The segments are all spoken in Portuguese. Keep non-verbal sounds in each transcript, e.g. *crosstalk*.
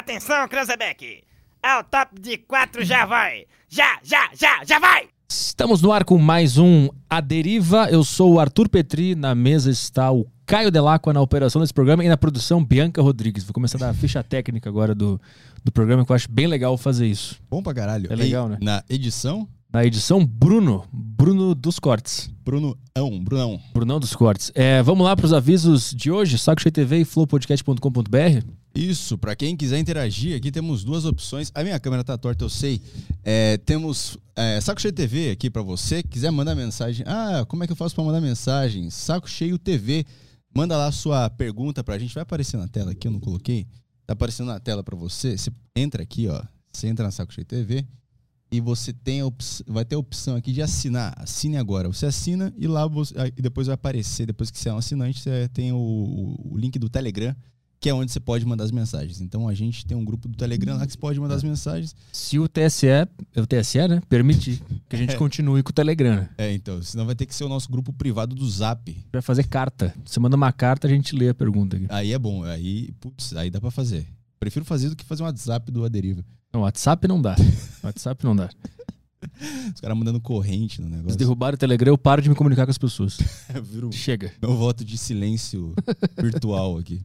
Atenção, Cranzebeck! Ao top de quatro já vai! Já, já, já, já vai! Estamos no ar com mais um A Deriva. Eu sou o Arthur Petri. Na mesa está o Caio Delacqua na operação desse programa e na produção Bianca Rodrigues. Vou começar a dar a ficha técnica agora do, do programa, que eu acho bem legal fazer isso. Bom pra caralho. É legal, E né? Na edição, Na edição, Bruno. Bruno dos Cortes. Bruno Ão, Brunão. Brunão dos Cortes. É, vamos lá para os avisos de hoje. Saco Cheio TV e flowpodcast.com.br. Isso, pra quem quiser interagir, aqui temos duas opções. A minha câmera tá torta, eu sei. É, temos é, Saco Cheio TV aqui pra você. Quiser mandar mensagem. Ah, como é que eu faço pra mandar mensagem? Saco Cheio TV. Manda lá sua pergunta pra gente. Vai aparecer na tela aqui, eu não coloquei. Tá aparecendo na tela pra você. Você entra aqui, ó. Você entra na Saco Cheio TV e você tem vai ter a opção aqui de assinar. Assine agora. Você assina e lá você, depois vai aparecer. Depois que você é um assinante, você tem o- o link do Telegram, que é onde você pode mandar as mensagens. Então a gente tem um grupo do Telegram lá que você pode mandar as mensagens. Se o TSE, é o TSE, né, permitir que a gente *laughs* continue com o Telegram. né? É, então, senão vai ter que ser o nosso grupo privado do Zap. Vai fazer carta. Você manda uma carta, a gente lê a pergunta aqui. Aí é bom, aí, putz, aí dá pra fazer. Prefiro fazer do que fazer um WhatsApp do Aderiva. Não, WhatsApp não dá. *laughs* WhatsApp não dá. Os caras mandando corrente no negócio. derrubarem o Telegram, eu paro de me comunicar com as pessoas. *laughs* Chega. meu voto de silêncio virtual aqui.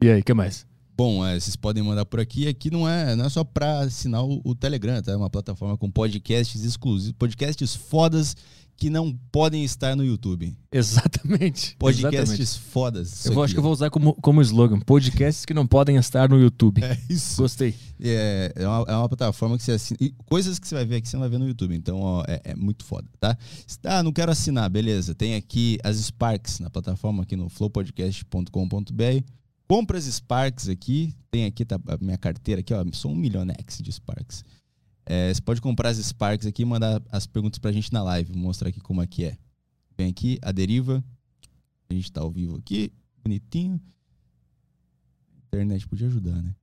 E aí, o que mais? Bom, é, vocês podem mandar por aqui. Aqui não é, não é só pra assinar o, o Telegram, tá? É uma plataforma com podcasts exclusivos, podcasts fodas que não podem estar no YouTube. Exatamente. *laughs* Podcasts Exatamente. fodas. Eu aqui. acho que eu vou usar como, como slogan: podcasts que não podem estar no YouTube. *laughs* É isso. Gostei. É, é, uma, é uma plataforma que você assina. e coisas que você vai ver aqui, você não vai ver no YouTube. Então, ó, é, é muito foda, tá? Ah, não quero assinar, beleza. Tem aqui as Sparks na plataforma aqui no flowpodcast.com.br. Compra as Sparks aqui. Tem aqui tá, a minha carteira aqui, ó. Sou um milionex de Sparks. É, você pode comprar as Sparks aqui e mandar as perguntas pra gente na live. Vou mostrar aqui como é que é. Vem aqui, a deriva. A gente tá ao vivo aqui, bonitinho. A internet podia ajudar, né?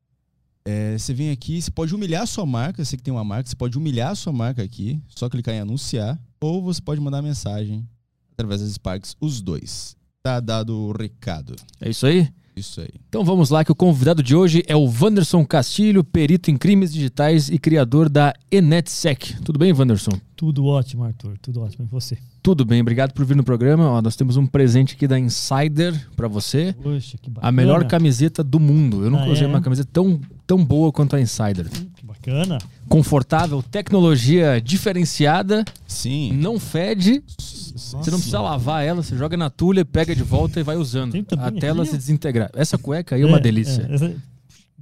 É, você vem aqui, você pode humilhar a sua marca, você que tem uma marca, você pode humilhar a sua marca aqui, só clicar em anunciar, ou você pode mandar mensagem através das Sparks, os dois. Tá dado o recado. É isso aí? Isso aí. Então vamos lá, que o convidado de hoje é o Wanderson Castilho, perito em crimes digitais e criador da EnetSec. Tudo bem, Wanderson? Tudo ótimo, Arthur. Tudo ótimo. E você? Tudo bem, obrigado por vir no programa. Ó, nós temos um presente aqui da Insider pra você. Poxa, que bacana. A melhor camiseta do mundo. Eu nunca Ah, usei é? uma camiseta tão, tão boa quanto a Insider. Que bacana. Confortável, tecnologia diferenciada, Sim. não fede. Você não precisa lavar ela, você joga na tulha, pega de volta e vai usando. Até ela se desintegrar. Essa cueca aí é uma delícia. É, essa,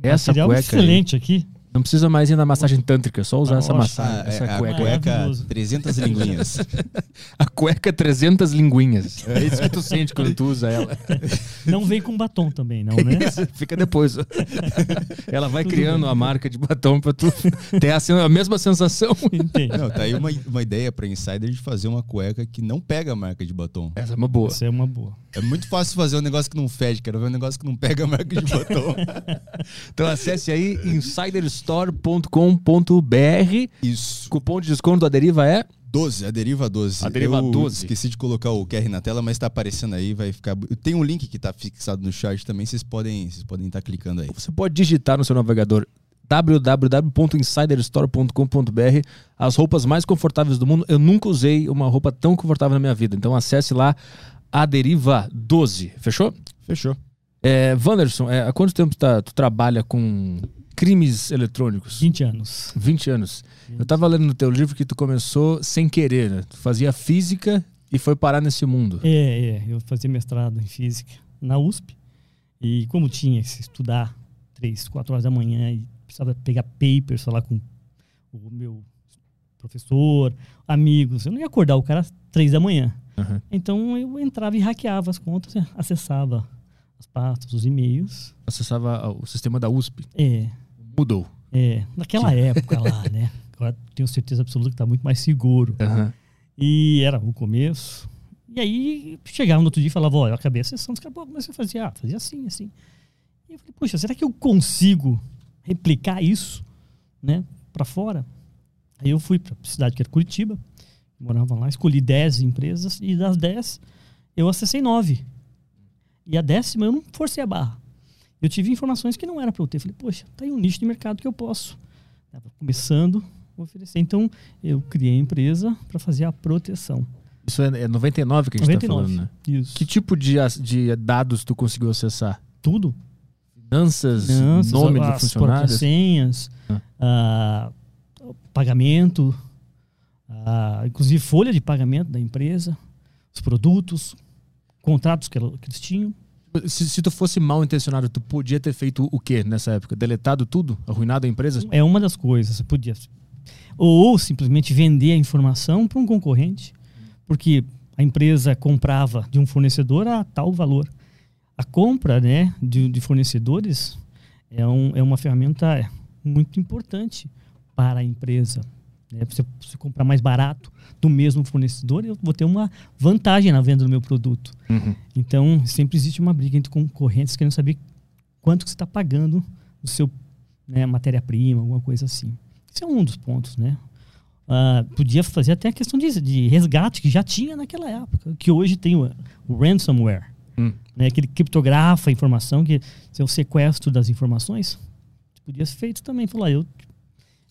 Essa material cueca aí. excelente aqui. Não precisa mais ir na massagem tântrica, é só usar Ah, essa massagem, Ah, essa é, cueca. a cueca Maravilhoso. 300 linguinhas. *laughs* A cueca 300 linguinhas. É isso que tu sente quando tu usa ela. Não vem com batom também, não, né? Fica depois. Ela vai Tudo criando bem. a marca de batom pra tu ter a, a mesma sensação. Entendi. não, tá aí uma, uma ideia pra Insider de fazer uma cueca que não pega a marca de batom. Essa é uma boa. Essa é uma boa. É muito fácil fazer um negócio que não fede, quero ver um negócio que não pega a marca de batom. *laughs* Então acesse aí insiderstore.com.br. Isso. Cupom de desconto da Deriva é 12, a deriva 12. A deriva eu 12. Esqueci de colocar o QR na tela, mas tá aparecendo aí, vai ficar. Tem um link que tá fixado no chat também, vocês podem vocês podem estar clicando aí. Você pode digitar no seu navegador www.insiderstore.com.br as roupas mais confortáveis do mundo. Eu nunca usei uma roupa tão confortável na minha vida. Então acesse lá a Deriva 12. Fechou? Fechou. É, Wanderson, é, há quanto tempo tá- tu trabalha com crimes eletrônicos? 20 anos. 20 anos. Eu tava lendo no teu livro que tu começou sem querer, né? Tu fazia física e foi parar nesse mundo. É, é. Eu fazia mestrado em física na USP. E como tinha que estudar três, quatro horas da manhã e precisava pegar papers, falar com o meu professor, amigos, eu não ia acordar o cara às três da manhã. Uhum. Então eu entrava e hackeava as contas, acessava as pastas, os e-mails. Acessava o sistema da USP. É, Mudou. é, naquela época lá, né? Agora tenho certeza absoluta que está muito mais seguro. Aham. E era o começo. E aí chegava no outro dia e falava, olha, eu acabei a sessão, daqui a pouco comecei a fazer, ah, fazia assim, assim. E eu falei, poxa, será que eu consigo replicar isso, né, para fora? Aí eu fui para a cidade que era Curitiba, morava lá, escolhi 10 empresas e das 10 eu acessei 9. E a décima eu não forcei a barra. Eu tive informações que não era para eu ter. Falei, poxa, tá aí um nicho de mercado que eu posso. Estava começando a oferecer. Então, eu criei a empresa para fazer a proteção. Isso é, é 99 que a gente 99. tá falando, né? Isso. Que tipo de, de dados tu conseguiu acessar? tudo. Finanças, Finanças, nome do as funcionário? senhas, Ah. ah, pagamento, ah, inclusive folha de pagamento da empresa, os produtos, contratos que, ela- que eles tinham. Se, se tu fosse mal intencionado, tu podia ter feito o quê nessa época? Deletado tudo? Arruinado a empresa? É uma das coisas. Você podia. Ou simplesmente vender a informação para um concorrente, porque a empresa comprava de um fornecedor a tal valor. A compra né, de, de fornecedores é, um, é uma ferramenta muito importante para a empresa. Né? Você, você comprar mais barato do mesmo fornecedor, eu vou ter uma vantagem na venda do meu produto. Uhum. Então, sempre existe uma briga entre concorrentes querendo saber quanto que você está pagando do seu né, matéria-prima, alguma coisa assim. Esse é um dos pontos, né? Ah, podia fazer até a questão de, de resgate que já tinha naquela época, que hoje tem o, o ransomware, Hum. né, aquele criptografa a informação, que é o sequestro das informações. Podia ser feito também. Falar, eu,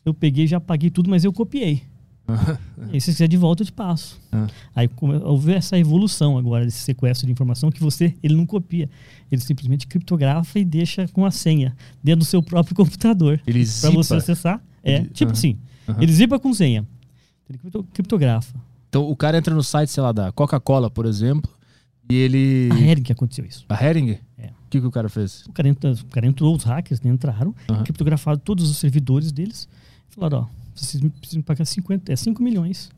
eu peguei, já paguei tudo, mas eu copiei. *laughs* E se você quiser de volta, eu te passo. Ah. Aí houve essa evolução agora desse sequestro de informação que você ele não copia, ele simplesmente criptografa e deixa com a senha dentro do seu próprio *laughs* computador para você acessar. É, Ele- tipo aham. assim, Aham. ele zipa com senha, ele cripto- criptografa. Então o cara entra no site, sei lá, da Coca-Cola, por exemplo, e ele. A Hering aconteceu isso. A Hering? É. O que, que o cara fez? O cara, entra- o cara entrou, os hackers né, entraram, Aham. criptografaram todos os servidores deles, falaram, ó, vocês me precisam pagar 50, é 5 milhões,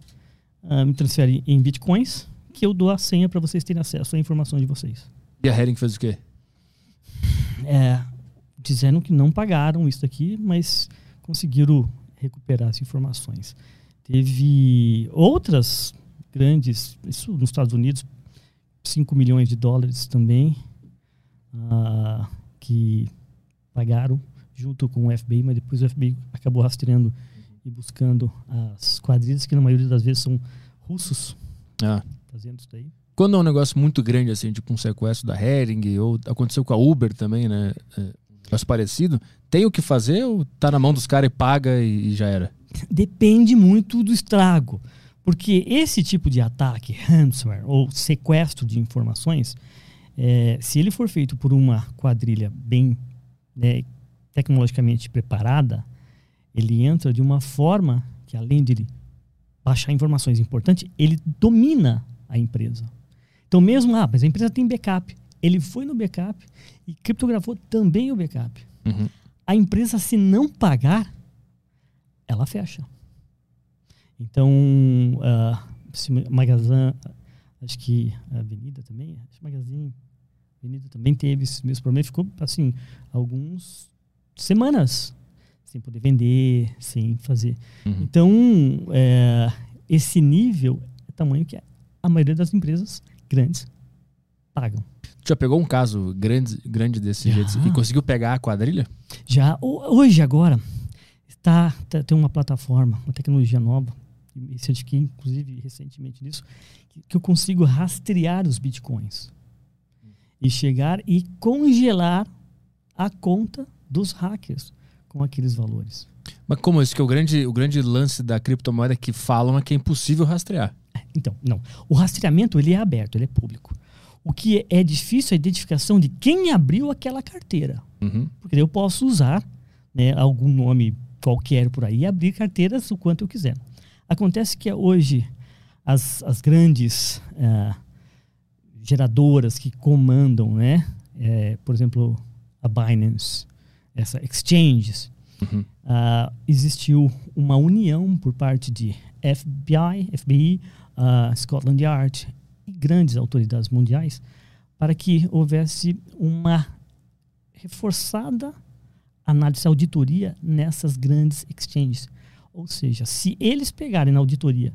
ah, me transferem em bitcoins, que eu dou a senha para vocês terem acesso à informação de vocês. E a Hering fez o quê? É, disseram que não pagaram isso aqui, mas conseguiram recuperar as informações. Teve outras grandes, isso nos Estados Unidos, 5 milhões de dólares também, ah, que pagaram junto com o FBI, mas depois o FBI acabou rastreando e buscando as quadrilhas, que na maioria das vezes são russos Ah. fazendo isso daí. Quando é um negócio muito grande, assim, tipo um sequestro da Hering, ou aconteceu com a Uber também, né? É, negócio parecido, tem o que fazer ou tá na mão dos caras e paga e, e já era? *laughs* depende muito do estrago. Porque esse tipo de ataque, ransomware ou sequestro de informações, é, se ele for feito por uma quadrilha bem né, tecnologicamente preparada, ele entra de uma forma que, além de ele baixar informações importantes, ele domina a empresa. Então, mesmo, ah, mas a empresa tem backup. Ele foi no backup e criptografou também o backup. Uhum. A empresa, se não pagar, ela fecha. Então, ah, se Magazine, acho que a Avenida também, acho que Magazine, Avenida também teve esse mesmo problema, ficou assim, algumas semanas sem poder vender, sem fazer. Uhum. Então, é, esse nível é tamanho que a maioria das empresas grandes pagam. Tu já pegou um caso grande, grande desse Já. jeito e conseguiu pegar a quadrilha? Já ho- hoje agora está tá- tem uma plataforma, uma tecnologia nova, me certifiquei inclusive recentemente nisso, que, que eu consigo rastrear os bitcoins e chegar e congelar a conta dos hackers com aqueles valores. Mas como isso que é o grande, o grande lance da criptomoeda que falam é que é impossível rastrear. Então, não. O rastreamento ele é aberto, ele é público. O que é, é difícil é a identificação de quem abriu aquela carteira. Uhum. Porque eu posso usar né, algum nome qualquer por aí e abrir carteiras o quanto eu quiser. Acontece que hoje as, as grandes ah, geradoras que comandam, né, eh, por exemplo, a Binance, essa exchanges, Uhum. ah, existiu uma união por parte de FBI, FBI, ah, Scotland Yard e grandes autoridades mundiais para que houvesse uma reforçada análise, auditoria nessas grandes exchanges. Ou seja, se eles pegarem na auditoria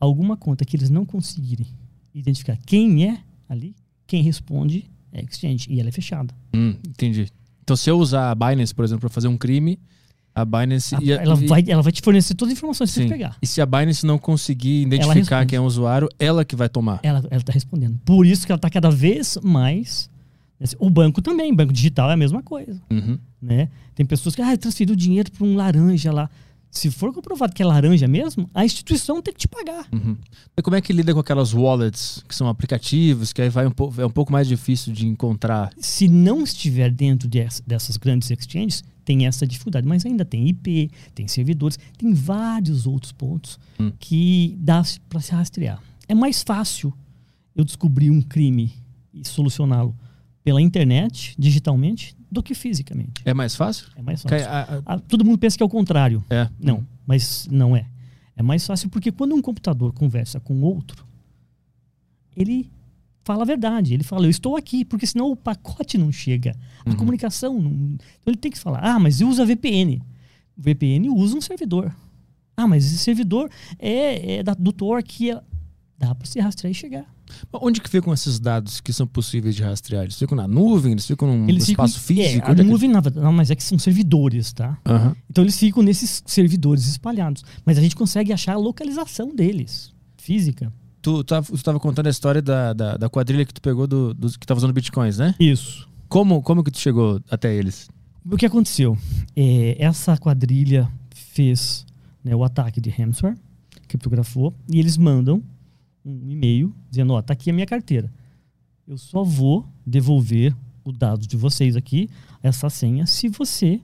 alguma conta que eles não conseguirem identificar quem é ali, quem responde é a exchange e ela é fechada. Hum, entendi. Então se eu usar a Binance, por exemplo, para fazer um crime, a Binance A- ia- ela, vai, ela vai te fornecer todas as informações Sim. você pegar. E se a Binance não conseguir identificar quem é o usuário, ela que vai tomar. Ela está respondendo. Por isso que ela está cada vez mais O banco também, banco digital é a mesma coisa. Uhum. Né? Tem pessoas que ah, transferiu dinheiro para um laranja lá. Se for comprovado que é laranja mesmo, a instituição tem que te pagar. Uhum. E como é que lida com aquelas wallets, que são aplicativos, que aí vai um pouco, é um pouco mais difícil de encontrar? Se não estiver dentro dessa- dessas grandes exchanges, tem essa dificuldade. Mas ainda tem IP, tem servidores, tem vários outros pontos Hum. que dá para se rastrear. É mais fácil eu descobrir um crime e solucioná-lo pela internet, digitalmente, do que fisicamente. É mais fácil? É mais fácil. a- a- Ah, todo mundo pensa que é o contrário. é. Não, mas não é. É mais fácil porque quando um computador conversa com outro, ele fala a verdade. Ele fala, eu estou aqui, porque senão o pacote não chega. A Uhum. comunicação não. Então ele tem que falar, ah, mas usa VPN. O VPN usa um servidor. Ah, mas esse servidor é, é da, do Tor que é- dá para se rastrear e chegar. Mas Onde que ficam esses dados que são possíveis de rastrear? Eles ficam na nuvem? Eles ficam num Eles ficam- espaço físico? É, a Onde é que- nuvem, na verdade, não, mas é que são servidores, tá? Aham. Então eles ficam nesses servidores espalhados. Mas a gente consegue achar a localização deles, física. Tu, tava, tu tava contando a história da, da, da quadrilha que tu pegou do, dos que tava usando bitcoins, né? Isso. Como, como que tu chegou até eles? O que aconteceu? É, essa quadrilha fez né, o ataque de ransomware, criptografou, e eles mandam um e-mail dizendo, ó, tá aqui a minha carteira. Eu só vou devolver o dado de vocês aqui, essa senha, se você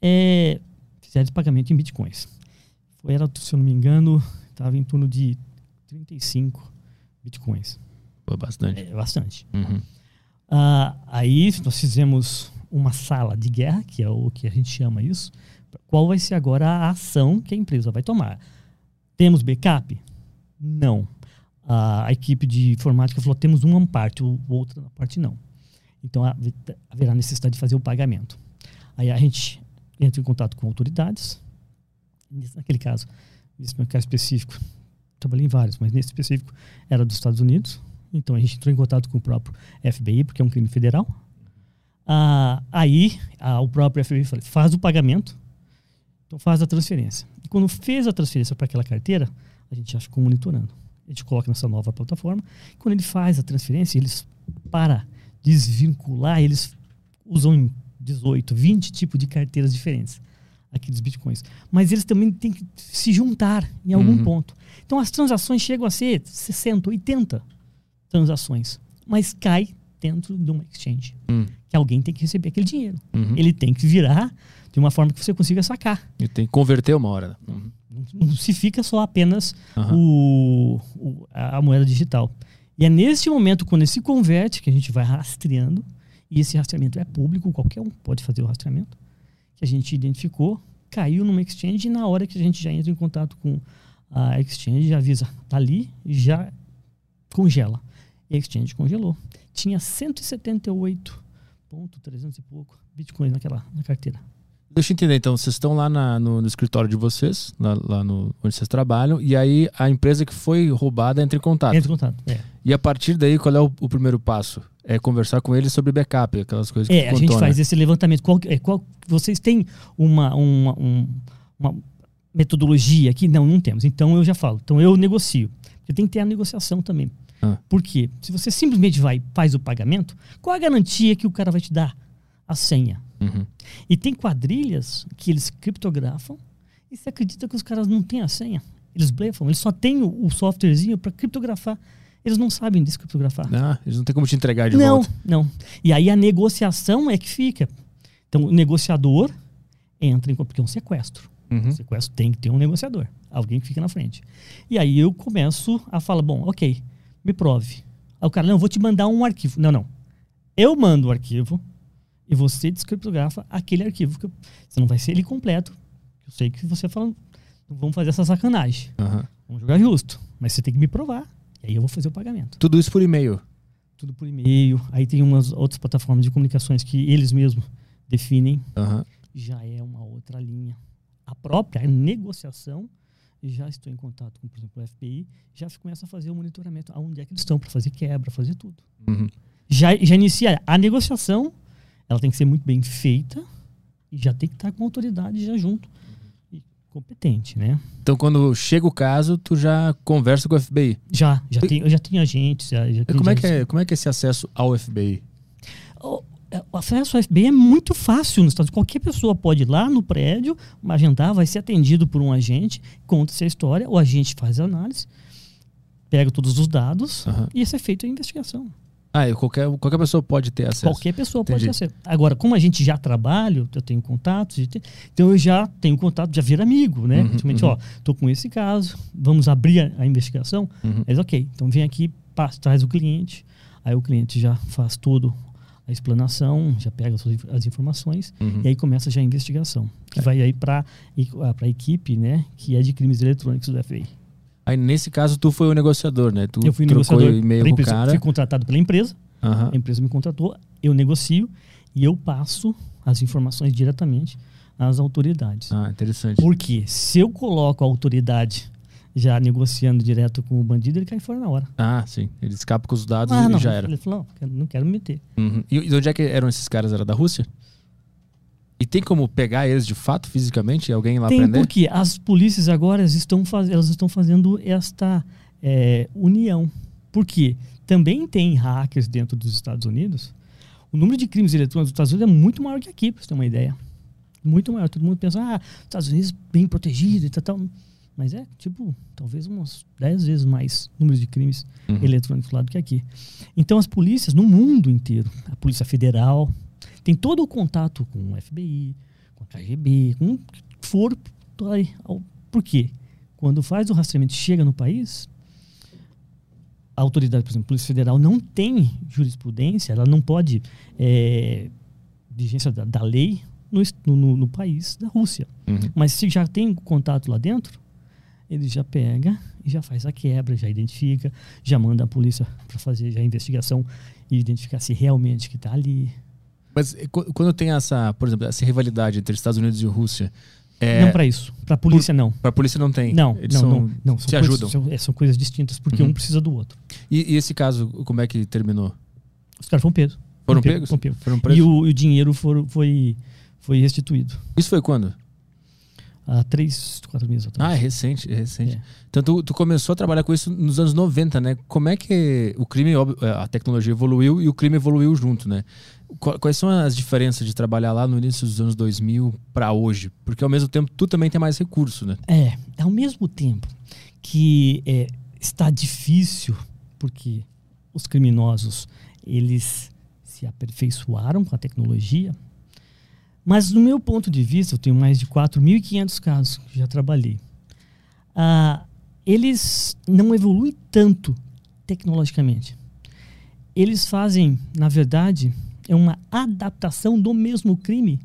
é, fizer esse pagamento em bitcoins. Foi, era, se eu não me engano, estava em torno de 35 bitcoins. Pô, bastante. É bastante. Uhum. Ah, aí nós fizemos uma sala de guerra, que é o que a gente chama isso. Qual vai ser agora a ação que a empresa vai tomar? Temos backup? Não. A, a equipe de informática falou: temos uma parte, o outra parte não. Então ha- haverá necessidade de fazer o pagamento. Aí a gente entra em contato com autoridades. Naquele caso, nesse meu caso específico, trabalhei em vários, mas nesse específico era dos Estados Unidos. Então a gente entrou em contato com o próprio FBI, porque é um crime federal. Ah, aí ah, o próprio FBI falou, faz o pagamento, então faz a transferência. E quando fez a transferência para aquela carteira, a gente já ficou monitorando. A gente coloca nessa nova plataforma. Quando ele faz a transferência, eles, para desvincular, eles usam em 18, 20 tipos de carteiras diferentes, aqueles bitcoins. Mas eles também têm que se juntar em algum Uhum. ponto. Então as transações chegam a ser 60, 80 transações, mas cai dentro de uma exchange. Hum. Que alguém tem que receber aquele dinheiro. Uhum. Ele tem que virar de uma forma que você consiga sacar. E tem que converter uma hora. Uhum. Não, se fica só apenas Aham. o, o- a a moeda digital. E é nesse momento, quando ele se converte, que a gente vai rastreando, e esse rastreamento é público, qualquer um pode fazer o rastreamento, que a gente identificou, caiu numa exchange, e na hora que a gente já entra em contato com a exchange, já avisa, tá ali, já congela. E a exchange congelou. Tinha 178,300 e pouco bitcoins naquela na carteira. Deixa eu entender, então, vocês estão lá na- no, no escritório de vocês, lá, lá no, onde vocês trabalham, e aí a empresa que foi roubada entra em contato. Entra em contato. É. E a partir daí, qual é o, o primeiro passo? É conversar com eles sobre backup, aquelas coisas que É, a gente contou, faz né? esse levantamento. Qual, é, qual- vocês têm uma, uma, um- uma metodologia aqui? Não, não temos. Então eu já falo. Então eu negocio. Porque tem que ter a negociação também. Ah. Por quê? Se você simplesmente vai faz o pagamento, qual a garantia que o cara vai te dar? A senha. Uhum. E tem quadrilhas que eles criptografam e você acredita que os caras não têm a senha. Eles blefam, eles só têm o, o softwarezinho para criptografar. Eles não sabem descriptografar. Ah, eles não têm como te entregar de não, volta. não. E aí a negociação é que fica. Então o negociador entra em porque é um sequestro. Uhum. Sequestro tem que ter um negociador, alguém que fica na frente. E aí eu começo a falar, bom, ok, me prove. Aí o cara, não, eu vou te mandar um arquivo. Não, não. Eu mando o arquivo e você descriptografa aquele arquivo. Que você não vai ser ele completo. Eu sei que você fala, não vamos fazer essa sacanagem. Aham. Vamos jogar justo. Mas você tem que me provar. E aí eu vou fazer o pagamento Tudo isso por e-mail. tudo por e-mail. Aí tem umas outras plataformas de comunicações que eles mesmos definem. Aham. Já é uma outra linha. A própria negociação, já estou em contato com, por exemplo, o FBI, já começa a fazer o monitoramento. Aonde é que eles estão para fazer quebra, fazer tudo. Uhum. Já, já inicia a negociação, ela tem que ser muito bem feita e já tem que estar com a autoridade já junto. E competente, né? Então, quando chega o caso, tu já conversa com o FBI. Já, já E- tem, eu já tenho agentes, já, já como, é que é, como é que é esse acesso ao FBI? é, o acesso ao FBI é muito fácil nos Estados Unidos. Qualquer pessoa pode ir lá no prédio, agendar, vai ser atendido por um agente, conta-se a história, o agente faz a análise, pega todos os dados Aham. e isso é feito a investigação. Ah, qualquer, qualquer pessoa pode ter acesso. Qualquer pessoa pode ter Entendi. acesso. Agora, como a gente já trabalha, eu tenho contatos, então eu já tenho contato, já vira amigo, né? Uhum, uhum. ó, tô com esse caso, vamos abrir a, a investigação. Uhum. Mas ok, então vem aqui, passa, traz o cliente, aí o cliente já faz todo a explanação, já pega as, as informações Uhum. e aí começa já a investigação, que vai aí para a equipe, né, que é de crimes eletrônicos do FBI. Aí nesse caso tu foi o negociador, né? Tu eu fui negociador, e-mail com empresa, cara. fui contratado pela empresa, Aham. a empresa me contratou, eu negocio e eu passo as informações diretamente às autoridades. Ah, interessante. Porque se eu coloco a autoridade já negociando direto com o bandido, ele cai fora na hora. Ah, sim. Ele escapa com os dados Ah, e não. já era. Ele falou, não, não quero me meter. Uhum. E, e onde é que eram esses caras? Era da Rússia? E tem como pegar eles de fato, fisicamente? Alguém ir lá Tem prender? porque as polícias agora estão, faz, elas estão fazendo esta é, união. Por quê? Também tem hackers dentro dos Estados Unidos. O número de crimes eletrônicos dos Estados Unidos é muito maior que aqui, para você ter uma ideia. Muito maior. Todo mundo pensa, ah, Estados Unidos bem protegido e tal, tal. Mas é, tipo, talvez umas 10 vezes mais número de crimes Uhum. eletrônicos lá do que aqui. Então as polícias no mundo inteiro, a Polícia Federal, tem todo o contato com o FBI, com a KGB, com o que for. Por quê? Quando faz o rastreamento e chega no país, a autoridade, por exemplo, a Polícia Federal não tem jurisprudência, ela não pode é, vigência da, da lei no, no- no- país da Rússia. Uhum. Mas se já tem contato lá dentro, ele já pega e já faz a quebra, já identifica, já manda a polícia para fazer a investigação e identificar se realmente que está ali. Mas e qu- quando tem essa, por exemplo, essa rivalidade entre Estados Unidos e Rússia, é, Não para isso. Para a polícia, não. pra polícia não tem? Não, Eles não, são, não, não. se São coisas, ajudam. São, é, são coisas distintas, porque Uhum. um precisa do outro. E, e esse caso, como é que terminou? Os caras foram presos. Foram pegos, pegos? foram pegos. Foram E presos? o, e o dinheiro for, foi, foi restituído Isso foi quando? há três, quatro meses Ah, atrás. é recente, é recente. É. Então tu, tu começou a trabalhar com isso nos anos 90, né? Como é que o crime, óbvio, a tecnologia evoluiu e o crime evoluiu junto, né? Qu- Quais são as diferenças de trabalhar lá no início dos anos 2000 para hoje? Porque ao mesmo tempo tu também tem mais recurso, né? É, ao mesmo tempo que é, está difícil, porque os criminosos eles se aperfeiçoaram com a tecnologia, mas no meu ponto de vista, eu tenho mais de 4.500 casos que já trabalhei. Ah, eles não evoluem tanto tecnologicamente. Eles fazem, na verdade, é uma adaptação do mesmo crime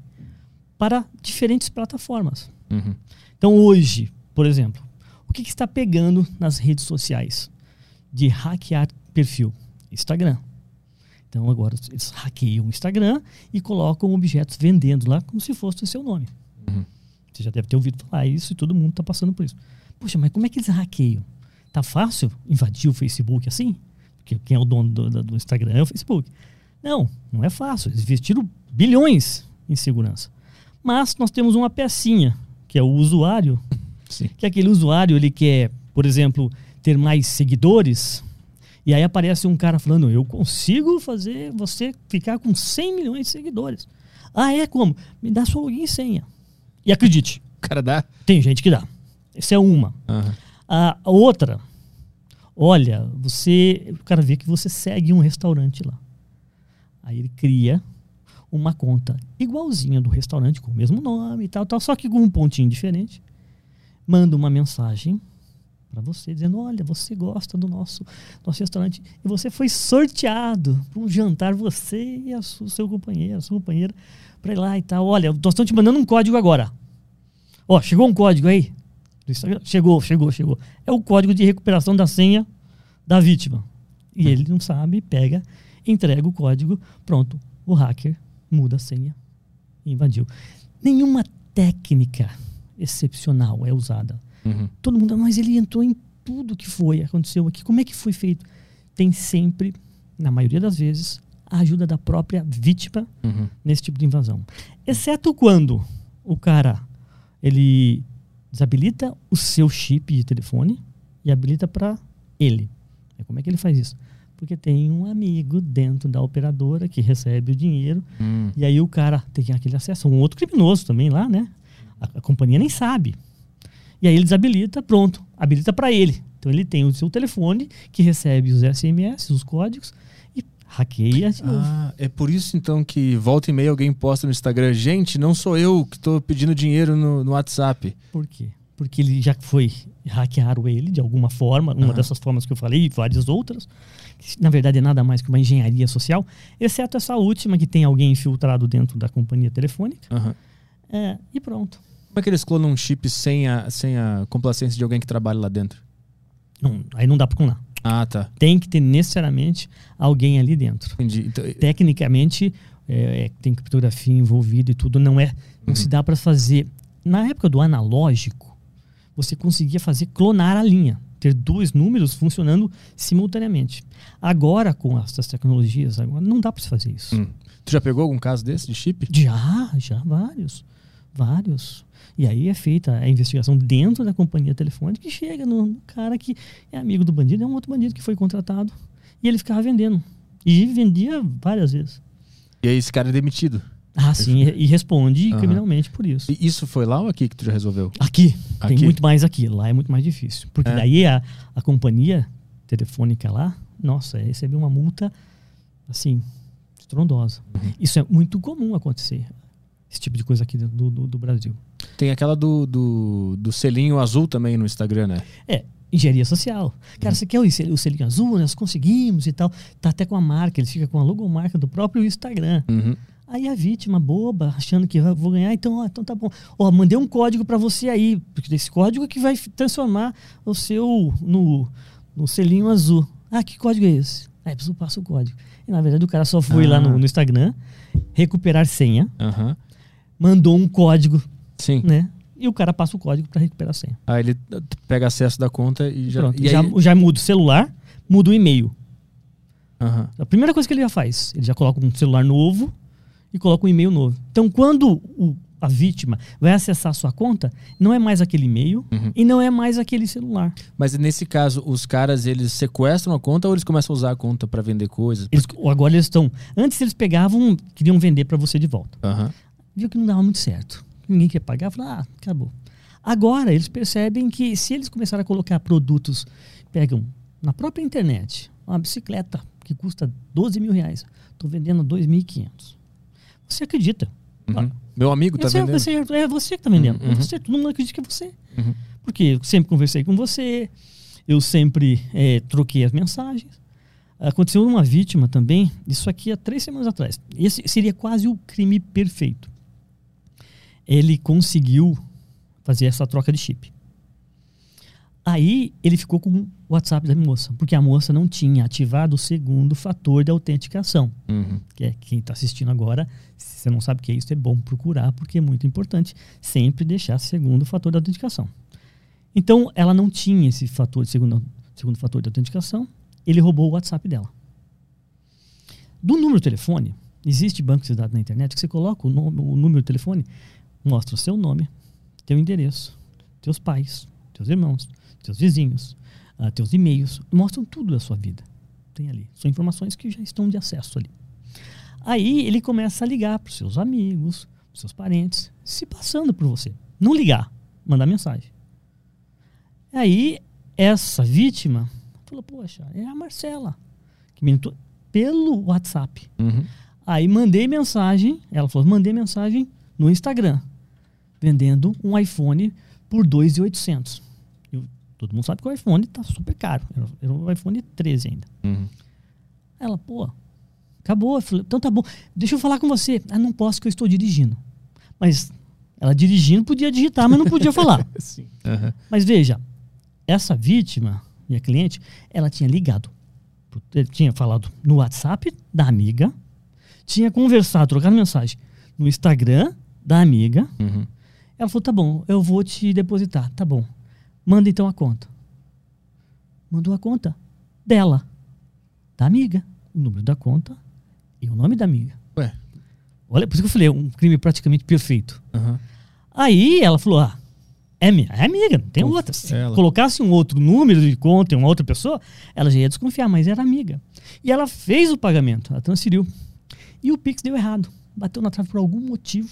para diferentes plataformas. Uhum. Então hoje, por exemplo, o que, que está pegando nas redes sociais de hackear perfil? Instagram. Então agora eles hackeiam o Instagram e colocam objetos vendendo lá como se fosse o seu nome. Uhum. Você já deve ter ouvido falar isso e todo mundo está passando por isso. Poxa, mas como é que eles hackeiam? Tá fácil invadir o Facebook assim? Porque quem é o dono do, do- do Instagram é o Facebook. Não, não é fácil. Eles investiram bilhões em segurança. Mas nós temos uma pecinha, que é o usuário, Sim. que aquele usuário ele quer, por exemplo, ter mais seguidores, e aí aparece um cara falando, eu consigo fazer você ficar com 100 milhões de seguidores. Ah, é como? Me dá sua login e senha. E acredite, O cara dá. tem gente que dá. Essa é uma. A a outra, olha, você, o cara vê que você segue um restaurante lá. Aí ele cria uma conta igualzinha do restaurante, com o mesmo nome e tal, tal, só que com um pontinho diferente. Manda uma mensagem para você dizendo: Olha, você gosta do nosso, nosso restaurante e você foi sorteado para um jantar, você e a su- seu companheiro, a sua companheira, para ir lá e tal. Olha, nós estamos te mandando um código agora. Ó, chegou um código aí? Chegou, chegou, chegou. É o código de recuperação da senha da vítima. E ele não sabe, pega, entrega o código, pronto. O hacker muda a senha e invadiu. Nenhuma técnica excepcional é usada. Uhum. Todo mundo, mas ele entrou em tudo que foi, aconteceu aqui. Como é que foi feito? Tem sempre, na maioria das vezes, a ajuda da própria vítima Uhum. nesse tipo de invasão. Exceto quando o cara ele desabilita o seu chip de telefone e habilita para ele. Como é que ele faz isso? Porque tem um amigo dentro da operadora que recebe o dinheiro Hum. e aí o cara tem aquele acesso. Um outro criminoso também lá, né? A, a companhia nem sabe. E aí ele desabilita, pronto. Habilita para ele. Então ele tem o seu telefone que recebe os SMS, os códigos e hackeia. Ah, é por isso então que volta e meia alguém posta no Instagram, gente, não sou eu que tô pedindo dinheiro no, no WhatsApp. Por quê? Porque ele já foi hackearam ele de alguma forma, uma Aham. dessas formas que eu falei e várias outras. que Na verdade é nada mais que uma engenharia social, exceto essa última que tem alguém infiltrado dentro da companhia telefônica. Aham. É, e pronto. Como é que eles clonam um chip sem a, sem a complacência de alguém que trabalha lá dentro? Não, aí não dá para clonar. Ah, tá. Tem que ter necessariamente alguém ali dentro. Entendi. Então, Tecnicamente, é, é, tem criptografia envolvida e tudo, não é. Não se dá para fazer. Na época do analógico, você conseguia fazer clonar a linha, ter dois números funcionando simultaneamente. Agora, com essas tecnologias, agora não dá para se fazer isso. Hum. tu já pegou algum caso desse de chip? Já, já, vários. Vários. E aí é feita a investigação dentro da companhia telefônica que chega no, no cara que é amigo do bandido, é um outro bandido que foi contratado. E ele ficava vendendo. E vendia várias vezes. E aí esse cara é demitido. Ah, sim, e, responde Aham. criminalmente por isso. E isso foi lá ou aqui que tu já resolveu? Aqui, tem Aqui? muito mais aqui. Lá é muito mais difícil. Porque É. daí a, a companhia telefônica lá, nossa, recebeu uma multa, assim, estrondosa. Uhum. Isso é muito comum acontecer. Esse tipo de coisa aqui dentro do, do, do Brasil. Tem aquela do, do, do selinho azul também no Instagram, né? É, engenharia social. Cara, você quer o o selinho azul? Nós conseguimos e tal. Tá até com a marca, ele fica com a logomarca do próprio Instagram. Uhum. Aí a vítima, boba, achando que vou ganhar, então, ó, então tá bom. Ó, mandei um código para você aí, porque esse código é que vai transformar o seu no, no selinho azul. Ah, que código é esse? Aí a pessoa passa o código. E na verdade o cara só foi lá Ah. no, no Instagram, recuperar senha, Aham. mandou um código, Sim. né? E o cara passa o código para recuperar a senha. Aí ele pega acesso da conta e já. Pronto, e já, aí- já muda o celular, muda o e-mail. Aham. A primeira coisa que ele já faz, ele já coloca um celular novo e coloca um e-mail novo. Então, quando o- a vítima vai acessar a sua conta, não é mais aquele e-mail Uhum. e não é mais aquele celular. Mas nesse caso, os caras eles sequestram a conta ou eles começam a usar a conta pra vender coisas? Eles, agora eles estão. Antes eles pegavam, queriam vender para você de volta. Aham. Viu que não dava muito certo. Ninguém quer pagar, falaram, ah, acabou. Agora eles percebem que se eles começarem a colocar produtos, pegam na própria internet, uma bicicleta que custa 12 mil reais, estou vendendo 2.500. Você acredita? Uhum. Meu amigo tá é, vendendo. você, é você que está vendendo. Uhum. É você, todo mundo acredita que é você. Uhum. Porque eu sempre conversei com você, eu sempre eh, troquei as mensagens. Aconteceu uma vítima também, isso aqui há três semanas atrás. Esse seria quase o crime perfeito. Ele conseguiu fazer essa troca de chip. Aí ele ficou com o WhatsApp da moça, porque a moça não tinha ativado o segundo fator de autenticação Uhum. que é quem está assistindo agora, se você não sabe o que é isso, é bom procurar, porque é muito importante sempre deixar segundo fator de autenticação. Então, ela não tinha esse fator de segundo, segundo fator de autenticação, ele roubou o WhatsApp dela. Do número de telefone, existe banco de dados na internet que você coloca o, nome- o número de telefone, mostra o seu nome, teu endereço, teus pais, teus irmãos, teus vizinhos, ah, teus e-mails, mostram tudo da sua vida. Tem ali. São informações que já estão de acesso ali. Aí ele começa a ligar para os seus amigos, pros seus parentes, se passando por você. Não ligar, mandar mensagem. Aí essa vítima falou: Poxa, é a Marcela, que me entrou pelo WhatsApp. Uhum. Aí mandei mensagem, ela falou: mandei mensagem no Instagram, vendendo um iPhone por 2.800. Todo mundo sabe que o iPhone tá super caro. Era, um iPhone 13 ainda. Uhum. Ela, pô, acabou. Eu falei, então tá bom, deixa eu falar com você. Ah, não posso que eu estou dirigindo. Mas ela dirigindo podia digitar, mas não podia *laughs* falar. Sim. Aham. Mas veja, essa vítima, minha cliente, ela tinha ligado. Ele tinha falado no WhatsApp da amiga, tinha conversado, trocado mensagem no Instagram da amiga. Uhum. Ela falou: tá bom, eu vou te depositar. Tá bom. Manda então a conta. Mandou a conta dela, da amiga. O número da conta e o nome da amiga. Ué. Olha, por isso que eu falei, é um crime praticamente perfeito. Aham. Aí ela falou: ah, É, mi- é amiga, não tem Conf- outra. Se ela. colocasse um outro número de conta em uma outra pessoa, ela já ia desconfiar, mas era amiga. E ela fez o pagamento, ela transferiu. E o Pix deu errado. Bateu na trave por algum motivo.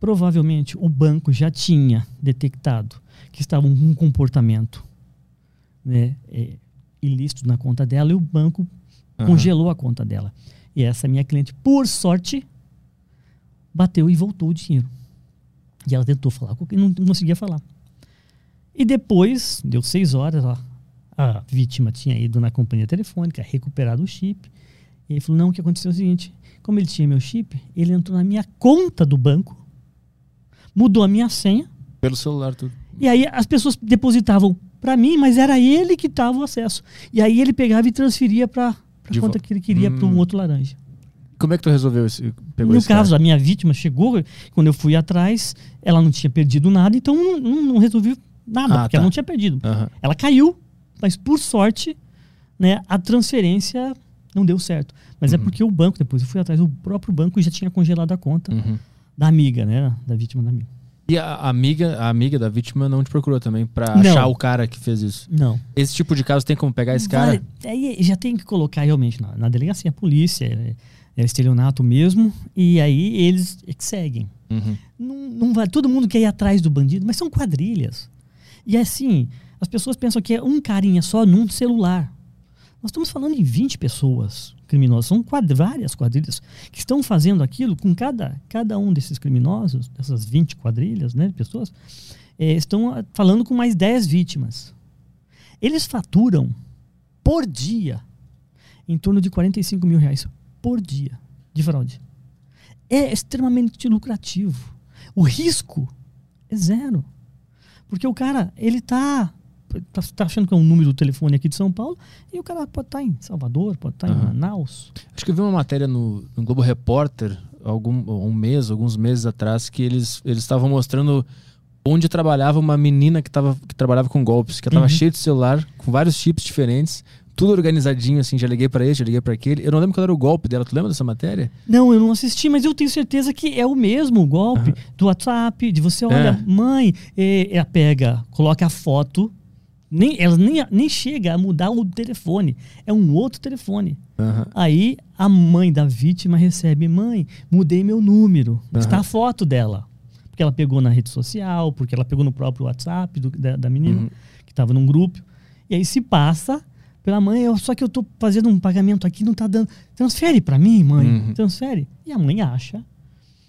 Provavelmente o banco já tinha detectado que estava um, um comportamento né, é, ilícito na conta dela e o banco Aham. congelou a conta dela. E essa minha cliente, por sorte, bateu e voltou o dinheiro. E ela tentou falar, com- não, não conseguia falar. E depois, deu seis horas, ó, a vítima tinha ido na companhia telefônica, recuperado o chip. E ele falou: não, o que aconteceu é o seguinte: como ele tinha meu chip, ele entrou na minha conta do banco, mudou a minha senha, Pelo celular, tudo. E aí as pessoas depositavam para mim, mas era ele que tava o acesso. E aí ele pegava e transferia para a conta que ele queria para um Hum. outro laranja. Como é que tu resolveu esse? Pegou no esse caso, cara? a minha vítima chegou, quando eu fui atrás, ela não tinha perdido nada, então não, não, não resolvi nada, Ah, porque tá. ela não tinha perdido. Aham. Ela caiu, mas por sorte, né, a transferência não deu certo. Mas é Uhum. porque o banco, depois eu fui atrás, o próprio banco já tinha congelado a conta Uhum. da amiga, né? Da vítima da amiga. E a amiga, a amiga da vítima não te procurou também Não. achar o cara que fez isso. Não. Esse tipo de caso tem como pegar esse cara? Aí já tem que colocar realmente na, na delegacia, a polícia, é, é estelionato mesmo, e aí eles é que seguem. Uhum. Não, não vai, todo mundo quer ir atrás do bandido, mas são quadrilhas. E assim, as pessoas pensam que é um carinha só num celular. Nós estamos falando de 20 pessoas criminosas, são várias quadrilhas que estão fazendo aquilo com cada, cada um desses criminosos, dessas 20 quadrilhas né, de pessoas, eh, estão ah, falando com mais 10 vítimas. Eles faturam por dia em torno de 45 mil reais por dia de fraude. É extremamente lucrativo. O risco é zero. Porque o cara, ele tá, tá, tá achando que é um número do telefone aqui de São Paulo e o cara pode estar em Salvador, pode estar em Aham. Manaus. Acho que eu vi uma matéria no, no Globo Repórter, algum, um mês, alguns meses atrás, que eles eles estavam mostrando onde trabalhava uma menina que, tava, que trabalhava com golpes, que ela tava Uhum. cheia de celular, com vários chips diferentes, tudo organizadinho, assim, já liguei pra esse, já liguei pra aquele. Eu não lembro qual era o golpe dela, tu lembra dessa matéria? Não, eu não assisti, mas eu tenho certeza que é o mesmo golpe do WhatsApp, de você, olha, É. mãe, ela pega, coloca a foto, nem, ela nem, nem chega a mudar o telefone, é um outro telefone. Aham. Aí a mãe da vítima recebe: Mãe, mudei meu número. Está a foto dela. Porque ela pegou na rede social, porque ela pegou no próprio WhatsApp do- da, da menina, Uhum. que estava num grupo. E aí se passa pela mãe: eu, Só que eu tô fazendo um pagamento aqui, não tá dando. Transfere para mim, mãe. Uhum. Transfere. E a mãe acha.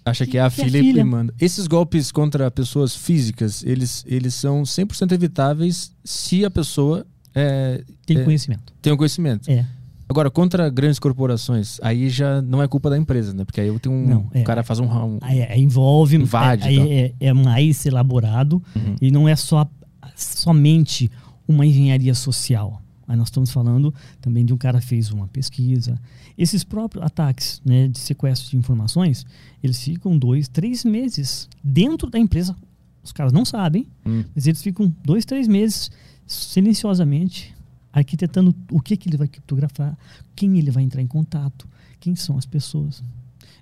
Acha que é a Que é filha, filha. e manda. Esses golpes contra pessoas físicas, eles, eles são 100% evitáveis se a pessoa é, Tem é, conhecimento. tem o conhecimento. É. Agora, contra grandes corporações, aí já não é culpa da empresa, né? Porque aí eu tenho um, Não, é. o cara faz um, um Aí, envolve. Invade, aí tá. é, é mais elaborado Uhum. e não é só somente uma engenharia social. Aí nós estamos falando também de um cara que fez uma pesquisa. Esses próprios ataques né, de sequestro de informações, eles ficam dois, três meses dentro da empresa. Os caras não sabem, Hum. mas eles ficam dois, três meses silenciosamente arquitetando o que, que ele vai criptografar, quem ele vai entrar em contato, quem são as pessoas.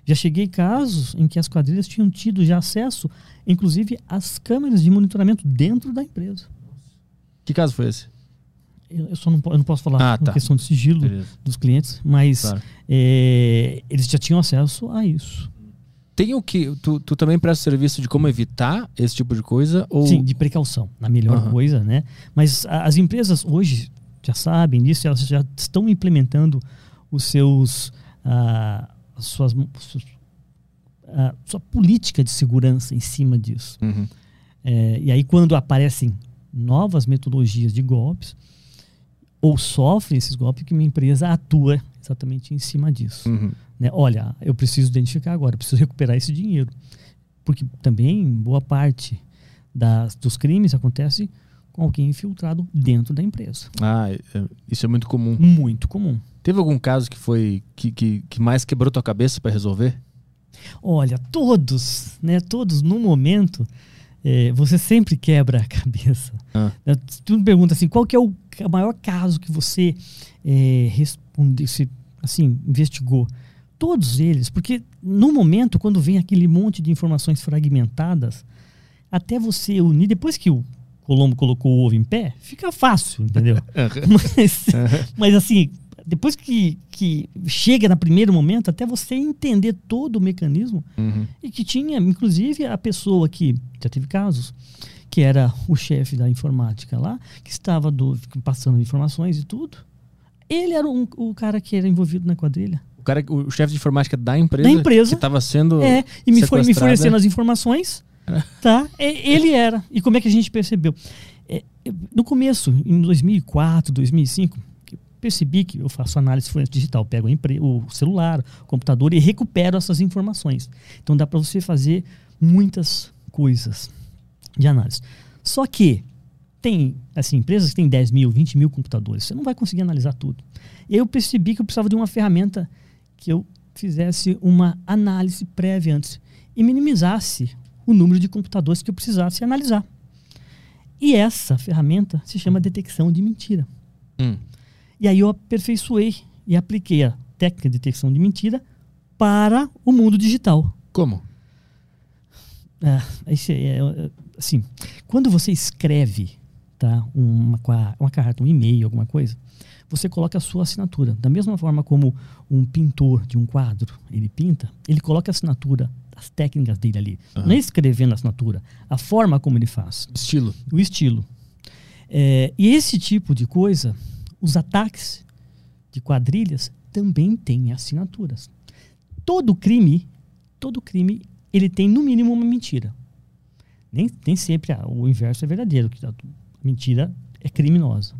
Já cheguei casos em que as quadrilhas tinham tido já acesso, inclusive, às câmeras de monitoramento dentro da empresa. Que caso foi esse? Eu, só não, eu não posso falar Ah, tá. questão de sigilo Beleza. dos clientes, mas Claro. é, eles já tinham acesso a isso. Tem o que. Tu, tu também presta serviço de como evitar esse tipo de coisa? Ou... Sim, de precaução, na melhor Aham. coisa, né? Mas a- as empresas hoje já sabem disso, elas já estão implementando os seus, ah, as suas, suas- a sua política de segurança em cima disso. Uhum. É, e aí, quando aparecem novas metodologias de golpes, ou sofrem esses golpes, que minha empresa atua exatamente em cima disso. Uhum. Né? Olha, eu preciso identificar agora, eu preciso recuperar esse dinheiro. Porque também boa parte das, dos crimes acontece com alguém infiltrado dentro da empresa. Ah, é- é- isso é muito comum. Muito comum. Teve algum caso que foi. que, que, que mais quebrou tua cabeça pra resolver? Olha, todos, né? Todos no momento, eh, você sempre quebra a *laughs* cabeça. Ah. Né? Se Tu me pergunta assim, qual que é o ca- maior caso que você eh, responde, se, assim, investigou? Todos eles, porque no momento, quando vem aquele monte de informações fragmentadas, até você unir, depois que o Colombo colocou o ovo em pé, fica fácil, entendeu? *laughs* *laughs* mas, mas assim, depois que, que chega no primeiro momento, até você entender todo o mecanismo, Uhum. e que tinha, inclusive, a pessoa que já teve casos, que era o chefe da informática lá, que estava do- passando informações e tudo. Ele era um- o cara que era envolvido na quadrilha. O cara, o chefe de informática da empresa, Da empresa. que estava sendo É, e me foi me fornecendo as informações, *laughs* tá? Ele era. E como é que a gente percebeu? É, no começo, em 2004, 2005, eu percebi que eu faço análise forense digital, pego o celular, o computador e recupero essas informações. Então dá para você fazer muitas coisas de análise. Só que tem assim, empresas que têm 10 mil, 20 mil computadores, você não vai conseguir analisar tudo. E aí eu percebi que eu precisava de uma ferramenta que eu fizesse uma análise prévia antes e minimizasse o número de computadores que eu precisasse analisar. E essa ferramenta se chama detecção de mentira. Hum. E aí eu aperfeiçoei e apliquei a técnica de detecção de mentira para o mundo digital. Como? É, esse é, é, assim, quando você escreve tá, uma, uma carta, um e-mail, alguma coisa, você coloca a sua assinatura. Da mesma forma como um pintor de um quadro, ele pinta, ele coloca a assinatura, as técnicas dele ali. Não é escrevendo a assinatura, a forma como ele faz Estilo. o estilo. É, e esse tipo de coisa, os ataques de quadrilhas também têm assinaturas. Todo crime, todo crime, ele tem no mínimo uma mentira. Nem, nem sempre ah, o inverso é verdadeiro, que a mentira é criminosa.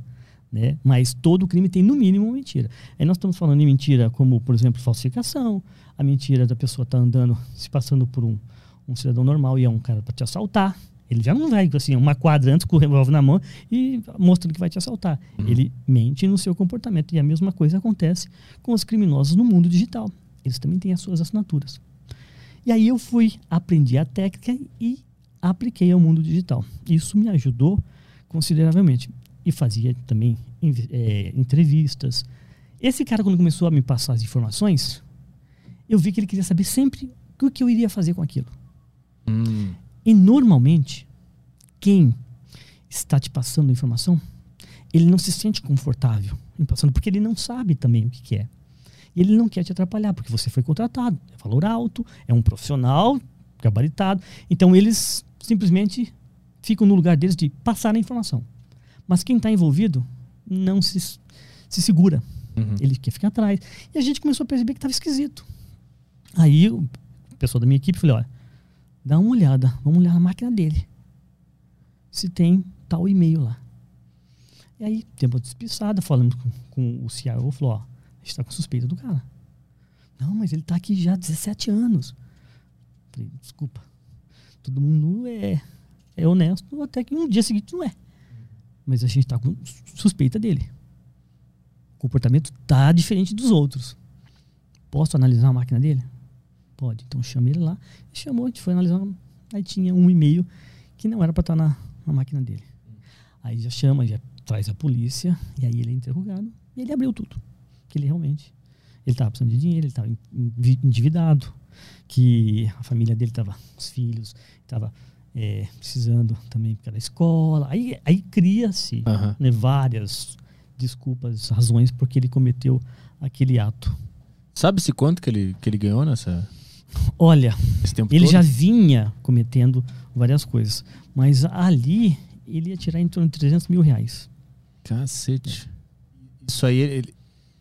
Né? Mas todo crime tem no mínimo uma mentira. Aí nós estamos falando de mentira como, por exemplo, falsificação, a mentira da pessoa estar andando, *laughs* se passando por um, um cidadão normal e é um cara para te assaltar. Ele já não vai, assim, uma quadra antes com o revólver na mão e mostrando que vai te assaltar. Ele mente no seu comportamento. E a mesma coisa acontece com os criminosos no mundo digital. Eles também têm as suas assinaturas. E aí eu fui, aprendi a técnica e apliquei ao mundo digital. Isso me ajudou consideravelmente. E fazia também eh, entrevistas. Esse cara, quando começou a me passar as informações, eu vi que ele queria saber sempre o que eu iria fazer com aquilo. Hum. E normalmente, quem está te passando a informação, ele não se sente confortável em passando, porque ele não sabe também o que, que é. E ele não quer te atrapalhar, porque você foi contratado, é valor alto, é um profissional gabaritado. Então eles simplesmente ficam no lugar deles de passar a informação. Mas quem está envolvido não se, se segura. Uhum. Ele quer ficar atrás. E a gente começou a perceber que estava esquisito. Aí o pessoal da minha equipe falou: olha, dá uma olhada, vamos olhar na máquina dele. Se tem tal e-mail lá. E aí, tempo despistada, falando com, com o CIO, falou: ó, a gente está com suspeita do cara. Não, mas ele está aqui já há 17 anos. Falei, desculpa. Todo mundo é, é honesto, até que um dia seguinte não é. Mas a gente está com suspeita dele. O comportamento tá diferente dos outros. Posso analisar a máquina dele? Pode. Então chama ele lá. Chamou, a gente foi analisar. Aí tinha um e-mail que não era para estar na, na máquina dele. Aí já chama, já traz a polícia, e aí ele é interrogado. E ele abriu tudo. Que ele realmente. Ele estava precisando de dinheiro, ele estava endividado, que a família dele estava, os filhos, estava precisando também para a escola. Aí, aí cria-se Aham. né, várias desculpas, razões porque ele cometeu aquele ato. Sabe-se quanto que ele, que ele ganhou nessa, Olha, ele todo? já vinha cometendo várias coisas, mas ali ele ia tirar em torno de 300 mil reais. Cacete. Isso aí, ele,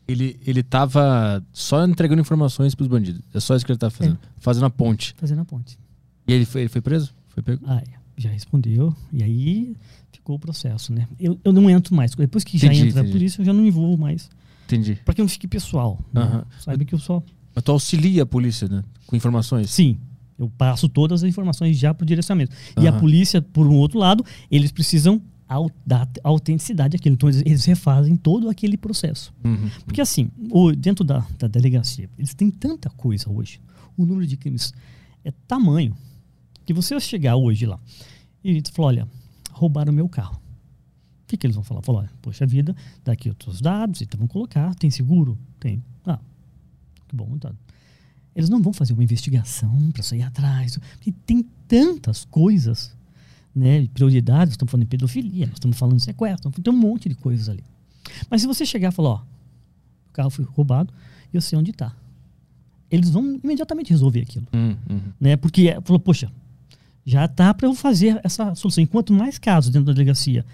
ele, ele tava só entregando informações pros bandidos. É só isso que ele tava fazendo. Fazendo a ponte. Fazendo a ponte. E ele foi, ele foi preso? Foi pego? Ah, é, já respondeu, e aí ficou o processo, né? Eu, eu não entro mais. Depois que já Entendi, entra a polícia, eu já não me envolvo mais. Entendi. Para que não fique pessoal. né? Aham. Sabe que eu só. Mas tu auxilia a polícia, né? Com informações. Sim. Eu passo todas as informações já para o direcionamento. E a polícia, por um outro lado, eles precisam da autenticidade daquilo. Então, eles, eles refazem todo aquele processo. Uhum. Porque, assim, o- dentro da, da delegacia, eles têm tanta coisa hoje. O número de crimes é tamanho que você chegar hoje lá e falar: olha, roubaram meu carro. O que, que eles vão falar? Falar: poxa vida, daqui outros dados, então vão colocar. Tem seguro? Tem. Ah, que bom, tá. Eles não vão fazer uma investigação para sair atrás. Porque tem tantas coisas né, prioridade, nós estamos falando de pedofilia, estamos falando de sequestro, tem um monte de coisas ali. Mas se você chegar e falar, ó, o carro foi roubado, eu sei onde está. Eles vão imediatamente resolver aquilo, Hum, uhum. né? Porque é- falou, poxa, já tá para eu fazer essa solução. Enquanto mais casos dentro da delegacia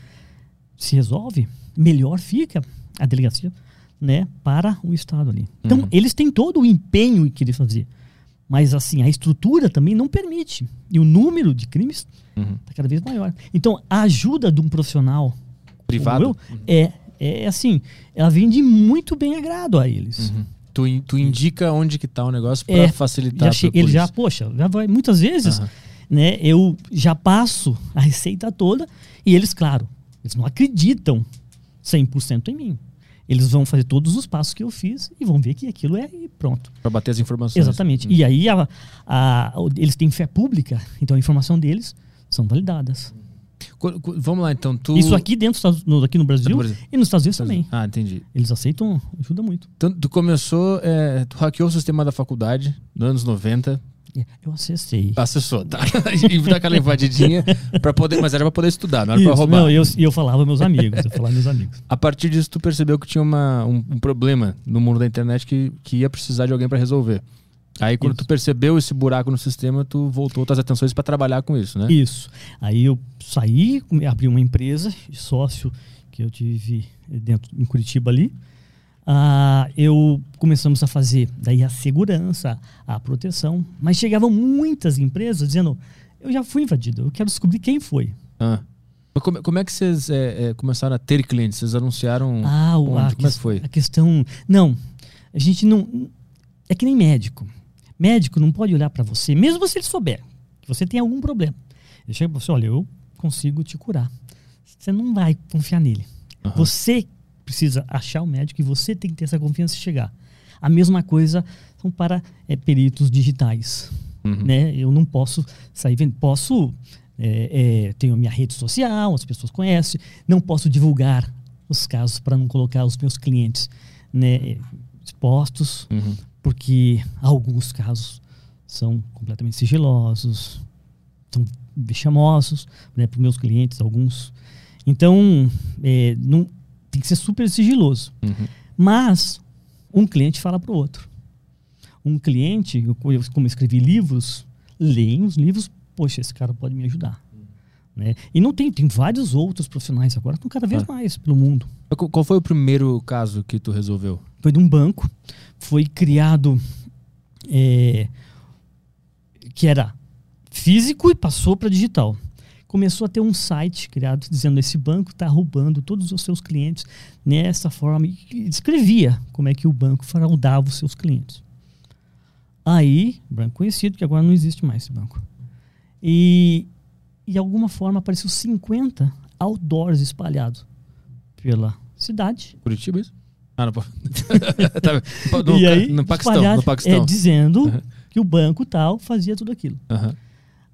se resolve, melhor fica a delegacia, né, para o estado ali. Então, Uhum. eles têm todo o empenho em querer fazer. Mas assim, a estrutura também não permite. E o número de crimes Uhum. está cada vez maior. Então, a ajuda de um profissional Privado? eu, é, é assim, ela vem de muito bem agrado a eles. Uhum. Tu, tu indica onde que tá o negócio pra É, facilitar Já che- ele já, poxa, já vai, muitas vezes, né, eu já passo a receita toda e eles, claro, eles não acreditam 100% em mim. Eles vão fazer todos os passos que eu fiz e vão ver que aquilo é e pronto. Pra bater as informações. Exatamente. Uhum. E aí a- a- eles têm fé pública, então a informação deles são validadas. Qu- Vamos lá, então. Tu... Isso aqui dentro no, aqui no Brasil, No Brasil. e nos Estados Unidos também. Ah, entendi. Eles aceitam, ajuda muito. Então, tu começou, é, tu hackeou o sistema da faculdade nos anos 90, É, Eu acessei. acessou, tá? *laughs* e dá aquela invadidinha pra poder, mas era pra poder estudar, não era pra Isso, roubar. não, eu, e eu falava meus amigos, eu falava meus amigos. A partir disso, tu percebeu que tinha uma, um, um problema no mundo da internet que, que ia precisar de alguém pra resolver. Aí, quando Isso. tu percebeu esse buraco no sistema, tu voltou tuas atenções pra trabalhar com isso, né? Isso. Aí eu saí, abri uma empresa, sócio que eu tive dentro em Curitiba ali. Ah, eu começamos a fazer daí a segurança, a proteção, mas chegavam muitas empresas dizendo: eu já fui invadido, eu quero descobrir quem foi. Ah. Mas como, como é que vocês é, é, começaram a ter clientes? Vocês anunciaram Ah, o- onde? a, Como é que foi? a questão. Não, a gente não. É que nem médico. Médico não pode olhar para você, mesmo se ele souber que você tem algum problema. Ele chega para você: olha, eu consigo te curar. Você não vai confiar nele. Aham. Você precisa achar o médico e você tem que ter essa confiança e chegar. A mesma coisa são para é, peritos digitais. Uhum. Né? Eu não posso sair vendo. Posso. É, é, tenho minha rede social, as pessoas conhecem. Não posso divulgar os casos para não colocar os meus clientes né, expostos, Uhum. porque alguns casos são completamente sigilosos, são vexamosos né, para os meus clientes, alguns. Então, é, não, tem que ser super sigiloso. Uhum. Mas um cliente fala para o outro. Um cliente, eu, como eu escrevi livros, leem os livros, poxa, esse cara pode me ajudar. Né? E não tem, tem vários outros profissionais agora, estão cada vez Ah. mais pelo mundo. Qual foi o primeiro caso que tu resolveu? Foi de um banco, foi criado é, que era físico e passou para digital. Começou a ter um site criado dizendo esse banco está roubando todos os seus clientes nessa forma e descrevia como é que o banco fraudava os seus clientes. Aí, banco conhecido, que agora não existe mais esse banco. E de alguma forma apareceu 50 outdoors espalhados pela cidade Curitiba, isso? Ah, não. *laughs* Tá, no, e aí, no Paquistão. No Paquistão. É, dizendo Uhum. que o banco tal fazia tudo aquilo. Aham.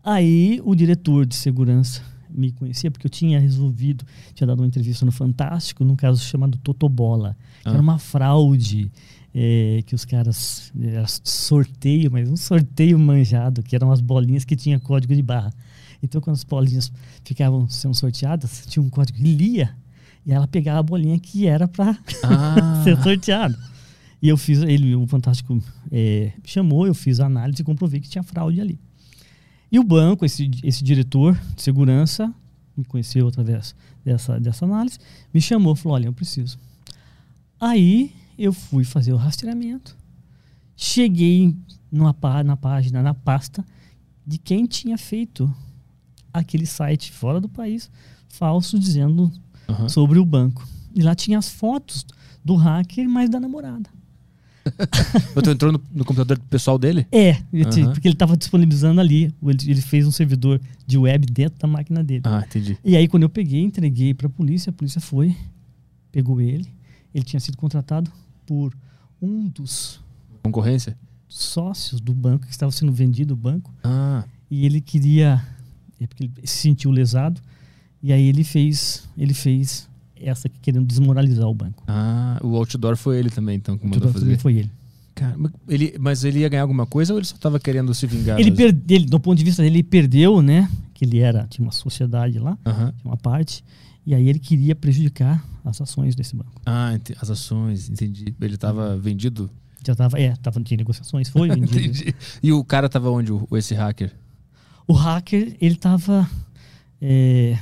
Aí o diretor de segurança me conhecia porque eu tinha resolvido, tinha dado uma entrevista no Fantástico, num caso chamado Totobola, que Ah. era uma fraude é, que os caras era sorteio, mas um sorteio manjado, que eram as bolinhas que tinha código de barra. Então quando as bolinhas ficavam sendo sorteadas, tinha um código que lia e ela pegava a bolinha que era para *laughs* Ah, ser sorteado. E eu fiz, ele, o Fantástico é, chamou, eu fiz a análise e comprovei que tinha fraude ali. E o banco, esse, esse diretor de segurança, me conheceu através dessa, dessa análise, me chamou, falou, olha, eu preciso. Aí eu fui fazer o rastreamento, cheguei numa, pá- na página, na pasta, de quem tinha feito aquele site fora do país, falso, dizendo aham. sobre o banco. E lá tinha as fotos do hacker, mas da namorada. Tu entrou no, no computador pessoal dele? É, Aham. porque ele estava disponibilizando ali. Ele, ele fez um servidor de web dentro da máquina dele. Ah, entendi. E aí, quando eu peguei, entreguei para a polícia, a polícia foi, pegou ele. Ele tinha sido contratado por um dos Concorrência? sócios do banco, que estava sendo vendido o banco. Ah, E ele queria. É porque ele se sentiu lesado. E aí ele fez. Ele fez essa aqui, querendo desmoralizar o banco. ah, o outdoor foi ele também, então, que mandou fazer. foi ele. Cara, mas ele, mas ele ia ganhar alguma coisa ou ele só tava querendo se vingar? Ele, perde, ele, do ponto de vista dele, ele perdeu, né? que ele era, tinha uma sociedade lá, Aham. tinha uma parte, e aí ele queria prejudicar as ações desse banco. Ah, as ações, entendi. Ele tava vendido? Já tava, é, tava tinha negociações, foi *laughs* vendido. Entendi. E o cara tava onde, o, esse hacker? o hacker, ele tava é,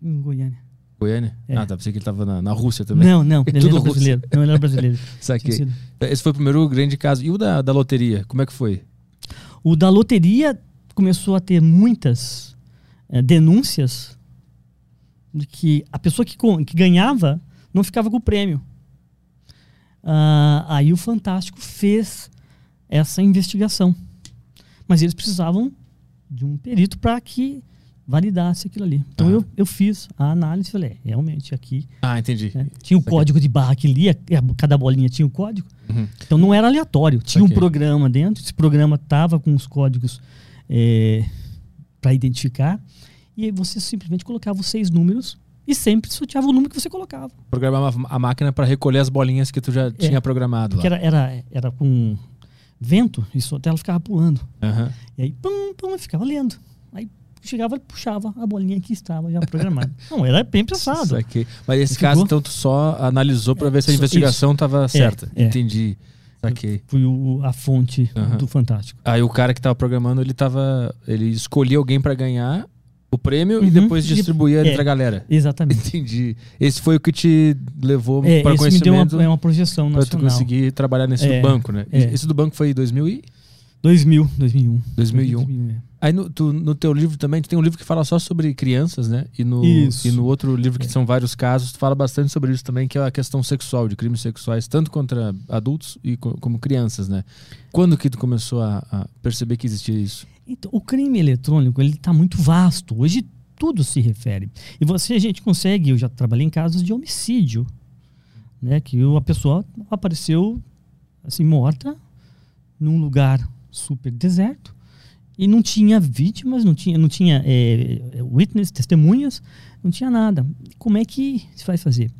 em Goiânia. Goiânia? É. Ah, tá. Pensei que ele tava na, na Rússia também. Não, não, *laughs* É ele tudo era brasileiro. Não, ele era brasileiro. *laughs* Saquei. sido- Esse foi o primeiro grande caso. E o da, da loteria? Como é que foi? O da loteria começou a ter muitas eh, denúncias de que a pessoa que, que ganhava não ficava com o prêmio. Ah, aí o Fantástico fez essa investigação. Mas eles precisavam de um perito para que validasse aquilo ali. Então Ah. eu, eu fiz a análise e falei, é, realmente aqui Ah, entendi. né, tinha o código de barra que lia, é, cada bolinha tinha o código. Uhum. Então não era aleatório. Tinha um programa dentro, esse programa tava com os códigos para identificar, e aí você simplesmente colocava os seis números e sempre sorteava o número que você colocava. Programava a máquina pra recolher as bolinhas que tu já tinha programado lá. Era, era, era com vento e só ela ficava pulando. Aham. E aí, pum, pum, eu ficava lendo. Aí chegava e puxava a bolinha que estava já programada. *laughs* não, era bem pensado. Saquei. Mas esse Ficou? caso, então, tu só analisou pra ver se a investigação tava certa. é. Entendi. Saquei. Foi o- a fonte do Fantástico. Aí o cara que tava programando, ele tava. Ele escolhia alguém pra ganhar o prêmio e Uhum. depois distribuía é. entre a galera. Exatamente. *laughs* Entendi. Esse foi o que te levou É, para esse me deu conhecimento uma, é uma projeção pra tu nacional. conseguir trabalhar nesse É, do banco, né? é. Esse do banco foi em 2000 e... 2000, 2001. 2001. é. Aí no, tu- no teu livro também, tu tem um livro que fala só sobre crianças, né? E no, Isso. e no outro livro, que É. são vários casos, tu fala bastante sobre isso também, que é a questão sexual, de crimes sexuais, tanto contra adultos e co- como crianças, né? Quando que tu começou a, a perceber que existia isso? Então, o crime eletrônico ele está muito vasto. Hoje tudo se refere. E você, a gente consegue. Eu já trabalhei em casos de homicídio, né? Que a pessoa apareceu assim morta num lugar super deserto e não tinha vítimas, não tinha, não tinha é, witness, testemunhas, não tinha nada. Como é que se vai fazer?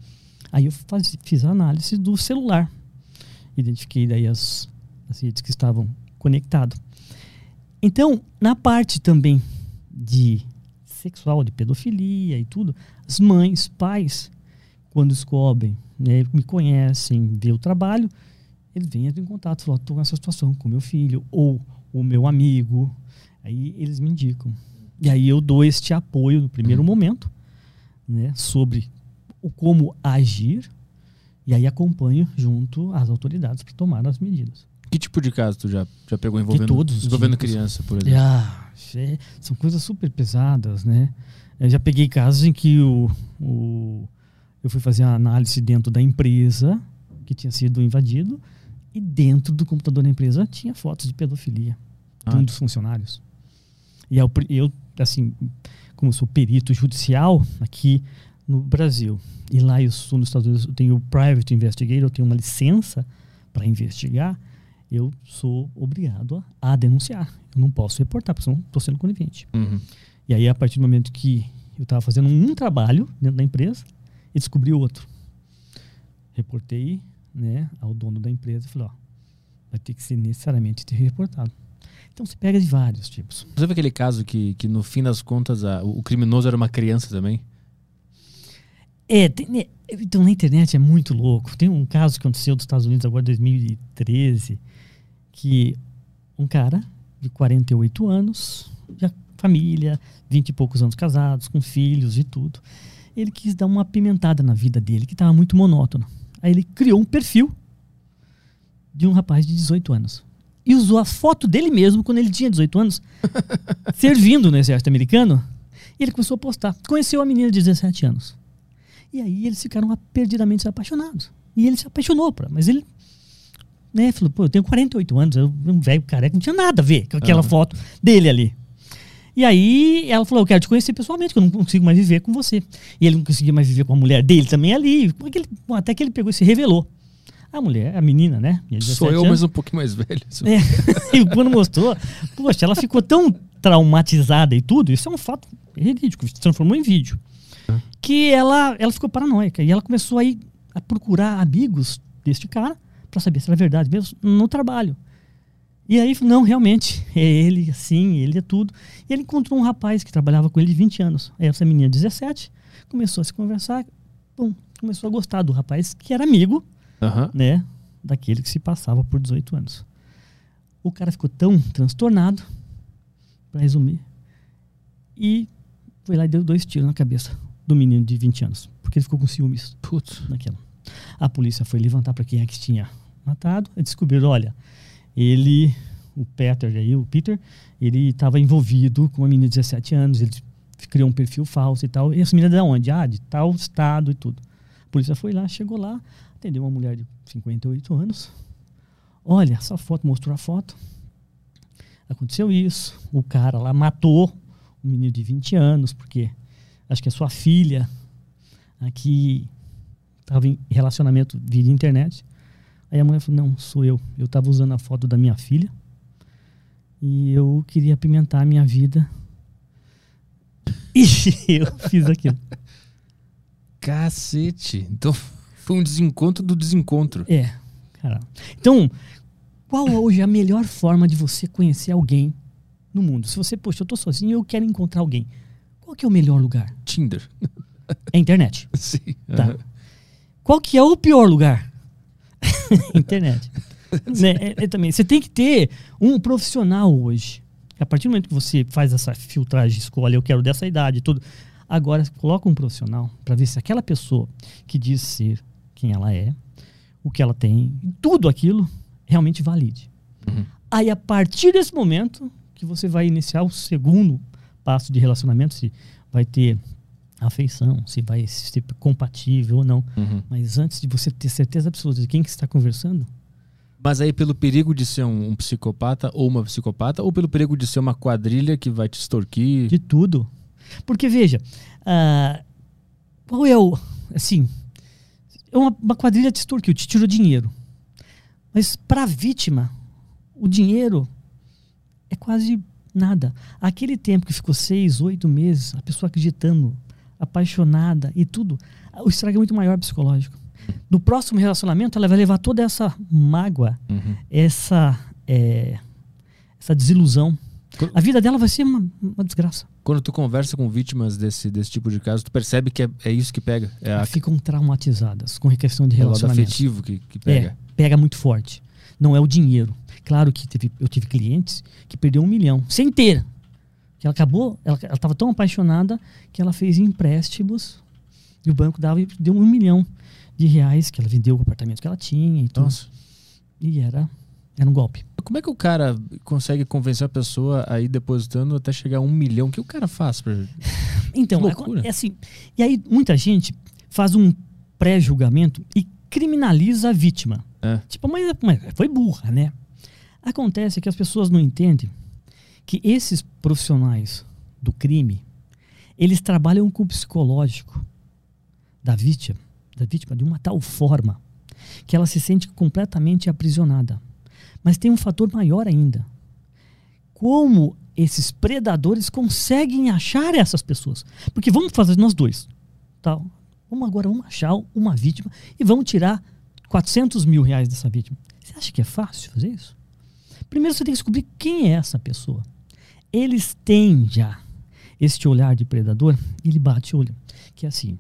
Aí eu faz- fiz a análise do celular, identifiquei daí as, as redes que estavam conectadas. Então, na parte também de sexual, de pedofilia e tudo, as mães, pais, quando descobrem, né, me conhecem, vê o trabalho, vêm entram em contato, falam, estou nessa situação com meu filho ou o meu amigo, aí eles me indicam. E aí eu dou este apoio no primeiro momento, né, sobre o como agir, e aí acompanho junto às autoridades para tomar as medidas. Que tipo de caso tu já, já pegou envolvendo, todos os envolvendo tipos. criança, por exemplo? Ah, é- são coisas super pesadas, né? Eu já peguei casos em que o, o- eu fui fazer a análise dentro da empresa que tinha sido invadido e dentro do computador da empresa tinha fotos de pedofilia de Ah. um dos funcionários. E eu, eu, assim, como sou perito judicial aqui no Brasil e lá eu sou nos Estados Unidos, eu tenho o private investigator, eu tenho uma licença para investigar, eu sou obrigado a, a denunciar. Eu não posso reportar, porque senão estou sendo conivente. Uhum. E aí, a partir do momento que eu estava fazendo um trabalho dentro da empresa e descobri outro, reportei né, ao dono da empresa e falei: ó, vai ter que ser necessariamente ter reportado. Então, você pega de vários tipos. Você viu aquele caso que, que no fim das contas a- o criminoso era uma criança também? É, tem- né, então na internet é muito louco. Tem um caso que aconteceu dos Estados Unidos agora em 2013, que um cara de 48 anos, já família, 20 e poucos anos casados, com filhos e tudo. Ele quis dar uma apimentada na vida dele, que estava muito monótona. Aí ele criou um perfil de um rapaz de 18 anos. E usou a foto dele mesmo quando ele tinha 18 anos, *laughs* servindo no exército americano. E ele começou a postar. Conheceu a menina de 17 anos. E aí eles ficaram perdidamente apaixonados. E ele se apaixonou, pra, mas ele né, falou, pô, eu tenho 48 anos, eu um velho careca, não tinha nada a ver com aquela foto dele ali. E aí ela falou, eu quero te conhecer pessoalmente, que eu não consigo mais viver com você. E ele não conseguia mais viver com a mulher dele também ali. Como é que ele- bom, até que ele pegou e se revelou. A mulher, a menina, né? tinha 17 Sou eu, anos. mas um pouquinho mais velho. É, *laughs* e quando mostrou, poxa, ela ficou tão traumatizada e tudo, isso é um fato verídico, se transformou em vídeo. Que ela, ela ficou paranoica e ela começou aí a procurar amigos deste cara para saber se era verdade mesmo no trabalho. E aí, não, realmente, é ele, assim, ele é tudo. E ele encontrou um rapaz que trabalhava com ele de 20 anos. Essa menina, 17, começou a se conversar, bom, começou a gostar do rapaz que era amigo, Aham. né, daquele que se passava por 18 anos. O cara ficou tão transtornado, para resumir, e foi lá e deu dois tiros na cabeça do menino de 20 anos, porque ele ficou com ciúmes Putz. naquela. A polícia foi levantar para quem é que tinha matado e descobriram, olha, ele, o Peter aí, o Peter, ele estava envolvido com uma menina de 17 anos, ele criou um perfil falso e tal. E essa menina de onde? Ah, de tal estado e tudo. A polícia foi lá, chegou lá, atendeu uma mulher de 58 anos. Olha, essa foto, mostrou a foto. Aconteceu isso. O cara lá matou um menino de 20 anos, porque acho que a sua filha aqui estava em relacionamento via internet. Aí a mulher falou: Não, sou eu. Eu estava usando a foto da minha filha e eu queria apimentar a minha vida. *laughs* E eu fiz aquilo. Cacete. Então *laughs* foi um desencontro do desencontro. É, cara. Então, qual hoje é a melhor forma de você conhecer alguém no mundo? Se você, poxa, eu tô sozinho e eu quero encontrar alguém. Qual que é o melhor lugar? Tinder. É a internet. *laughs* Sim. Tá. Aham. Qual que é o pior lugar? *laughs* Internet. Né, é- é também. Você tem que ter um profissional hoje. A partir do momento que você faz essa filtragem, escolhe, eu quero dessa idade e tudo. Agora, coloca um profissional para ver se aquela pessoa que diz ser quem ela é, o que ela tem, tudo aquilo, realmente valide. Uhum. Aí, a partir desse momento, que você vai iniciar o segundo passo de relacionamento, se vai ter afeição, se vai ser compatível ou não. Uhum. Mas antes de você ter certeza absoluta de quem que está conversando, Mas aí pelo perigo de ser um, um psicopata ou uma psicopata, ou pelo perigo de ser uma quadrilha que vai te extorquir. de tudo. Porque, veja, ah, qual é o. Assim, é uma, uma quadrilha te extorquiu, te tirou dinheiro. Mas para a vítima, o dinheiro é quase nada. Aquele tempo que ficou seis, oito meses, a pessoa acreditando, apaixonada e tudo, o estrago é muito maior psicológico. No próximo relacionamento, ela vai levar toda essa mágoa, Uhum. essa, é, essa desilusão. Co- A vida dela vai ser uma, uma desgraça. Quando tu conversa com vítimas desse, desse tipo de caso, tu percebe que é, é isso que pega. É a, ficam traumatizadas com a questão de é o relacionamento. afetivo que, que pega. É, pega muito forte. Não é o dinheiro. Claro que teve- eu tive clientes que perdeu um milhão, sem ter. Que ela acabou, ela estava tão apaixonada que ela fez empréstimos e o banco dava deu um milhão de reais que ela vendeu o apartamento que ela tinha e tudo. Nossa. E era, era um golpe. Como é que o cara consegue convencer a pessoa a ir depositando até chegar a um milhão? O que o cara faz? Pra... *laughs* Então, é, é assim. E aí muita gente faz um pré-julgamento e criminaliza a vítima. É. Tipo, mas, mas foi burra, né? Acontece que as pessoas não entendem que esses profissionais do crime, eles trabalham com o psicológico da vítima, da vítima de uma tal forma que ela se sente completamente aprisionada. Mas tem um fator maior ainda. Como esses predadores conseguem achar essas pessoas? Porque vamos fazer nós dois, tal. Vamos agora vamos achar uma vítima e vamos tirar 400 mil reais dessa vítima. Você acha que é fácil fazer isso? Primeiro você tem que descobrir quem é essa pessoa. Eles têm já este olhar de predador, ele bate o olho. Que é assim,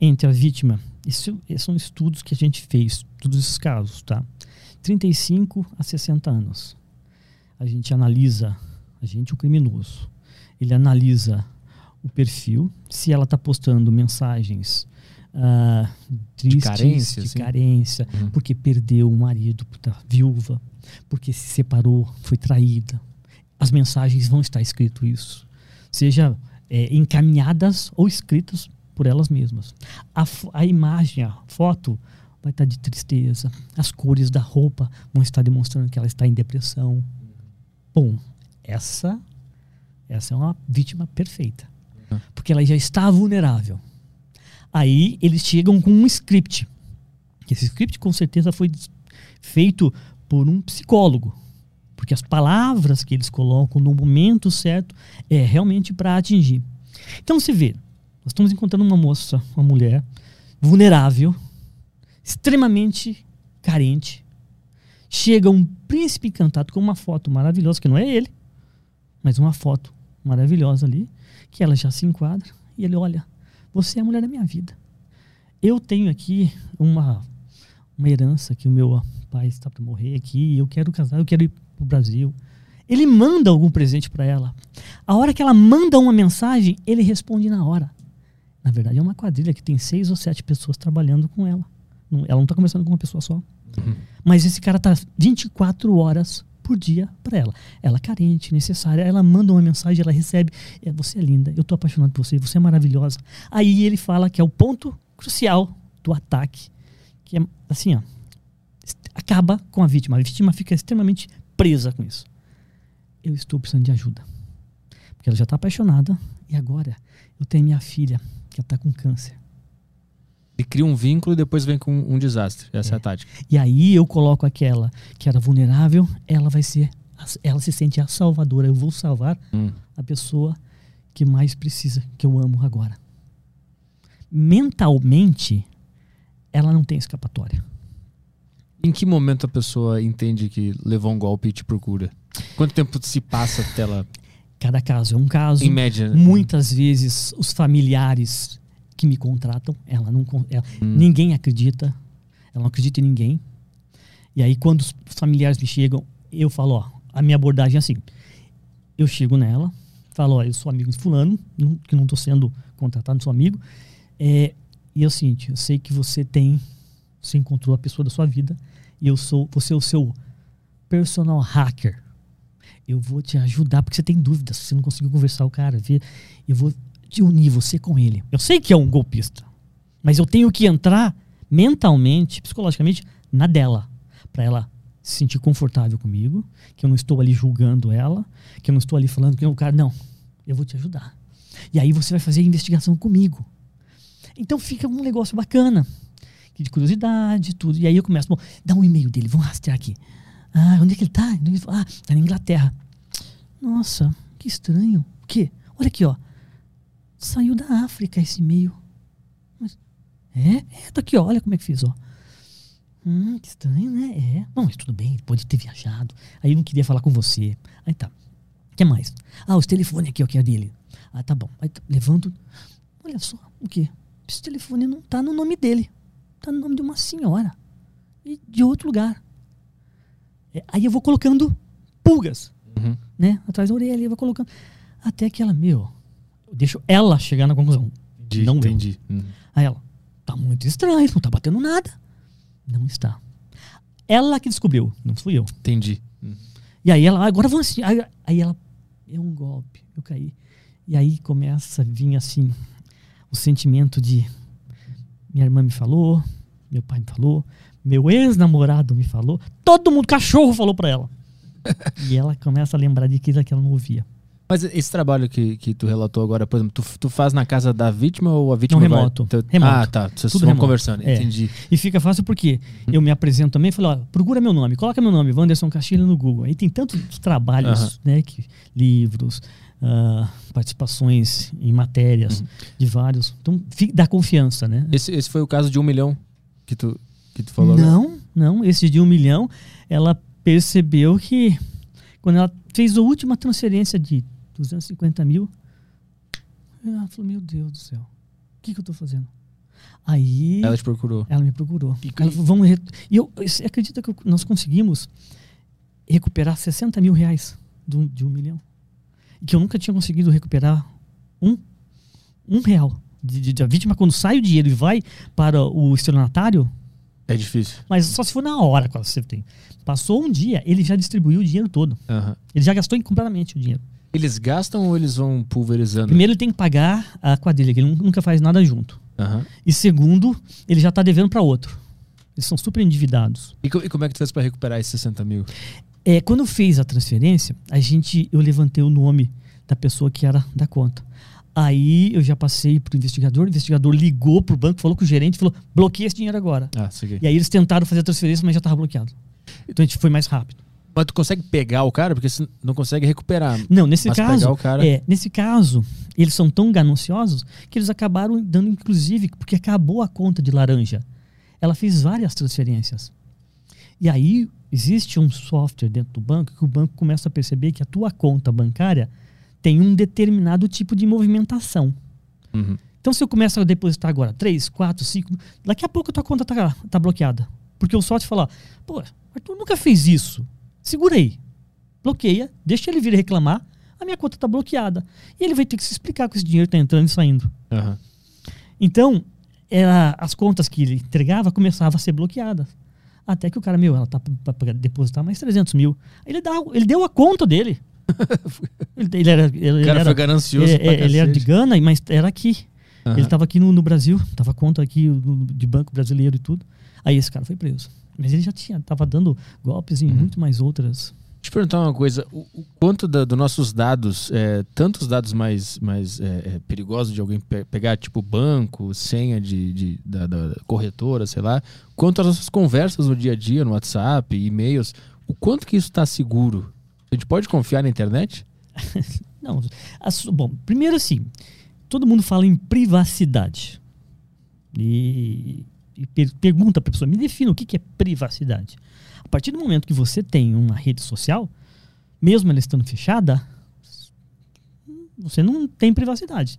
entre a vítima, isso, esses são estudos que a gente fez, todos esses casos, tá? 35 a 60 anos. A gente analisa, a gente, o criminoso, ele analisa o perfil, se ela está postando mensagens ah, tristes, carência, de carência, Uhum. porque perdeu o marido, tá viúva, porque se separou, foi traída. As mensagens vão estar escrito isso, seja é, encaminhadas ou escritas por elas mesmas. A, a imagem, a foto vai estar de tristeza, as cores da roupa vão estar demonstrando que ela está em depressão. Bom, essa essa é uma vítima perfeita, porque ela já está vulnerável. Aí eles chegam com um script. Esse script com certeza foi feito por um psicólogo, porque as palavras que eles colocam no momento certo é realmente para atingir. Então você vê, nós estamos encontrando uma moça, uma mulher vulnerável, extremamente carente, chega um príncipe encantado com uma foto maravilhosa, que não é ele, mas uma foto maravilhosa ali, que ela já se enquadra, e ele olha, você é a mulher da minha vida. Eu tenho aqui uma, uma herança que o meu pai está para morrer aqui, eu quero casar, eu quero ir para o Brasil. Ele manda algum presente para ela. A hora que ela manda uma mensagem, ele responde na hora. Na verdade, é uma quadrilha que tem seis ou sete pessoas trabalhando com ela. Ela não está conversando com uma pessoa só. Mas esse cara tá 24 horas por dia para ela. Ela carente, necessária. Ela manda uma mensagem, ela recebe. É, você é linda, eu tô apaixonado por você, você é maravilhosa. Aí ele fala que é o ponto crucial do ataque. Que é assim, ó. Acaba com a vítima. A vítima fica extremamente presa com isso. Eu estou precisando de ajuda. Porque ela já está apaixonada. E agora eu tenho minha filha, que está com câncer. Ele cria um vínculo e depois vem com um desastre. Essa é, a tática. E aí eu coloco aquela que era vulnerável, ela vai ser, ela se sente a salvadora. Eu vou salvar Hum. a pessoa que mais precisa, que eu amo agora. Mentalmente, ela não tem escapatória. Em que momento a pessoa entende que levou um golpe e te procura? Quanto tempo se passa até ela, Cada caso é um caso. em média? né? Muitas vezes os familiares que me contratam, ela não, ela- Hum. ninguém acredita, ela não acredita em ninguém. E aí quando os familiares me chegam, eu falo, ó, a minha abordagem é assim. Eu chego nela, falo, ó, eu sou amigo de fulano, que não estou sendo contratado, sou amigo. É, e é o seguinte, eu sei que você tem, você encontrou a pessoa da sua vida e eu sou, você é o seu personal hacker. Eu vou te ajudar porque você tem dúvidas, você não conseguiu conversar com o cara, eu vou te unir você com ele. Eu sei que é um golpista, mas eu tenho que entrar mentalmente, psicologicamente na dela, para ela se sentir confortável comigo, que eu não estou ali julgando ela, que eu não estou ali falando que o cara não, eu vou te ajudar. E aí você vai fazer a investigação comigo. Então fica um negócio bacana, de curiosidade, tudo. E aí eu começo, bom, dá um e-mail dele, vamos rastrear aqui. Ah, onde é que ele tá? Ah, tá na Inglaterra. Nossa, que estranho. O quê? Olha aqui, ó. Saiu da África esse e-mail. Mas, é? É, tá aqui, ó. Olha como é que fiz, ó. Hum, que estranho, né? É. Não, mas tudo bem, pode ter viajado. Aí eu não queria falar com você. Aí tá. O que mais? Ah, os telefones aqui, ó, que é dele. Ah, tá bom. Aí tá, levanto. Olha só, o quê? Esse telefone não tá no nome dele. Tá no nome de uma senhora. E de outro lugar. É, aí eu vou colocando pulgas, Uhum. né? Atrás da orelha, eu vou colocando. Até que ela, meu, eu deixo ela chegar na conclusão. Entendi, não entendi. Hum. Aí ela, tá muito estranho, não tá batendo nada. Não está. Ela que descobriu, não fui eu. Entendi. Hum. E aí ela, agora vamos assim. Aí, aí ela, é um golpe, eu caí. E aí começa a vir assim, o sentimento de minha irmã me falou, meu pai me falou, meu ex-namorado me falou, todo mundo, cachorro falou pra ela. *laughs* e ela começa a lembrar de coisa que ela não ouvia. Mas esse trabalho que, que tu relatou agora, por exemplo, tu, tu faz na casa da vítima ou a vítima Não, vai- remoto. tu- Remoto. Ah, tá. Vocês Tudo vão remoto. conversando. É. Entendi. E fica fácil porque eu me apresento também, falo, ó, procura meu nome, coloca meu nome, Wanderson Castilho no Google. Aí tem tantos trabalhos, né, que, livros, ah, participações em matérias Uhum. de vários. Então, dá confiança, né? Esse, esse foi o caso de um milhão que tu, que tu falou, né? Não, não, esse de um milhão, ela percebeu que quando ela fez a última transferência de 250 mil, ela falou, meu Deus do céu, o que, que eu estou fazendo? Aí Ela te procurou. Ela me procurou. E- Ela falou, vamos. E eu, acredita que eu- nós conseguimos recuperar 60 mil reais um, de um milhão? Que eu nunca tinha conseguido recuperar um, um real. De, de- de- a vítima, quando sai o dinheiro e vai para o estelionatário, É difícil. mas só se for na hora que você tem. Passou um dia, ele já distribuiu o dinheiro todo. Aham. Ele já gastou completamente o dinheiro. Eles gastam ou eles vão pulverizando? Primeiro, ele tem que pagar a quadrilha, que ele nu- nunca faz nada junto. Aham. E segundo, ele já está devendo para outro. Eles são super endividados. E, e como é que tu fez pra recuperar esses 60 mil? É, quando eu fiz a transferência, a gente, eu levantei o nome da pessoa que era da conta. Aí eu já passei pro investigador, o investigador ligou pro banco, falou com o gerente, falou: bloqueia esse dinheiro agora. Ah. E aí eles tentaram fazer a transferência, mas já estava bloqueado. Então a gente foi mais rápido. Mas tu consegue pegar o cara? Porque você não consegue recuperar. Não, nesse Mas caso, o cara- é, nesse caso, eles são tão gananciosos que eles acabaram dando, inclusive, porque acabou a conta de laranja. Ela fez várias transferências. E aí existe um software dentro do banco que o banco começa a perceber que a tua conta bancária tem um determinado tipo de movimentação. Uhum. Então, se eu começo a depositar agora 3, 4, 5, daqui a pouco a tua conta tá, tá bloqueada. Porque o software fala, pô, Arthur nunca fez isso. Segura aí. Bloqueia, deixa ele vir reclamar, a minha conta tá bloqueada. E ele vai ter que se explicar que esse dinheiro tá entrando e saindo. Aham. Então, era, as contas que ele entregava começavam a ser bloqueadas. Até que o cara, meu, ela tá para depositar mais 300 mil. Aí Ele, dá, ele deu a conta dele. *laughs* ele, ele era, ele, O cara era, foi ganancioso ele, pra ele era de. Gana, mas era aqui. Aham. Ele estava aqui no, no Brasil, tava conta aqui de banco brasileiro e tudo. Aí esse cara foi preso. Mas ele já tinha, tava dando golpes em muito mais outras. Eu perguntar uma coisa. O, o quanto da- dos nossos dados, é, tanto os dados mais, mais é, é, perigosos de alguém pe- pegar, tipo banco, senha de, de- da, da corretora, sei lá, quanto as nossas conversas no dia a dia, no WhatsApp, e-mails, o quanto que isso está seguro? A gente pode confiar na internet? *laughs* Não, as- bom, primeiro assim, todo mundo fala em privacidade. E, e per- pergunta para a pessoa, me defina o que, que é privacidade. A partir do momento que você tem uma rede social, mesmo ela estando fechada, você não tem privacidade.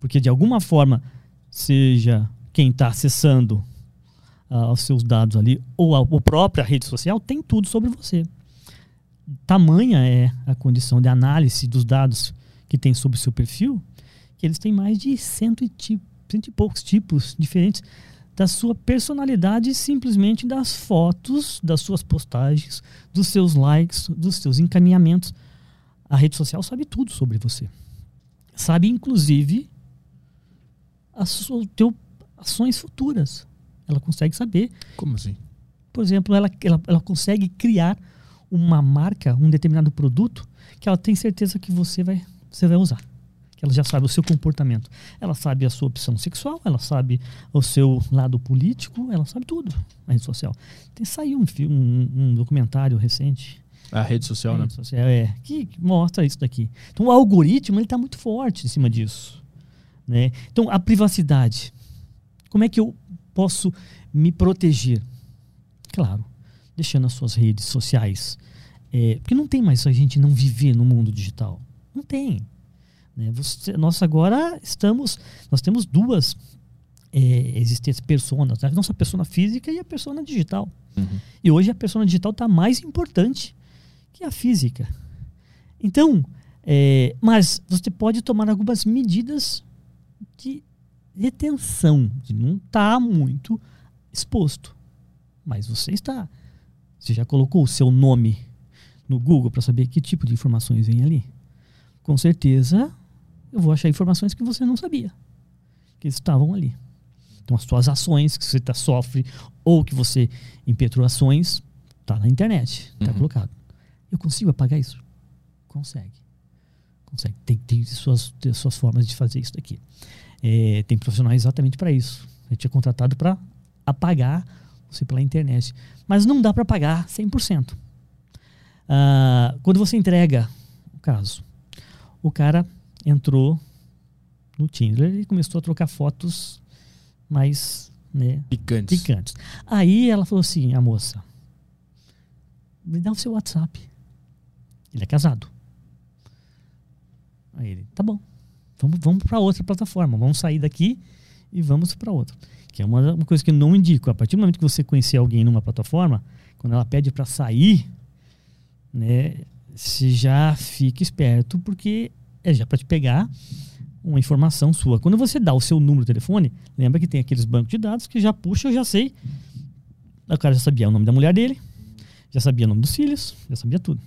Porque de alguma forma, seja quem está acessando ah, os seus dados ali, ou a, a própria rede social, tem tudo sobre você tamanha é a condição de análise dos dados que tem sobre o seu perfil, que eles têm mais de cento e, ti- cento e poucos tipos diferentes da sua personalidade, simplesmente das fotos, das suas postagens, dos seus likes, dos seus encaminhamentos. A rede social sabe tudo sobre você. Sabe, inclusive, as su- teu ações futuras. Ela consegue saber Como assim? por exemplo, ela, ela, ela consegue criar uma marca, um determinado produto que ela tem certeza que você vai, você vai usar. Que ela já sabe o seu comportamento. Ela sabe a sua opção sexual, ela sabe o seu lado político, ela sabe tudo na rede social. Tem saiu um filme, um, um documentário recente A rede social, né? rede social, é, que, mostra isso daqui. Então o algoritmo ele está muito forte em cima disso. Né? Então a privacidade. Como é que eu posso me proteger? Claro, deixando as suas redes sociais. É, porque não tem mais a gente não viver no mundo digital. Não tem. Né? Você- nós agora estamos. Nós temos duas é, existentes personas. né? A nossa persona física e a persona digital. Uhum. E hoje a persona digital está mais importante que a física. Então, é, mas você pode tomar algumas medidas de retenção, de não estar muito exposto. Mas você está. Você já colocou o seu nome no Google para saber que tipo de informações vem ali? Com certeza eu vou achar informações que você não sabia que estavam ali. Então, as suas ações que você tá, sofre ou que você impetrou ações, tá na internet, tá Uhum. colocado. Eu consigo apagar isso? Consegue. Consegue. Tem, tem, suas, tem suas formas de fazer isso daqui. É, tem profissionais exatamente para isso. Eu tinha contratado para apagar você pela internet. Mas não dá para apagar 100%. Ah, quando você entrega o caso, o cara entrou no Tinder e começou a trocar fotos mais né, Picantes. picantes. Aí ela falou assim, a moça, me dá o seu WhatsApp. Ele é casado. Aí ele, tá bom. Vamos, vamos para outra plataforma. Vamos sair daqui e vamos para outra. Que é uma, uma coisa que eu não indico. A partir do momento que você conhecer alguém numa plataforma, quando ela pede para sair, né, você já fica esperto porque é já para te pegar uma informação sua. Quando você dá o seu número de telefone, lembra que tem aqueles bancos de dados que já puxa, eu já sei. O cara já sabia o nome da mulher dele, já sabia o nome dos filhos, já sabia tudo.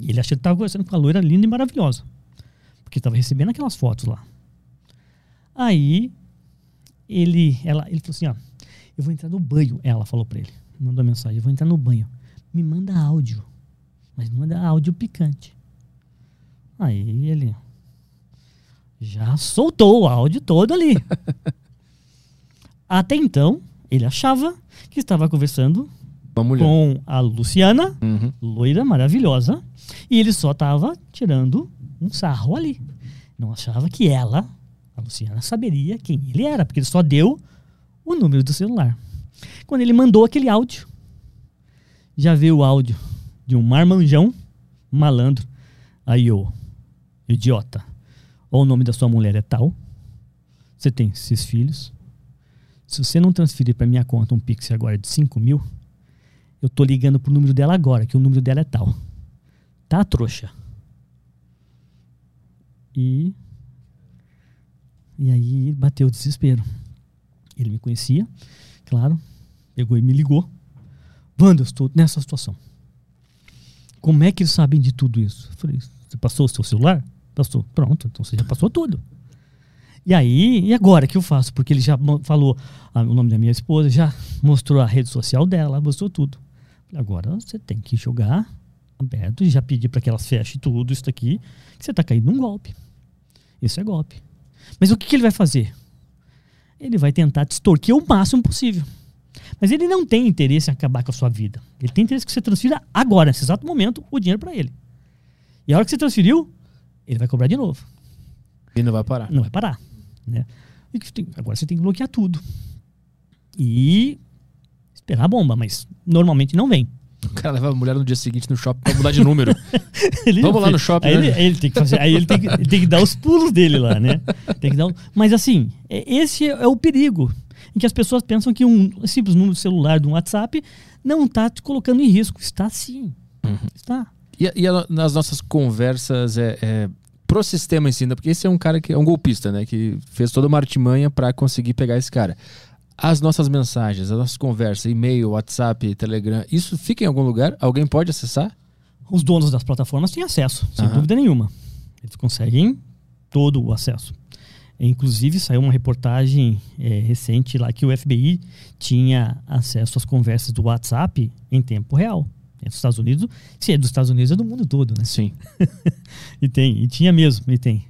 E ele achou que estava conversando com uma loira linda e maravilhosa. Porque estava recebendo aquelas fotos lá. Aí, ele, ela, ele falou assim, ó, eu vou entrar no banho. Ela falou para ele, mandou mensagem, eu vou entrar no banho. Me manda áudio, mas manda áudio picante. Aí ele já soltou o áudio todo ali. *laughs* Até então, ele achava que estava conversando com a Luciana, Uhum. loira maravilhosa, e ele só estava tirando um sarro ali. Não achava que ela, a Luciana, saberia quem ele era, porque ele só deu o número do celular. Quando ele mandou aquele áudio já veio o áudio de um marmanjão, malandro. Aí, ô, idiota, ou o nome da sua mulher é tal, você tem esses filhos. Se você não transferir para minha conta um Pix agora de 5 mil, eu tô ligando pro número dela agora, que o número dela é tal. Tá, trouxa? E. E aí bateu o desespero. Ele me conhecia, claro, pegou e me ligou. Wanda, estou nessa situação. Como é que eles sabem de tudo isso? Eu falei, você passou o seu celular? Passou. Pronto, então você já passou tudo. E aí, e agora que eu faço? Porque ele já falou o nome da minha esposa, já mostrou a rede social dela, mostrou tudo. Agora você tem que jogar aberto e já pedir para que elas fechem tudo isso daqui, que você está caindo num golpe. Isso é golpe. Mas o que, que ele vai fazer? Ele vai tentar te o máximo possível. Mas ele não tem interesse em acabar com a sua vida. Ele tem interesse que você transfira agora, nesse exato momento, o dinheiro para ele. E a hora que você transferiu, ele vai cobrar de novo. E não vai parar. Não vai parar. Né? Agora você tem que bloquear tudo. E esperar a bomba, mas normalmente não vem. O cara leva a mulher no dia seguinte no shopping pra mudar de número. *laughs* Ele- Vamos lá no shopping, Aí, né? ele, ele tem que fazer, aí ele tem que, ele tem que dar os pulos dele lá, né? Tem que dar mas assim, é- esse é o perigo. Em que as pessoas pensam que um simples número celular de um WhatsApp não está te colocando em risco. Está sim. Uhum. Está. E, e a- nas nossas conversas é, é, pro sistema em si, né? porque esse é um cara que é um golpista, né? Que fez toda uma artimanha para conseguir pegar esse cara. As nossas mensagens, as nossas conversas, e-mail, WhatsApp, Telegram, isso fica em algum lugar? Alguém pode acessar? Os donos das plataformas têm acesso, sem Aham. dúvida nenhuma. Eles conseguem todo o acesso. Inclusive, saiu uma reportagem eh, recente lá que o FBI tinha acesso às conversas do WhatsApp em tempo real. É dos Estados Unidos, se é dos Estados Unidos, é do mundo todo, né? Sim. *laughs* E tem, e tinha mesmo, e tem.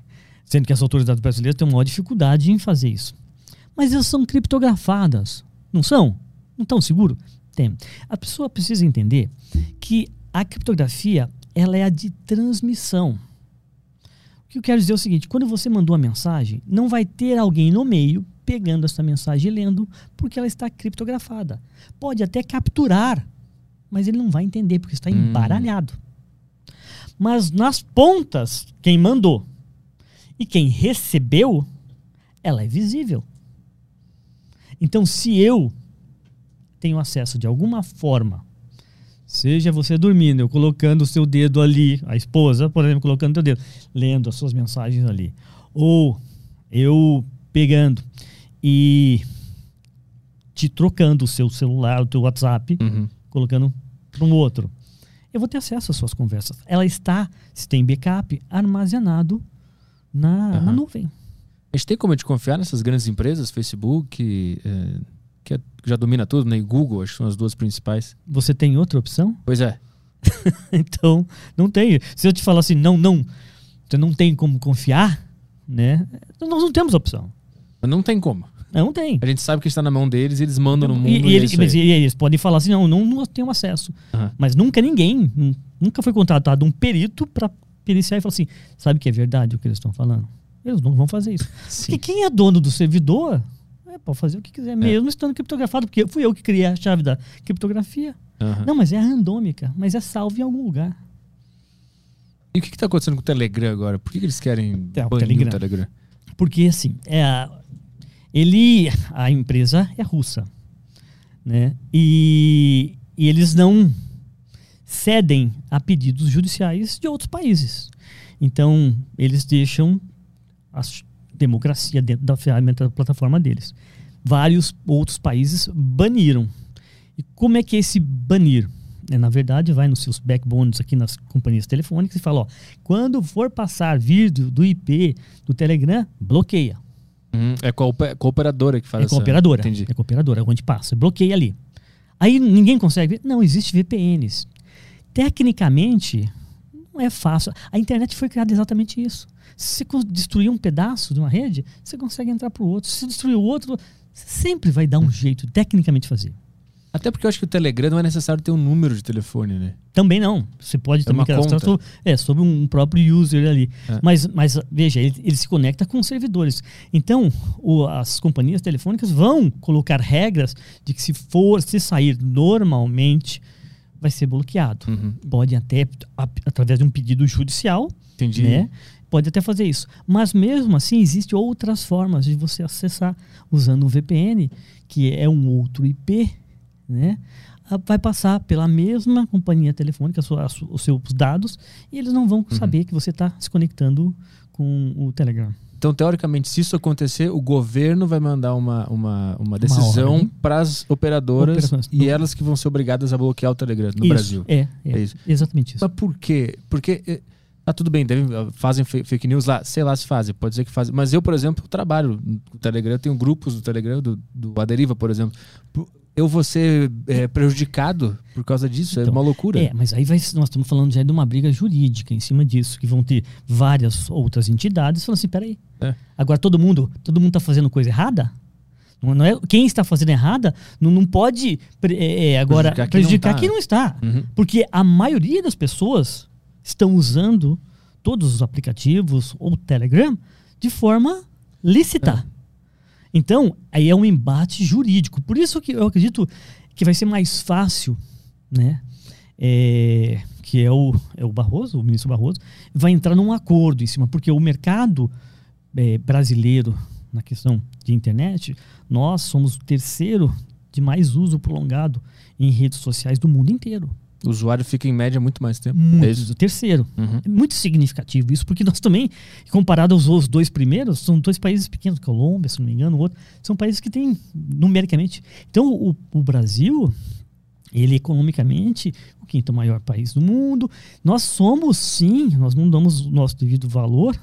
Sendo que as autoridades brasileiras têm uma maior dificuldade em fazer isso. Mas elas são criptografadas, não são? Não estão seguro? Tem. A pessoa precisa entender que a criptografia ela é a de transmissão. O que eu quero dizer é o seguinte: quando você mandou a mensagem, não vai ter alguém no meio pegando essa mensagem e lendo, porque ela está criptografada. Pode até capturar, mas ele não vai entender, porque está Hum. embaralhado. Mas nas pontas, quem mandou e quem recebeu, ela é visível. Então, se eu tenho acesso de alguma forma, seja você dormindo, eu colocando o seu dedo ali, a esposa, por exemplo, colocando o seu dedo, lendo as suas mensagens ali, ou eu pegando e te trocando o seu celular, o teu WhatsApp, Uhum. Colocando para um outro. Eu vou ter acesso às suas conversas. Ela está, se tem backup, armazenado na, na Aham. nuvem. A gente tem como de confiar nessas grandes empresas, Facebook, é, que é- já domina tudo, né? E Google, acho que são as duas principais. Você tem outra opção? *laughs* Pois é. então, não tem. Se eu te falar assim, não, não, você não tem como confiar, né? Nós não temos opção. Não tem como. Não tem. A gente sabe que está na mão deles e eles mandam no mundo. E, E, e é e eles podem falar assim, não, não, não tenho acesso. Aham. Mas nunca ninguém, nun- nunca foi contratado um perito para periciar e falar assim, sabe que é verdade o que eles estão falando? Eles não vão fazer isso. Sim. Porque quem é dono do servidor é, pode fazer o que quiser, mesmo estando criptografado, porque fui eu que criei a chave da criptografia. Aham. Não, mas é randômica, mas é salvo em algum lugar. E o que está acontecendo com o Telegram agora? Por que, que eles querem É, o banir Telegram. o Telegram? Porque assim, é ele, a empresa é russa, né? E, e eles não cedem a pedidos judiciais de outros países. Então, eles deixam a democracia dentro da ferramenta da plataforma deles. Vários outros países baniram. E como é que é esse banir? É, na verdade, vai nos seus backbones aqui nas companhias telefônicas e fala, ó, quando for passar vídeo do IP do Telegram, bloqueia. Uhum. É a, ope- com a operadora que faz É com a essa-. Entendi. É com a operadora, onde passa. Bloqueia ali. Aí ninguém consegue ver. Não, existe VPNs. Tecnicamente, não é fácil. A internet foi criada exatamente isso. Se você destruir um pedaço de uma rede, você consegue entrar para o outro. Se você destruir o outro, você sempre vai dar um jeito, tecnicamente, fazer. Até porque eu acho que o Telegram não é necessário ter um número de telefone, né? Também não. Você pode É também cadastrar sobre, é, sobre um próprio user ali. É. Mas, mas veja, ele, ele se conecta com os servidores. Então, o- as companhias telefônicas vão colocar regras de que se for, se sair normalmente vai ser bloqueado. Uhum. Pode até, a- através de um pedido judicial, Entendi. né? Pode até fazer isso. Mas mesmo assim, existem outras formas de você acessar usando o VPN, que é um outro IP, né? Ah, Vai passar pela mesma companhia telefônica, sua- os seus dados, e eles não vão saber que você está se conectando com o Telegram. Então, teoricamente, se isso acontecer, o governo vai mandar uma, uma, uma decisão para as operadoras Operações. e elas que vão ser obrigadas a bloquear o Telegram no Isso, Brasil. É, é, É isso. exatamente isso. Mas por quê? Porque. Tá tudo bem, devem, ah, fazem fake news lá, sei lá se fazem, pode ser que fazem. Mas eu, por exemplo, trabalho no Telegram, eu tenho grupos do Telegram, do, do Aderiva, por exemplo. Eu vou ser eh, prejudicado por causa disso, é Então, uma loucura. É, mas aí vai, nós estamos falando já de uma briga jurídica em cima disso, que vão ter várias outras entidades falando assim, peraí, É. agora todo mundo todo mundo está fazendo coisa errada? Não, não é, quem está fazendo errada não, não pode é, é, agora Prejudicar prejudicar, quem não tá. quem não está. Uhum. Porque a maioria das pessoas estão usando todos os aplicativos ou Telegram de forma lícita. Então, aí é um embate jurídico. Por isso que eu acredito que vai ser mais fácil, né? é, que é o, é o Barroso, o ministro Barroso, vai entrar num acordo em cima, porque o mercado é, brasileiro na questão de internet, nós somos o terceiro de mais uso prolongado em redes sociais do mundo inteiro. O usuário fica em média muito mais tempo. Muito, É terceiro. Uhum. É muito significativo isso, porque nós também, comparado aos, aos dois primeiros, são dois países pequenos, Colômbia, se não me engano, o outro, são países que têm, numericamente. Então, o, o Brasil, ele economicamente, o quinto maior país do mundo. Nós somos, sim, nós não damos o nosso devido valor,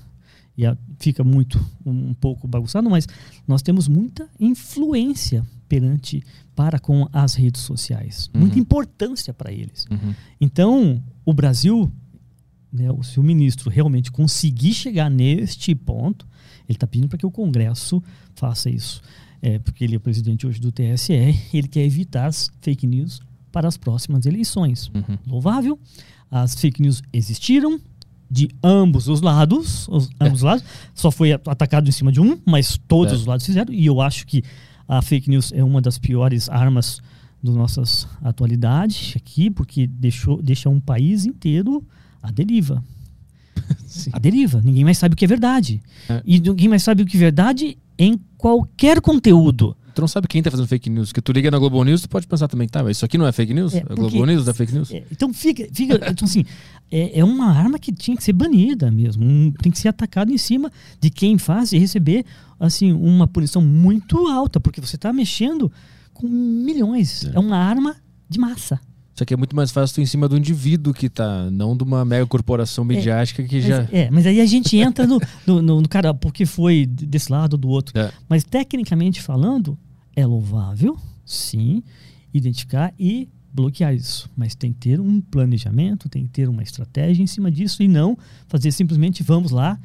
e a- fica muito, um, pouco bagunçado, mas nós temos muita influência perante, para com as redes sociais. Muita Uhum. importância para eles. Uhum. Então, o Brasil, né, o- se o ministro realmente conseguir chegar neste ponto, ele está pedindo para que o Congresso faça isso. É, porque ele é presidente hoje do TSE, ele quer evitar as fake news para as próximas eleições. Uhum. Louvável. As fake news existiram de ambos os lados, os, ambos os lados. Só foi atacado em cima de um, mas todos É. os lados fizeram. E eu acho que a fake news é uma das piores armas da nossa atualidade aqui, porque deixou, deixa um país inteiro à deriva. *laughs* Sim. À deriva. Ninguém mais sabe o que é verdade. É. E ninguém mais sabe o que é verdade em qualquer conteúdo. Tu não sabe quem tá fazendo fake news. Que tu liga na Globo News, tu pode pensar também, tá, mas isso aqui não é fake news? É, a porque- Globo News é fake news? É, então fica, fica *laughs* então, assim, é, é uma arma que tinha que ser banida mesmo. Um- tem que ser atacado em cima de quem faz e receber assim uma punição muito alta, porque você está mexendo com milhões. É. uma arma de massa. Isso aqui é muito mais fácil tu em cima do indivíduo que tá, não de uma mega corporação midiática que já. Mas, é, mas aí a gente entra no, no, no- no cara, porque foi desse lado ou do outro. É. Mas tecnicamente falando, é louvável, sim, identificar e bloquear isso. Mas tem que ter um planejamento, tem que ter uma estratégia em cima disso e não fazer simplesmente vamos lá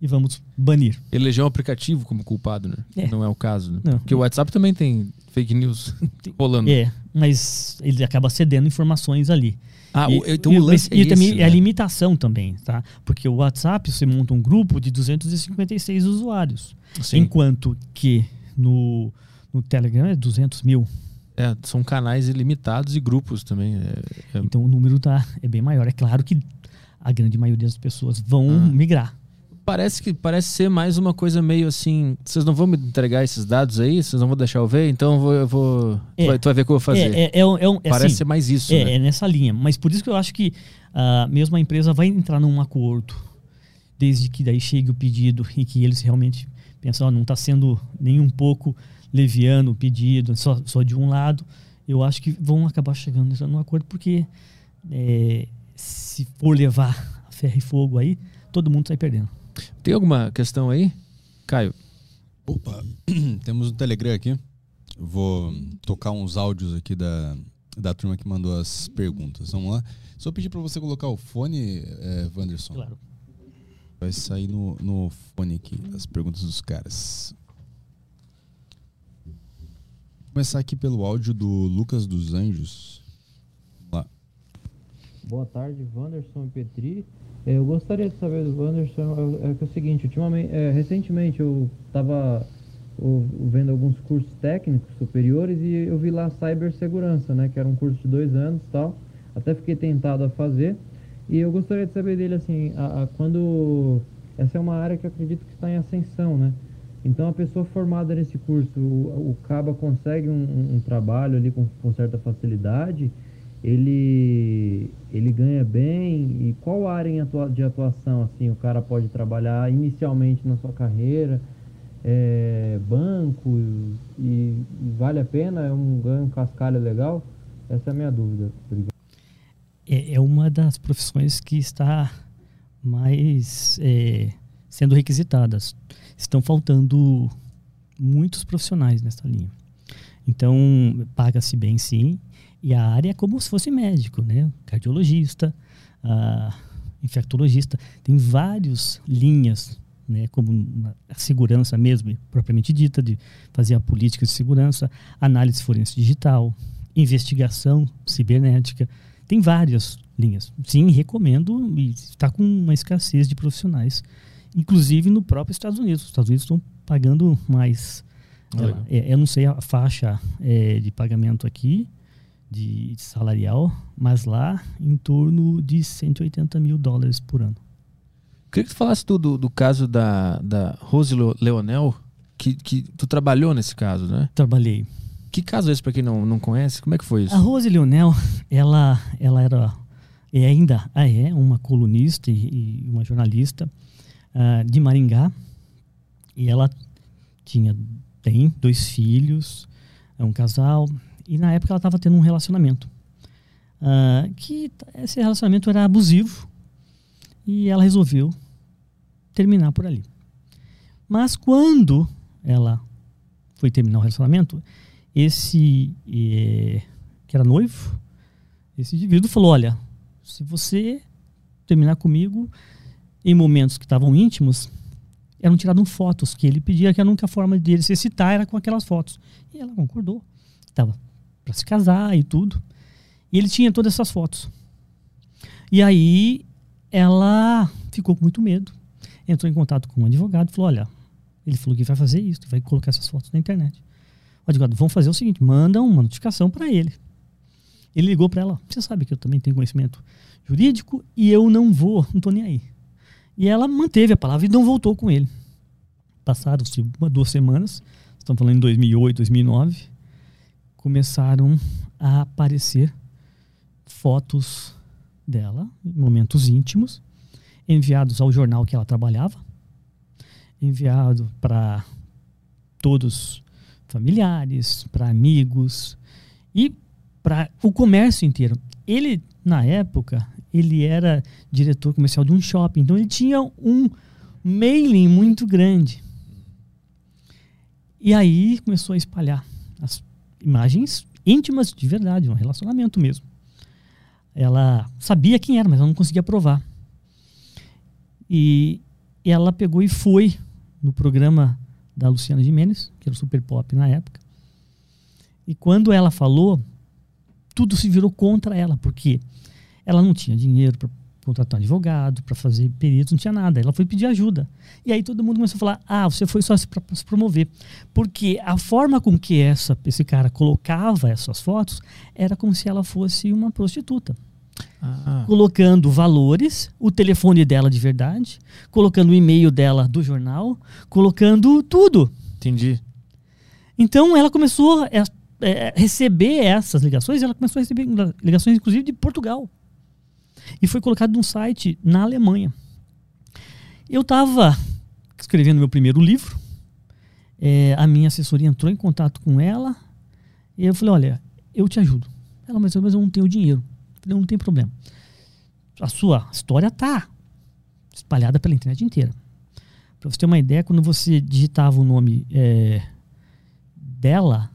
e vamos banir. Eleger um aplicativo como culpado, né? É. Não é o caso, né? Não. Porque o WhatsApp também tem fake news *laughs* rolando. É, mas ele acaba cedendo informações ali. Ah, e, então e, o lance e é também esse, é a né? limitação também, tá? Porque o WhatsApp você monta um grupo de 256 usuários, Sim. enquanto que no, no Telegram é 200 mil. É, são canais ilimitados e grupos também. É, é- Então o número tá, é bem maior. É claro que a grande maioria das pessoas vão Ah. migrar. Parece que parece ser mais uma coisa meio assim. Vocês não vão me entregar esses dados aí? Vocês não vão deixar eu ver? Então eu vou. Eu vou É. tu, vai, tu vai ver o que eu vou fazer. É, é, é, um- é é Parece assim, ser mais isso, é, né? é nessa linha. Mas por isso que eu acho que ah, mesmo a empresa vai entrar num acordo, desde que daí chegue o pedido *laughs* e que eles realmente pensam, ó, não está sendo nem um pouco leviano o pedido, só, só de um lado. Eu acho que vão acabar chegando num acordo, porque se for levar ferro e fogo aí, todo mundo sai perdendo. Tem alguma questão aí? Caio, Opa, *clears throat* temos um Telegram aqui. Vou tocar uns áudios aqui da, da turma que mandou as perguntas. Vamos lá. Só pedir para você colocar o fone, é, Wanderson. Claro. Vai sair no, no fone aqui as perguntas dos caras. Vou começar aqui pelo áudio do Lucas dos Anjos. Vamos lá. Boa tarde, Wanderson e Petri. Eu gostaria de saber do Wanderson é, é que é o seguinte, ultimamente, é, recentemente eu estava vendo alguns cursos técnicos superiores e eu vi lá cibersegurança, né, que era um curso de dois anos tal. até fiquei tentado a fazer. E eu gostaria de saber dele assim, a, a- quando essa é uma área que eu acredito que está em ascensão, né? Então a pessoa formada nesse curso, o, o Caba consegue um, um- um trabalho ali com, com certa facilidade, ele ele ganha bem e qual área de atuação assim o cara pode trabalhar inicialmente na sua carreira? É, banco e, e vale a pena? É um ganho cascalho legal? Essa é a minha dúvida. Obrigado. é, é uma das profissões que está mais é, sendo requisitadas. Estão faltando muitos profissionais nessa linha. Então, paga-se bem sim, e a área é como se fosse médico, né? Cardiologista, ah, infectologista, tem várias linhas, né? Como a segurança mesmo, propriamente dita, de fazer a política de segurança, análise forense digital, investigação cibernética, tem várias linhas. Sim, recomendo e está com uma escassez de profissionais, inclusive no próprio Estados Unidos. Os Estados Unidos estão pagando mais. Legal. É, eu não sei a faixa é, de pagamento aqui, de, salarial, mas lá em torno de 180 mil dólares por ano. Queria que tu falasse do, do, do caso da, da Rose Leo- Leonel, que, que tu trabalhou nesse caso, né? Trabalhei. Que caso é esse, pra quem não, não conhece? Como é que foi isso? A Rose Leonel, ela, ela era, e ainda ah, é, uma colunista e, e uma jornalista ah, de Maringá. E ela tinha, tem dois filhos, é um casal. E na época ela estava tendo um relacionamento. ah, que esse relacionamento era abusivo. E ela resolveu terminar por ali. Mas quando ela foi terminar o relacionamento, esse eh, que era noivo, esse indivíduo falou: Olha, se você terminar comigo em momentos que estavam íntimos, eram tiradas fotos que ele pedia, que a única forma dele se excitar era com aquelas fotos. E ela concordou. Estava para se casar e tudo. E ele tinha todas essas fotos. E aí ela ficou com muito medo. Entrou em contato com um advogado e falou: Olha, ele falou que vai fazer isso, vai colocar essas fotos na internet. O advogado, vamos fazer o seguinte, manda uma notificação para ele. Ele ligou para ela, você sabe que eu também tenho conhecimento jurídico e eu não vou, não tô nem aí. E ela manteve a palavra e não voltou com ele. Passaram-se duas semanas, estamos falando em 2008, 2009, começaram a aparecer fotos dela, momentos íntimos, enviados ao jornal que ela trabalhava, enviado para todos familiares, para amigos e para o comércio inteiro. Ele, na época, ele era diretor comercial de um shopping, então ele tinha um mailing muito grande. E aí começou a espalhar as imagens íntimas de verdade, um relacionamento mesmo. Ela sabia quem era, mas ela não conseguia provar. E ela pegou e foi no programa da Luciana Gimenez, que era super pop na época. E quando ela falou, tudo se virou contra ela, porque ela não tinha dinheiro contratar um advogado, para fazer peritos, não tinha nada. Ela foi pedir ajuda. E aí todo mundo começou a falar: ah, você foi só para se promover. Porque a forma com que essa, esse cara colocava essas fotos era como se ela fosse uma prostituta Ah, colocando valores, o telefone dela de verdade, colocando o e-mail dela do jornal, colocando tudo. entendi. Então ela começou a é, receber essas ligações, ela começou a receber ligações inclusive de Portugal. E foi colocado num site na Alemanha. Eu estava escrevendo meu primeiro livro, é, a minha assessoria entrou em contato com ela, e eu falei, olha, eu te ajudo. Ela, mas mas eu não tenho dinheiro. Eu falei, não tem problema. A sua história tá espalhada pela internet inteira. Para você ter uma ideia, quando você digitava o nome é, dela,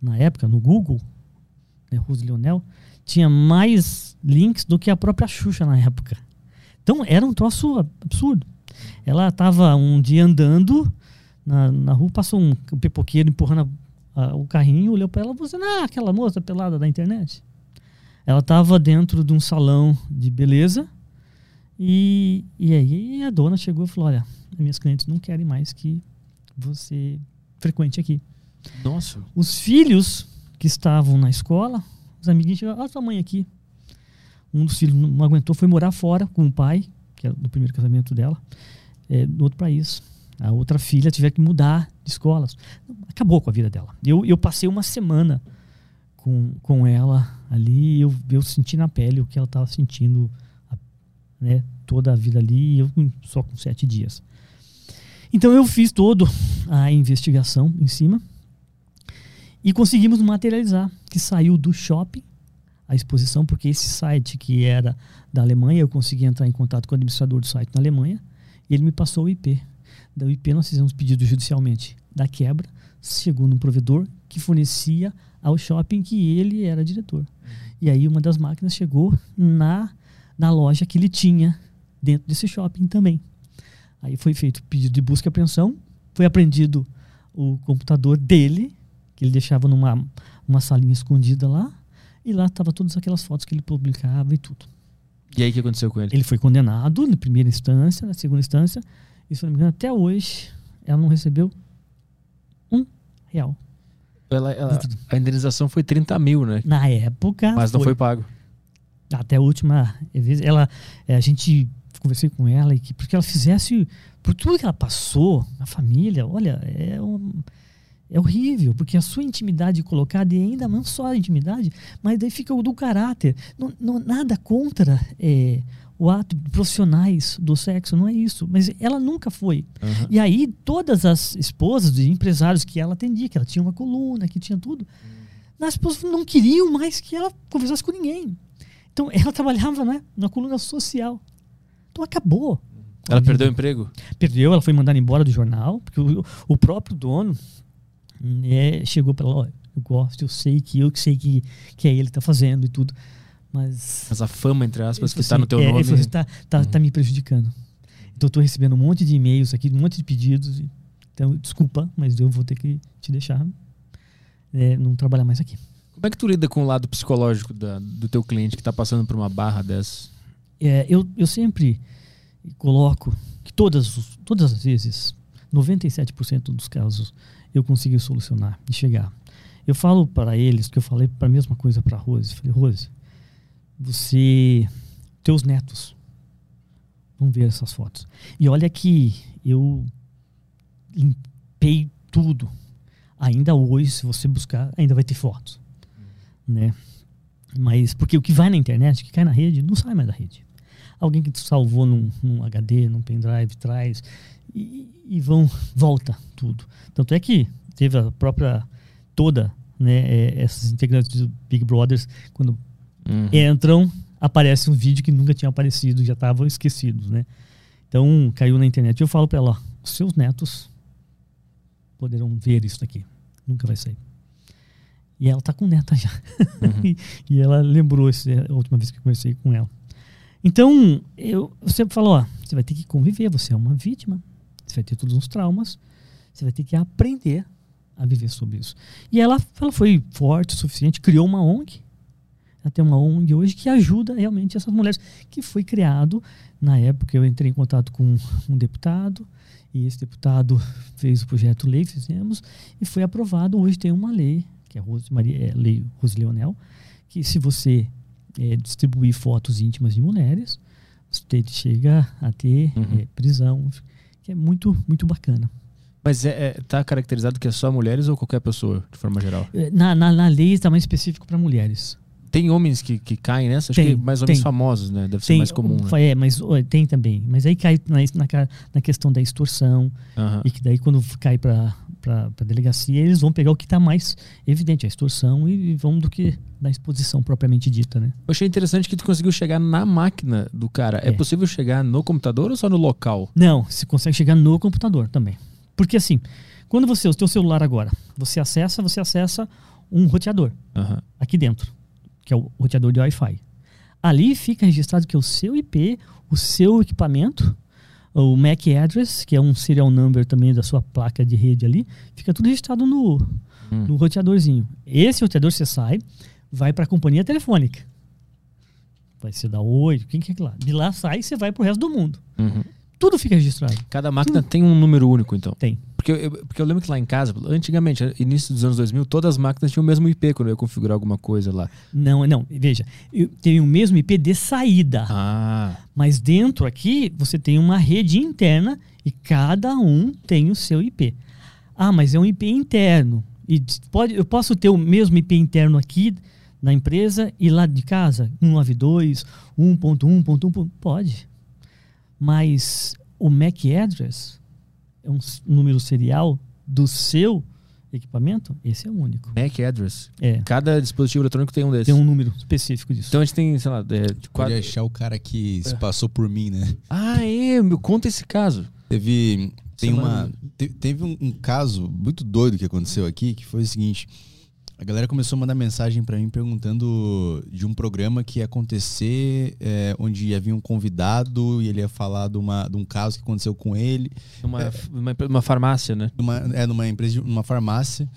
na época, no Google, né, Rose Leonel, tinha mais links do que a própria Xuxa na época. Então era um troço absurdo. Ela estava um dia andando na, na rua, passou um, um pipoqueiro empurrando a- a- o carrinho, olhou para ela e falou assim: Ah, aquela moça pelada da internet. Ela estava dentro de um salão de beleza e, e aí a dona chegou e falou: Olha, minhas clientes não querem mais que você frequente aqui. Nossa. Os filhos que estavam na escola, os amiguinhos chegaram, olha sua mãe aqui. Um dos filhos não aguentou, foi morar fora com o pai, que é do primeiro casamento dela, é, no outro país. A outra filha tiver que mudar de escolas. Acabou com a vida dela. Eu, eu passei uma semana com, com ela ali eu, eu senti na pele o que ela estava sentindo né, toda a vida ali, eu só com sete dias. Então eu fiz todo a investigação em cima e conseguimos materializar que saiu do shopping a exposição, porque esse site que era da Alemanha, eu consegui entrar em contato com o administrador do site na Alemanha e ele me passou o IP. Da IP nós fizemos pedido judicialmente da quebra, segundo um provedor que fornecia ao shopping que ele era diretor. E aí uma das máquinas chegou na, na loja que ele tinha dentro desse shopping também. Aí foi feito pedido de busca e apreensão, foi apreendido o computador dele, que ele deixava numa uma salinha escondida lá, e lá estavam todas aquelas fotos que ele publicava e tudo. E aí o que aconteceu com ele? Ele foi condenado na primeira instância, na segunda instância, e se não me engano, até hoje ela não recebeu um real. Ela- ela- a indenização foi 30 mil, né? Na época. Mas não foi pago. Até a última vez, ela, eh, a gente conversei com ela e que porque ela fizesse por tudo que ela passou, a família, olha, é um, é horrível, porque a sua intimidade colocada e ainda não só a intimidade, mas daí fica o do caráter. Não, não- nada contra eh, o ato de profissionais do sexo, não é isso. Mas ela nunca foi. Aham. E aí, todas as esposas de empresários que ela atendia, que ela tinha uma coluna, que tinha tudo, as esposas não queriam mais que ela conversasse com ninguém. Então, ela *laughs* trabalhava né, na coluna social. Então, acabou. Ela perdeu o emprego? Perdeu, ela foi mandada embora do jornal, porque o, o próprio dono né, chegou para ela: olha, eu gosto, eu sei que eu que sei que, que é ele que está fazendo e tudo. Mas Mas a fama, entre aspas, que está no teu assim, é, nome. Assim, tá, tá, tá me prejudicando. Então eu tô recebendo um monte de e-mails aqui, um monte de pedidos. Então, desculpa, mas eu vou ter que te deixar é, não trabalhar mais aqui. Como é que tu lida com o lado psicológico da- do teu cliente que está passando por uma barra dessa? É, eu, eu sempre coloco que todas, todas as vezes, 97% dos casos, eu consegui solucionar e chegar. Eu falo para eles que eu falei para a mesma coisa para Rose. Falei, Rose, você, teus netos vão ver essas fotos. E olha que eu limpei tudo. Ainda hoje, se você buscar, ainda vai ter fotos, né? Mas porque o que vai na internet, o que cai na rede, não sai mais da rede. Alguém que te salvou num, num HD, num pendrive, traz e, e vão *laughs* volta tudo. Tanto é que teve a própria toda, né, é, essas integrantes do Big Brothers quando Uhum. entram, aparece um vídeo que nunca tinha aparecido, já estavam esquecidos, né? Então caiu na internet. Eu falo para ela, os seus netos poderão ver isso daqui. Nunca vai sair. E ela tá com neta já. Uhum. e, *laughs* e ela lembrou isso, é a última vez que eu conversei com ela. Então, eu, eu sempre falo, ó, você vai ter que conviver, você é uma vítima, você vai ter todos os traumas, você vai ter que aprender a viver sobre isso. E ela, ela foi forte o suficiente, criou uma ONG, ela tem uma ONG hoje que ajuda realmente essas mulheres, que foi criado, na época eu entrei em contato com um deputado, e esse deputado fez o projeto lei, fizemos, e foi aprovado. Hoje tem uma lei, que é a Rose, Maria, é, Lei Rose Leonel, que se você é, distribuir fotos íntimas de mulheres, você chega a ter Uhum. é, prisão, que é muito, muito bacana. Mas é, é- tá caracterizado que é só mulheres ou qualquer pessoa, de forma geral? É, Na, na, na lei está mais específico para mulheres. Tem homens que, que caem nessa? Acho Tem, que mais homens tem. famosos, né? Deve ser mais comum, né? É, mas tem também. Mas aí cai na, na, na questão da extorsão, Aham. e que daí quando cai para a delegacia, eles vão pegar o que está mais evidente, a extorsão, e, e vão do que da exposição propriamente dita, né? Eu achei interessante que tu conseguiu chegar na máquina do cara. É, É. possível chegar no computador ou só no local? Não, você consegue chegar no computador também. Porque assim, quando você, o teu celular agora, você acessa, você acessa um roteador Aham. aqui dentro, que é o roteador de Wi-Fi. Ali fica registrado que é o seu IP, o seu equipamento, o MAC address, que é um serial number também da sua placa de rede ali, fica tudo registrado no, Hum. no roteadorzinho. Esse roteador você sai, vai para a companhia telefônica. Vai ser da Oi, quem que é que lá? De lá sai e você vai pro resto do mundo. Uhum. Tudo fica registrado. Cada máquina tem um número único, então. Tem. Porque eu, porque eu lembro que lá em casa, antigamente, início dos anos 2000, todas as máquinas tinham o mesmo IP quando eu ia configurar alguma coisa lá. Não, não, veja, eu tenho o mesmo IP de saída. Ah. Mas dentro aqui você tem uma rede interna e cada um tem o seu IP. Ah, mas é um IP interno. E pode, eu posso ter o mesmo IP interno aqui na empresa e lá de casa? 192, 1.1.1. Pode. Mas o MAC address um s- número serial do seu equipamento, esse é o único. MAC address. É. Cada dispositivo eletrônico tem um desses. Tem um número específico disso. Então a gente tem, sei lá, é, de Pode quatro... achar o cara que se passou por mim, né? Ah, é, meu, conta esse caso. Teve, tem Semana- uma, te- teve um, um caso muito doido que aconteceu aqui, que foi o seguinte. A galera começou a mandar mensagem pra mim perguntando de um programa que ia acontecer, é, onde ia vir um convidado e ele ia falar de, uma, de um caso que aconteceu com ele, Numa, numa, numa farmácia, né? numa, é, numa empresa, numa farmácia.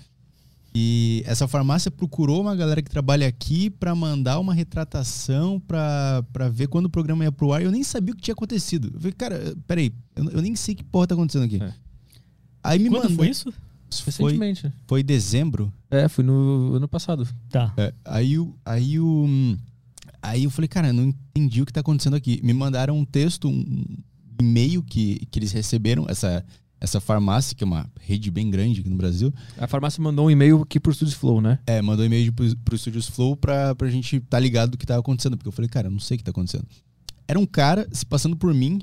E essa farmácia procurou uma galera que trabalha aqui pra mandar uma retratação pra pra ver quando o programa ia pro ar. E eu nem sabia o que tinha acontecido. Eu falei, cara, peraí, eu, eu nem sei que porra tá acontecendo aqui. É. Aí me Quando mandou. foi isso? Foi, Recentemente. foi em dezembro. É, fui no ano passado. Tá. É, aí o. Aí o. Aí eu falei, cara, eu não entendi o que tá acontecendo aqui. Me mandaram um texto, um e-mail que, que eles receberam, essa, essa farmácia, que é uma rede bem grande aqui no Brasil. A farmácia mandou um e-mail aqui pro Studios Flow, né? É, mandou um e-mail pro, pro Studios Flow pra, pra gente tá ligado do que tava acontecendo. Porque eu falei, cara, eu não sei o que tá acontecendo. Era um cara se passando por mim.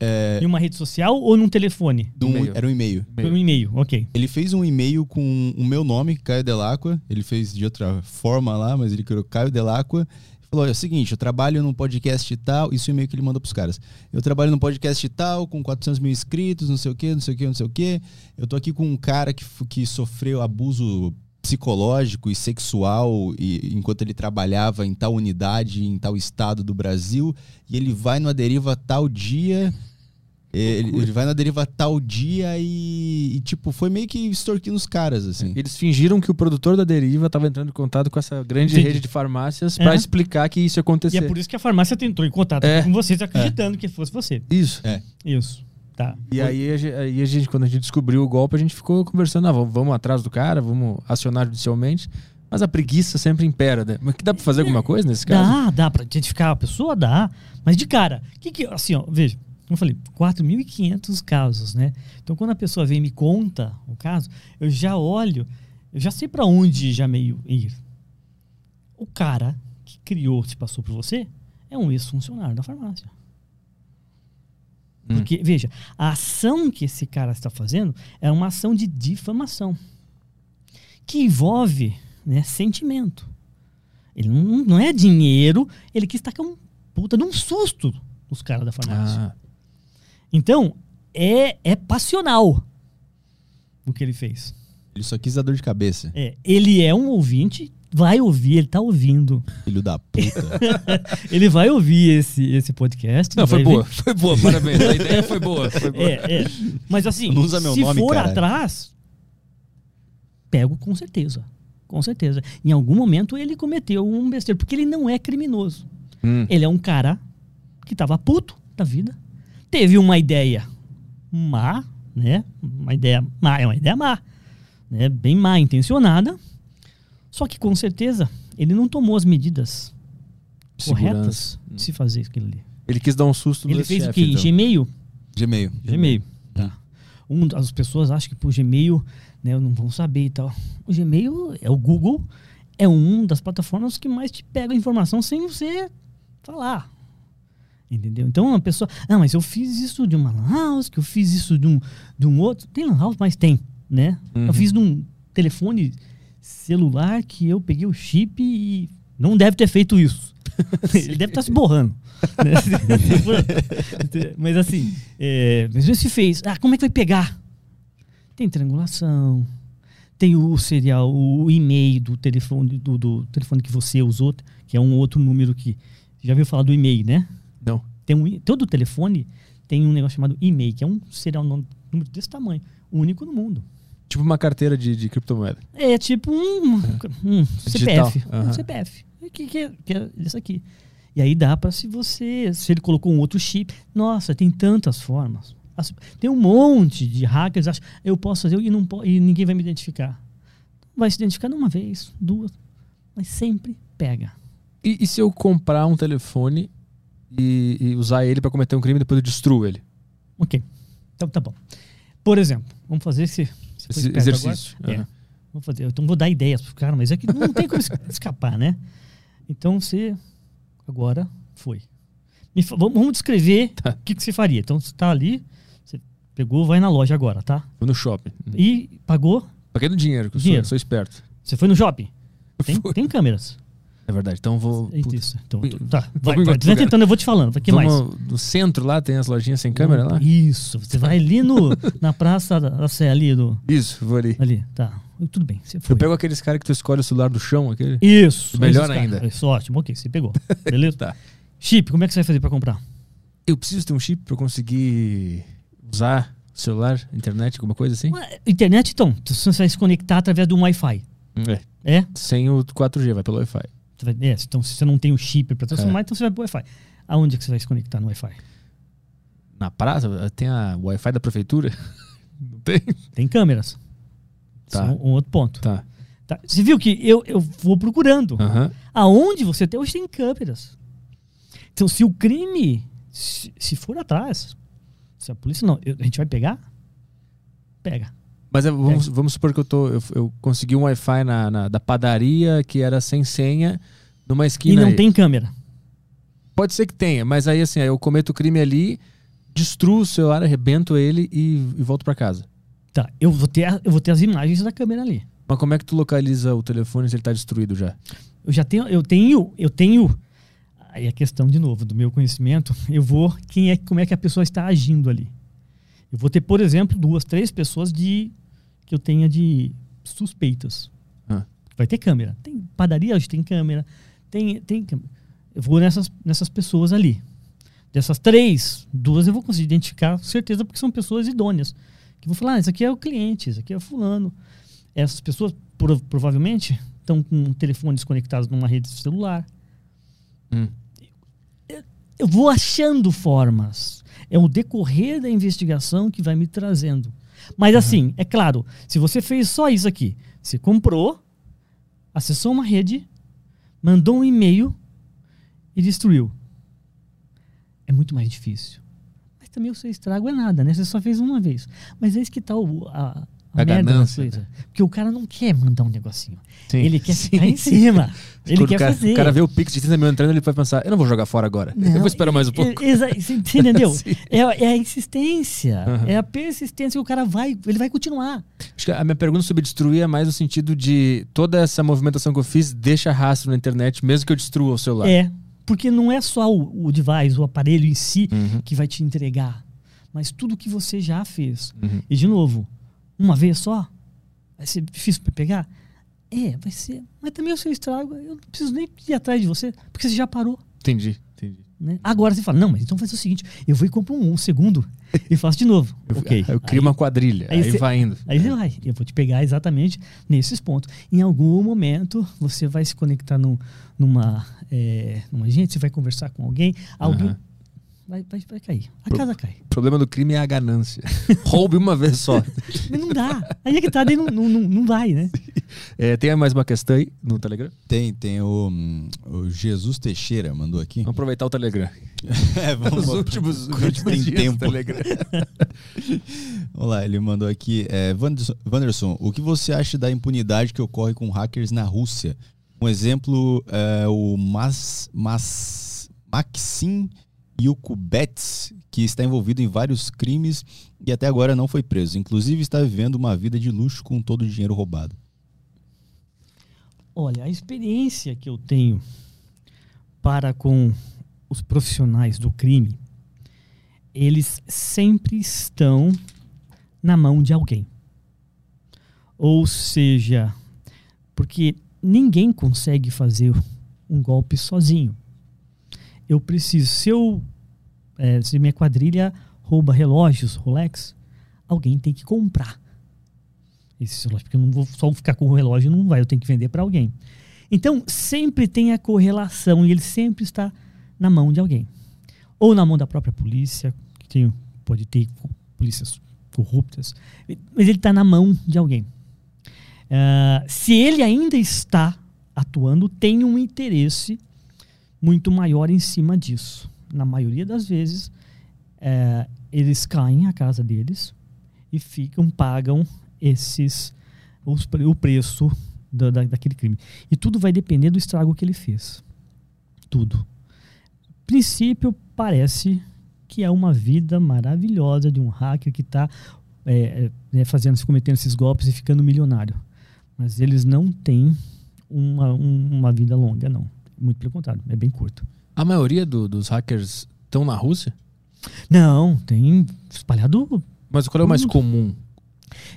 É, Em uma rede social ou num telefone? um- E-mail. era um e-mail. Foi um e-mail, ok. Ele fez um e-mail com o meu nome, Caio Delacqua. Ele fez de outra forma lá, mas ele criou Caio Delacqua. Falou: é o seguinte, eu trabalho num podcast e tal. Isso é o e-mail que ele mandou pros caras. Eu trabalho num podcast e tal, com 400 mil inscritos, não sei o quê, não sei o quê, não sei o quê. Eu tô aqui com um cara que, que sofreu abuso psicológico e sexual e, enquanto ele trabalhava em tal unidade, em tal estado do Brasil. E ele vai numa deriva tal dia. Ele, ele vai na deriva tal dia e, e, tipo, foi meio que extorquindo os caras, assim. Eles fingiram que o produtor da Deriva estava entrando em contato com essa grande Entendi. rede de farmácias É. pra explicar que isso ia E é por isso que a farmácia tentou em contato É. com vocês, acreditando que fosse você. Isso. Isso. Tá. E aí, aí a gente, quando a gente descobriu o golpe, a gente ficou conversando, ah, vamos, atrás do cara, vamos acionar judicialmente. Mas a preguiça sempre impera, né? Mas que dá pra fazer alguma coisa nesse caso? Dá, dá pra identificar a pessoa, dá. Mas de cara, que que, assim, ó, veja, como eu falei, 4.500 casos, né? Então quando a pessoa vem e me conta o caso, eu já olho, eu já sei pra onde já meio ir. O cara que criou, se passou por você, é um ex-funcionário da farmácia. Hum. Porque, veja, a ação que esse cara está fazendo é uma ação de difamação que envolve né, sentimento. Ele não, não é dinheiro, ele quis tacar um puta de um susto nos caras da farmácia. Ah, Então, é, é passional o que ele fez. Ele só quis dar dor de cabeça, É, ele é um ouvinte, vai ouvir, ele tá ouvindo. filho da puta. *laughs* Ele vai ouvir esse, esse podcast. Não, foi vai ver- boa, foi boa, parabéns. A ideia foi boa. Foi boa. É, é. Mas assim, Não usa meu se nome, for cara. atrás, pego com certeza. Com certeza. Em algum momento ele cometeu um besteira, porque ele não é criminoso. Hum. Ele é um cara que tava puto da vida, teve uma ideia má, né? Uma ideia má, é uma ideia má, né? Bem má intencionada. Só que com certeza ele não tomou as medidas Segurança. corretas de se fazer aquilo ali. Ele quis dar um susto no Ele fez o quê? então. Gmail? Gmail. Gmail. Tá. Um, as pessoas acham que por Gmail né, não vão saber e tal. O Gmail é o Google, é um das plataformas que mais te pega a informação sem você falar. Entendeu? Então a pessoa, ah, mas eu fiz isso de uma lan house, que eu fiz isso de um, de um outro. Tem lan house, mas tem, né? Uhum. Eu fiz de um telefone celular que eu peguei o chip e não deve ter feito isso. *laughs* Ele deve estar se borrando. né? *laughs* *laughs* mas assim, é, mas se fez. Ah, como é que vai pegar? Tem triangulação, tem o serial, o e-mail do telefone, do, do telefone que você usou, que é um outro número que. Já viu falar do e-mail, né? Não. Tem um, todo telefone tem um negócio chamado e-mail, que é um serial número desse tamanho, único no mundo. Tipo uma carteira de, de criptomoeda. É tipo um, um Digital, CPF. aham. Um CPF. Que, que, é- que é isso aqui. E aí dá pra se você. Se ele colocou um outro chip. Nossa, tem tantas formas. As- Tem um monte de hackers que acham eu posso fazer e, não e ninguém vai me identificar. Vai se identificar uma vez, duas, mas sempre pega. E, e se eu comprar um telefone e, e usar ele pra cometer um crime e depois eu destruo ele? Ok. Então tá bom. Por exemplo, vamos fazer esse, Esse exercício. agora? É. Vou fazer, então vou dar ideias pro cara, mas é que não tem como es- *laughs* escapar, né? Então você agora foi. Fa- vamos descrever *laughs* o Tá. que, que você faria. Então você tá ali, você pegou, vai na loja agora, tá? Fui no shopping. E pagou, Paguei no dinheiro, que eu sou, Dinheiro. sou esperto. você foi no shopping. Tem, tem câmeras. É verdade. Então vou. É isso. Então, tá. Vai, vai, vai tentando, eu vou te falando. O que mais? vamos no centro lá, tem as lojinhas sem câmera lá? Isso. Você vai ali no, *laughs* na praça da, Sé, ali, do, Isso, vou ali. ali. Tá. Tudo bem, você foi. Eu pego aqueles caras que tu escolhe o celular do chão, aquele. Isso. Melhor esses caras. ainda. Isso, ótimo. Ok, você pegou. *laughs* Beleza? Tá. Chip, como é que você vai fazer pra comprar? Eu preciso ter um chip pra eu conseguir usar celular, internet, alguma coisa assim? Internet, então. Você vai se conectar através de um Wi-Fi. É. É? Sem o 4G, vai pelo Wi-Fi. Vai- é, Então, se você não tem o chip pra transformar, É. então você vai pro Wi-Fi. Aonde que você vai se conectar no Wi-Fi? Na praça, tem a Wi-Fi da prefeitura? *laughs* Não tem? Tem câmeras. Tá. Tá. um outro ponto. Tá. Tá. Você viu que eu, eu vou procurando. Aham. Aonde você tem, hoje tem câmeras. Então, se o crime, se, se for atrás, se a polícia não, eu- a gente vai pegar? Pega. Mas é, vamos, vamos supor que eu, tô, eu, eu consegui um Wi-Fi na, na- da padaria que era sem senha numa E esquina. não aí. tem câmera. Pode ser que tenha, mas aí assim, aí eu cometo o crime ali, destruo o celular, arrebento ele e, e volto pra casa. Tá, eu vou ter, a- eu vou ter as imagens da câmera ali. Mas como é que tu localiza o telefone se ele tá destruído já? Eu já tenho, eu tenho, eu tenho. Aí a questão de novo do meu conhecimento, eu vou quem é, como é que a pessoa está agindo ali. Eu vou ter, por exemplo, duas, três pessoas de que eu tenha de suspeitas. Ah. Vai ter câmera. Tem padaria hoje tem câmera. Tem tem câmera. Eu vou nessas nessas pessoas ali. Dessas três, duas eu vou conseguir identificar, com certeza, porque são pessoas idôneas. Que vou falar, ah, esse aqui é o cliente, esse aqui é o fulano. Essas pessoas prov- provavelmente estão com telefones conectados numa rede celular. Hum. Eu vou achando formas. É o decorrer da investigação que vai me trazendo. Mas assim, é claro, se você fez só isso aqui, você comprou, acessou uma rede, mandou um e-mail e destruiu. É muito mais difícil. Mas também o seu estrago é nada, né? Você só fez uma vez. Mas é isso que tá o, a, ganância, coisa. Porque o cara não quer mandar um negocinho. Sim. Ele quer *laughs* Sim. ficar em cima. Ele Quando quer o cara, fazer. O cara vê o Pix de 30 mil entrando, ele vai pensar, eu não vou jogar fora agora. eu Não, vou esperar mais um pouco. entendeu? *laughs* É, é a insistência, Aham. é a persistência que o cara vai, ele vai continuar. Acho que a minha pergunta sobre destruir é mais no sentido de toda essa movimentação que eu fiz deixa rastro na internet, mesmo que eu destrua o celular. É, porque não é só o, o device, o aparelho em si Uhum. que vai te entregar, mas tudo que você já fez. Uhum. E de novo, uma vez só, vai ser difícil para pegar? É, vai ser. Mas também o seu estrago, eu não preciso nem ir atrás de você, porque você já parou. Entendi, entendi. Né? Agora você fala, não, mas então faz o seguinte, eu vou e compro um, um segundo *laughs* e faço de novo. Eu, ok. eu crio Aí- uma quadrilha, aí, aí cê- vai indo. Aí você vai, eu vou te pegar exatamente nesses pontos. Em algum momento você vai se conectar num, numa, é, numa gente, você vai conversar com alguém, alguém Aham. Vai, vai, vai cair. A Pro- casa cai. O problema do crime é a ganância. *laughs* Roube uma vez só. *laughs* Mas não dá. Aí é que tá, daí não, não, não, vai, né? É, tem mais uma questão aí no Telegram? Tem, tem o, hum, o Jesus Teixeira mandou aqui. Vamos aproveitar o Telegram. *laughs* É, vamos Os últimos, quando últimos tem dias tempo. do Telegram. Vamos lá, ele mandou aqui. É, Wanderson, Wanderson, o que você acha da impunidade que ocorre com hackers na Rússia? Um exemplo é o Mas, Mas, Maxim Yukubets, que está envolvido em vários crimes e até agora não foi preso. Inclusive está vivendo uma vida de luxo com todo o dinheiro roubado. Olha, a experiência que eu tenho para com os profissionais do crime, eles sempre estão na mão de alguém. Ou seja, porque ninguém consegue fazer um golpe sozinho. Eu preciso, se eu eh, se minha quadrilha rouba relógios Rolex, alguém tem que comprar esse relógio, porque eu não vou só ficar com o relógio, não vai, eu tenho que vender para alguém. Então, sempre tem a correlação e ele sempre está na mão de alguém. Ou na mão da própria polícia, que tem, pode ter polícias corruptas, mas ele está na mão de alguém. Ah, se ele ainda está atuando, tem um interesse muito maior em cima disso. Na maioria das vezes, eh, eles caem a casa deles e ficam, pagam esses os o preço da, da- daquele crime. E tudo vai depender do estrago que ele fez. Tudo. Princípio, parece que é uma vida maravilhosa de um hacker que está fazendo, cometendo esses golpes e ficando milionário. Mas eles não têm uma, um- uma vida longa, não. Muito pelo contrário, é bem curto. A maioria do- dos hackers estão na Rússia? Não, tem espalhado Mas qual é o mais comum?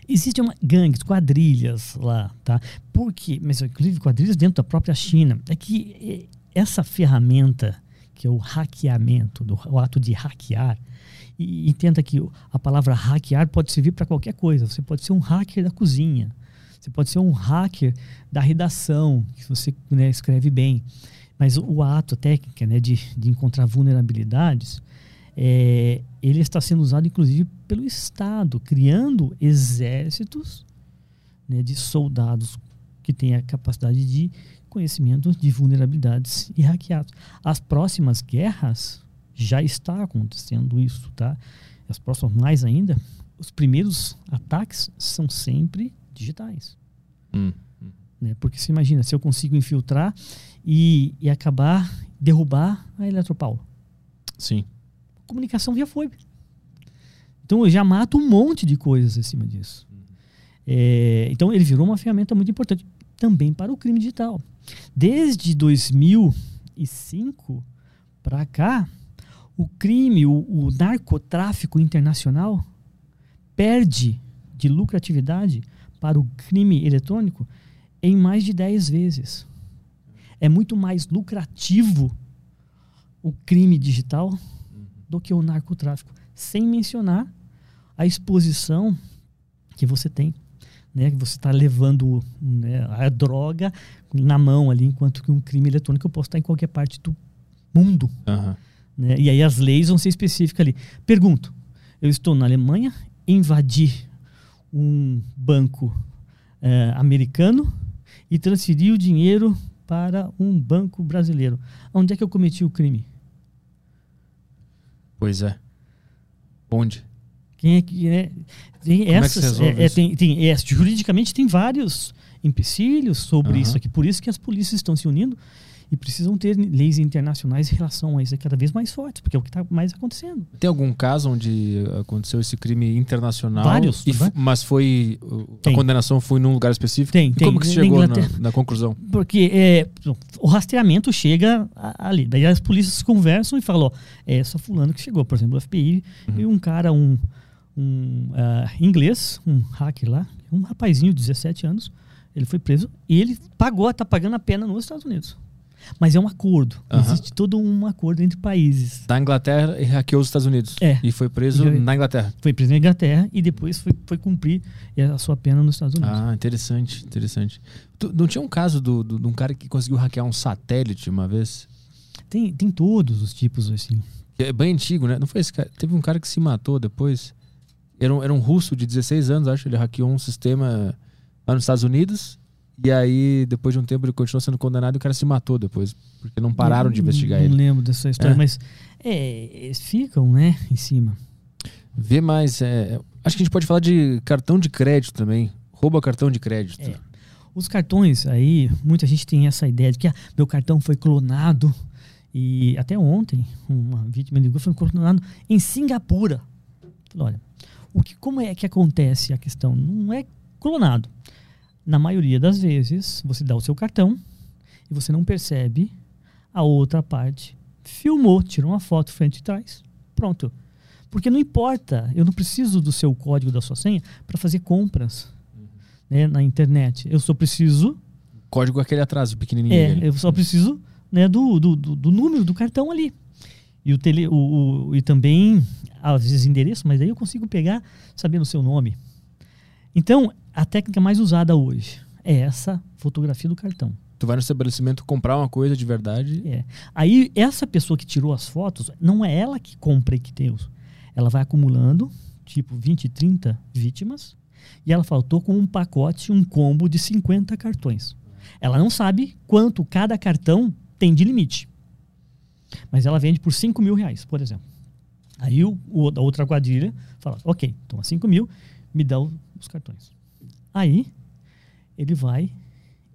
Existem uma, gangues, quadrilhas lá, tá? Por quê? Mas, inclusive, quadrilhas dentro da própria China. É que eh, essa ferramenta, que é o hackeamento, do, o ato de hackear, e entenda que a palavra hackear pode servir para qualquer coisa. Você pode ser um hacker da cozinha. Você pode ser um hacker da redação, que você né, escreve bem. Mas o, o ato, a técnica né, de, de encontrar vulnerabilidades, é, ele está sendo usado inclusive pelo Estado, criando exércitos né, de soldados que têm a capacidade de conhecimento de vulnerabilidades e hackeados. As próximas guerras já está acontecendo isso, tá? As próximas mais ainda, os primeiros ataques são sempre digitais. Hum. Né? Porque se imagina, se eu consigo infiltrar e, e acabar derrubar a Eletropaulo Sim. comunicação via FOIP. Então eu já mato um monte de coisas acima disso. É, então ele virou uma ferramenta muito importante também para o crime digital. Desde 2005 para cá, o crime, o, o narcotráfico internacional perde de lucratividade para o crime eletrônico em mais de 10 vezes. É muito mais lucrativo o crime digital do que o narcotráfico, sem mencionar a exposição que você tem, né? Que você está levando né, a droga na mão ali, enquanto que um crime eletrônico eu posso estar em qualquer parte do mundo, Aham. né? E aí as leis vão ser específicas ali. Pergunto, eu estou na Alemanha, invadi um banco eh, americano e transferi o dinheiro para um banco brasileiro. Onde é que eu cometi o crime? Pois é. Onde? Quem é que é? Tem Como é que se essas, é, é, isso? tem, tem- é, juridicamente tem vários empecilhos sobre Aham. isso aqui. Por isso que as polícias estão se unindo e precisam ter leis internacionais em relação a isso cada vez mais fortes, porque é o que está mais acontecendo. Tem algum caso onde aconteceu esse crime internacional? Vários, e mas foi. uh, A Tem. condenação foi num lugar específico? Tem, E tem. como que Na chegou na, na conclusão? Porque é, o rastreamento chega a- ali. Daí as polícias conversam e falam: ó, é só fulano que chegou. Por exemplo, o FBI Uhum. e um cara, um, um ah, inglês, um hacker lá, um rapazinho de 17 anos, ele foi preso e ele pagou, tá pagando a pena nos Estados Unidos. Mas é um acordo. Existe todo um acordo entre países. Da Inglaterra e hackeou os Estados Unidos. É. E foi preso E- na Inglaterra. Foi preso na Inglaterra e depois foi, foi cumprir a sua pena nos Estados Unidos. Ah, interessante, interessante. Tu- não tinha um caso do- do- de um cara que conseguiu hackear um satélite uma vez? Tem, tem todos os tipos assim. É bem antigo, né? Não foi esse cara. Teve um cara que se matou depois. Era um, era um russo de 16 anos, acho. Ele hackeou um sistema lá nos Estados Unidos. E aí, depois de um tempo, ele continuou sendo condenado e o cara se matou depois. Porque não pararam de Eu investigar não, ele. Não lembro dessa história, É. mas é, eles ficam, né, em cima. Vê mais. é, acho que a gente pode falar de cartão de crédito também. Rouba cartão de crédito. É. Os cartões aí, muita gente tem essa ideia de que ah, meu cartão foi clonado. E até ontem, uma vítima ligou, foi clonado em Singapura. Falei, olha, o que, como é que acontece a questão? Não é clonado. Na maioria das vezes, você dá o seu cartão e você não percebe a outra parte. Filmou, tirou uma foto frente e trás. Pronto. Porque não importa, eu não preciso do seu código da sua senha para fazer compras né, na internet. Eu só preciso, Código é aquele atrás, o pequenininho. é, dele. eu só preciso né, do, do, do, do número do cartão ali. E, o tele, o, o- e também, às vezes, endereço, mas aí eu consigo pegar sabendo o seu nome. Então, a técnica mais usada hoje é essa fotografia do cartão. Tu vai no estabelecimento comprar uma coisa de verdade. É. Aí, essa pessoa que tirou as fotos, não é ela que compra e que tem os. Ela vai acumulando tipo 20, 30 vítimas, e ela faltou com um pacote, um combo de 50 cartões. Ela não sabe quanto cada cartão tem de limite. Mas ela vende por 5 mil reais, por exemplo. Aí o, o, a outra quadrilha fala, ok, toma 5 mil, me dá os cartões. Aí ele vai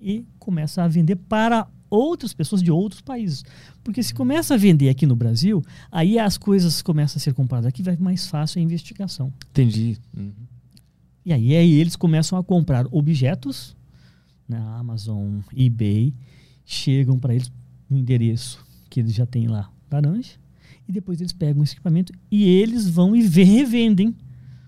e começa a vender para outras pessoas de outros países. Porque se começa a vender aqui no Brasil, aí as coisas começam a ser compradas aqui, vai mais fácil a investigação. Entendi. Uhum. E aí, aí eles começam a comprar objetos na Amazon, eBay, chegam para eles no endereço que eles já têm lá, laranja, e depois eles pegam esse equipamento e eles vão e ve- revendem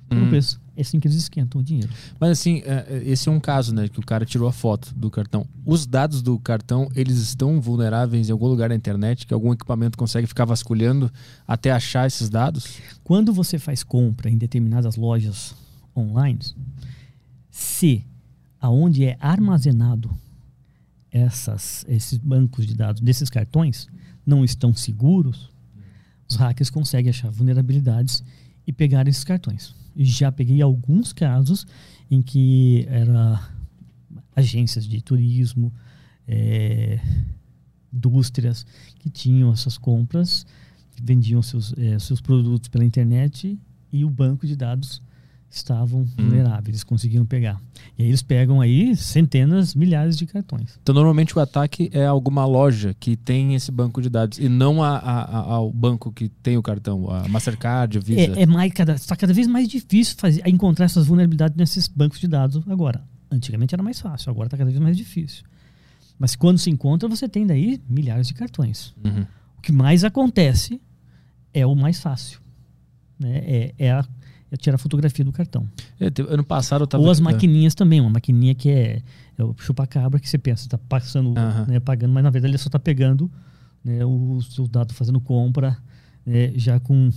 pelo Hum. preço. É assim que eles esquentam o dinheiro. Mas assim, é, é, esse é um caso, né? Que o cara tirou a foto do cartão. Os dados do cartão, eles estão vulneráveis em algum lugar na internet, que algum equipamento consegue ficar vasculhando até achar esses dados? Quando você faz compra em determinadas lojas online, se aonde é armazenado essas, esses bancos de dados desses cartões não estão seguros, os hackers conseguem achar vulnerabilidades e pegar esses cartões. Já peguei alguns casos em que era agências de turismo, eh, indústrias que tinham essas compras, vendiam seus, eh, seus produtos pela internet e o banco de dados estavam vulneráveis, eles conseguiram pegar. E aí eles pegam aí centenas, milhares de cartões. Então, normalmente o ataque é alguma loja que tem esse banco de dados e não a, a- a- ao banco que tem o cartão, a Mastercard, a Visa. É, é mais cada, está cada vez mais difícil fazer, encontrar essas vulnerabilidades nesses bancos de dados agora. Antigamente era mais fácil, agora está cada vez mais difícil. Mas quando se encontra, você tem daí milhares de cartões. Uhum. O que mais acontece é o mais fácil. Né? É, é, a, é tirar a fotografia do cartão. É, ano passado eu tava. Ou as maquininhas também, uma maquininha que é, é o chupa-cabra que você pensa, está passando, né, pagando, mas na verdade ele só está pegando né, o seu dado fazendo compra, né, já com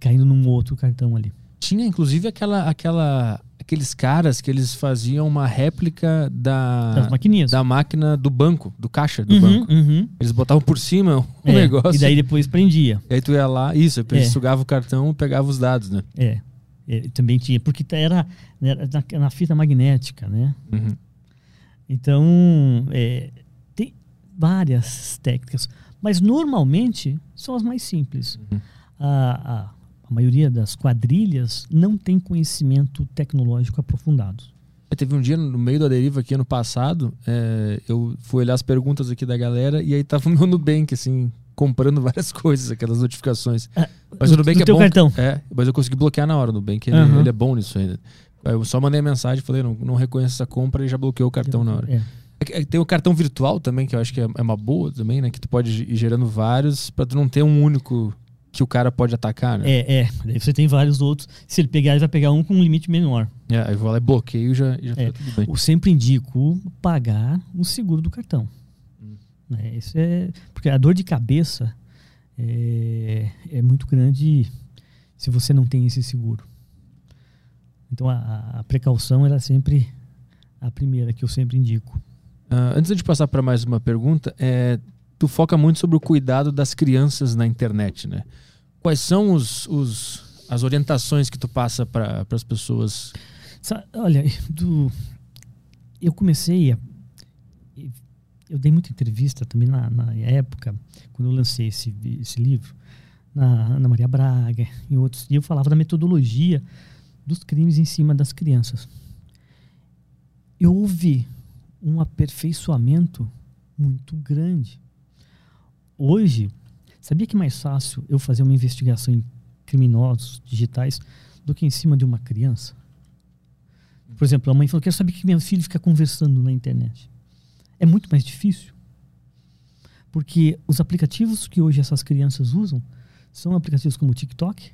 caindo num outro cartão ali. Tinha inclusive aquela, aquela, aqueles caras que eles faziam uma réplica da, da máquina do banco, do caixa do Uhum, banco. uhum. Eles botavam por cima *laughs* o É, negócio. E daí depois prendia. E aí tu ia lá, isso, É. sugava o cartão e pegava os dados, né? É. É, também tinha, porque era, era na, na fita magnética, né? Uhum. Então, é, tem várias técnicas, mas normalmente são as mais simples. Uhum. A, a, a maioria das quadrilhas não tem conhecimento tecnológico aprofundado. Aí Teve um dia no meio da deriva aqui ano passado, é, eu fui olhar as perguntas aqui da galera e aí tava o meu Nubank, assim, comprando *laughs* várias coisas, aquelas notificações. Ah, Mas o Nubank é bom. cartão. É, mas eu consegui bloquear na hora o Nubank, ele, Aham. ele é bom nisso ainda. Eu só mandei a mensagem, falei, não, não reconheço essa compra e já bloqueou o cartão na hora. É. É é Tem o cartão virtual também, que eu acho que é é uma boa também, né? Que tu pode ir gerando vários pra tu não ter um único que o cara pode atacar, né? É, é. Daí você tem vários outros. Se ele pegar, ele vai pegar um com um limite menor. É, aí eu vou lá e bloqueio e já, já É. tá tudo bem. Eu sempre indico pagar o seguro do cartão. Né, isso é porque a dor de cabeça é, é muito grande se você não tem esse seguro. Então a, a precaução era sempre a primeira que eu sempre indico. Ah, antes de passar para mais uma pergunta, é, tu foca muito sobre o cuidado das crianças na internet, né? Quais são os, os- as orientações que tu passa para as pessoas? Olha, *laughs* do- eu comecei a. Eu dei muita entrevista também na, na época, quando eu lancei esse, esse livro, na Ana Maria Braga e outros. E eu falava da metodologia dos crimes em cima das crianças. Eu houve um aperfeiçoamento muito grande. Hoje, sabia que é mais fácil eu fazer uma investigação em criminosos digitais do que em cima de uma criança? Por exemplo, a mãe falou: Quero saber que meu filho fica conversando na internet. É muito mais difícil. Porque os aplicativos que hoje essas crianças usam são aplicativos como o TikTok,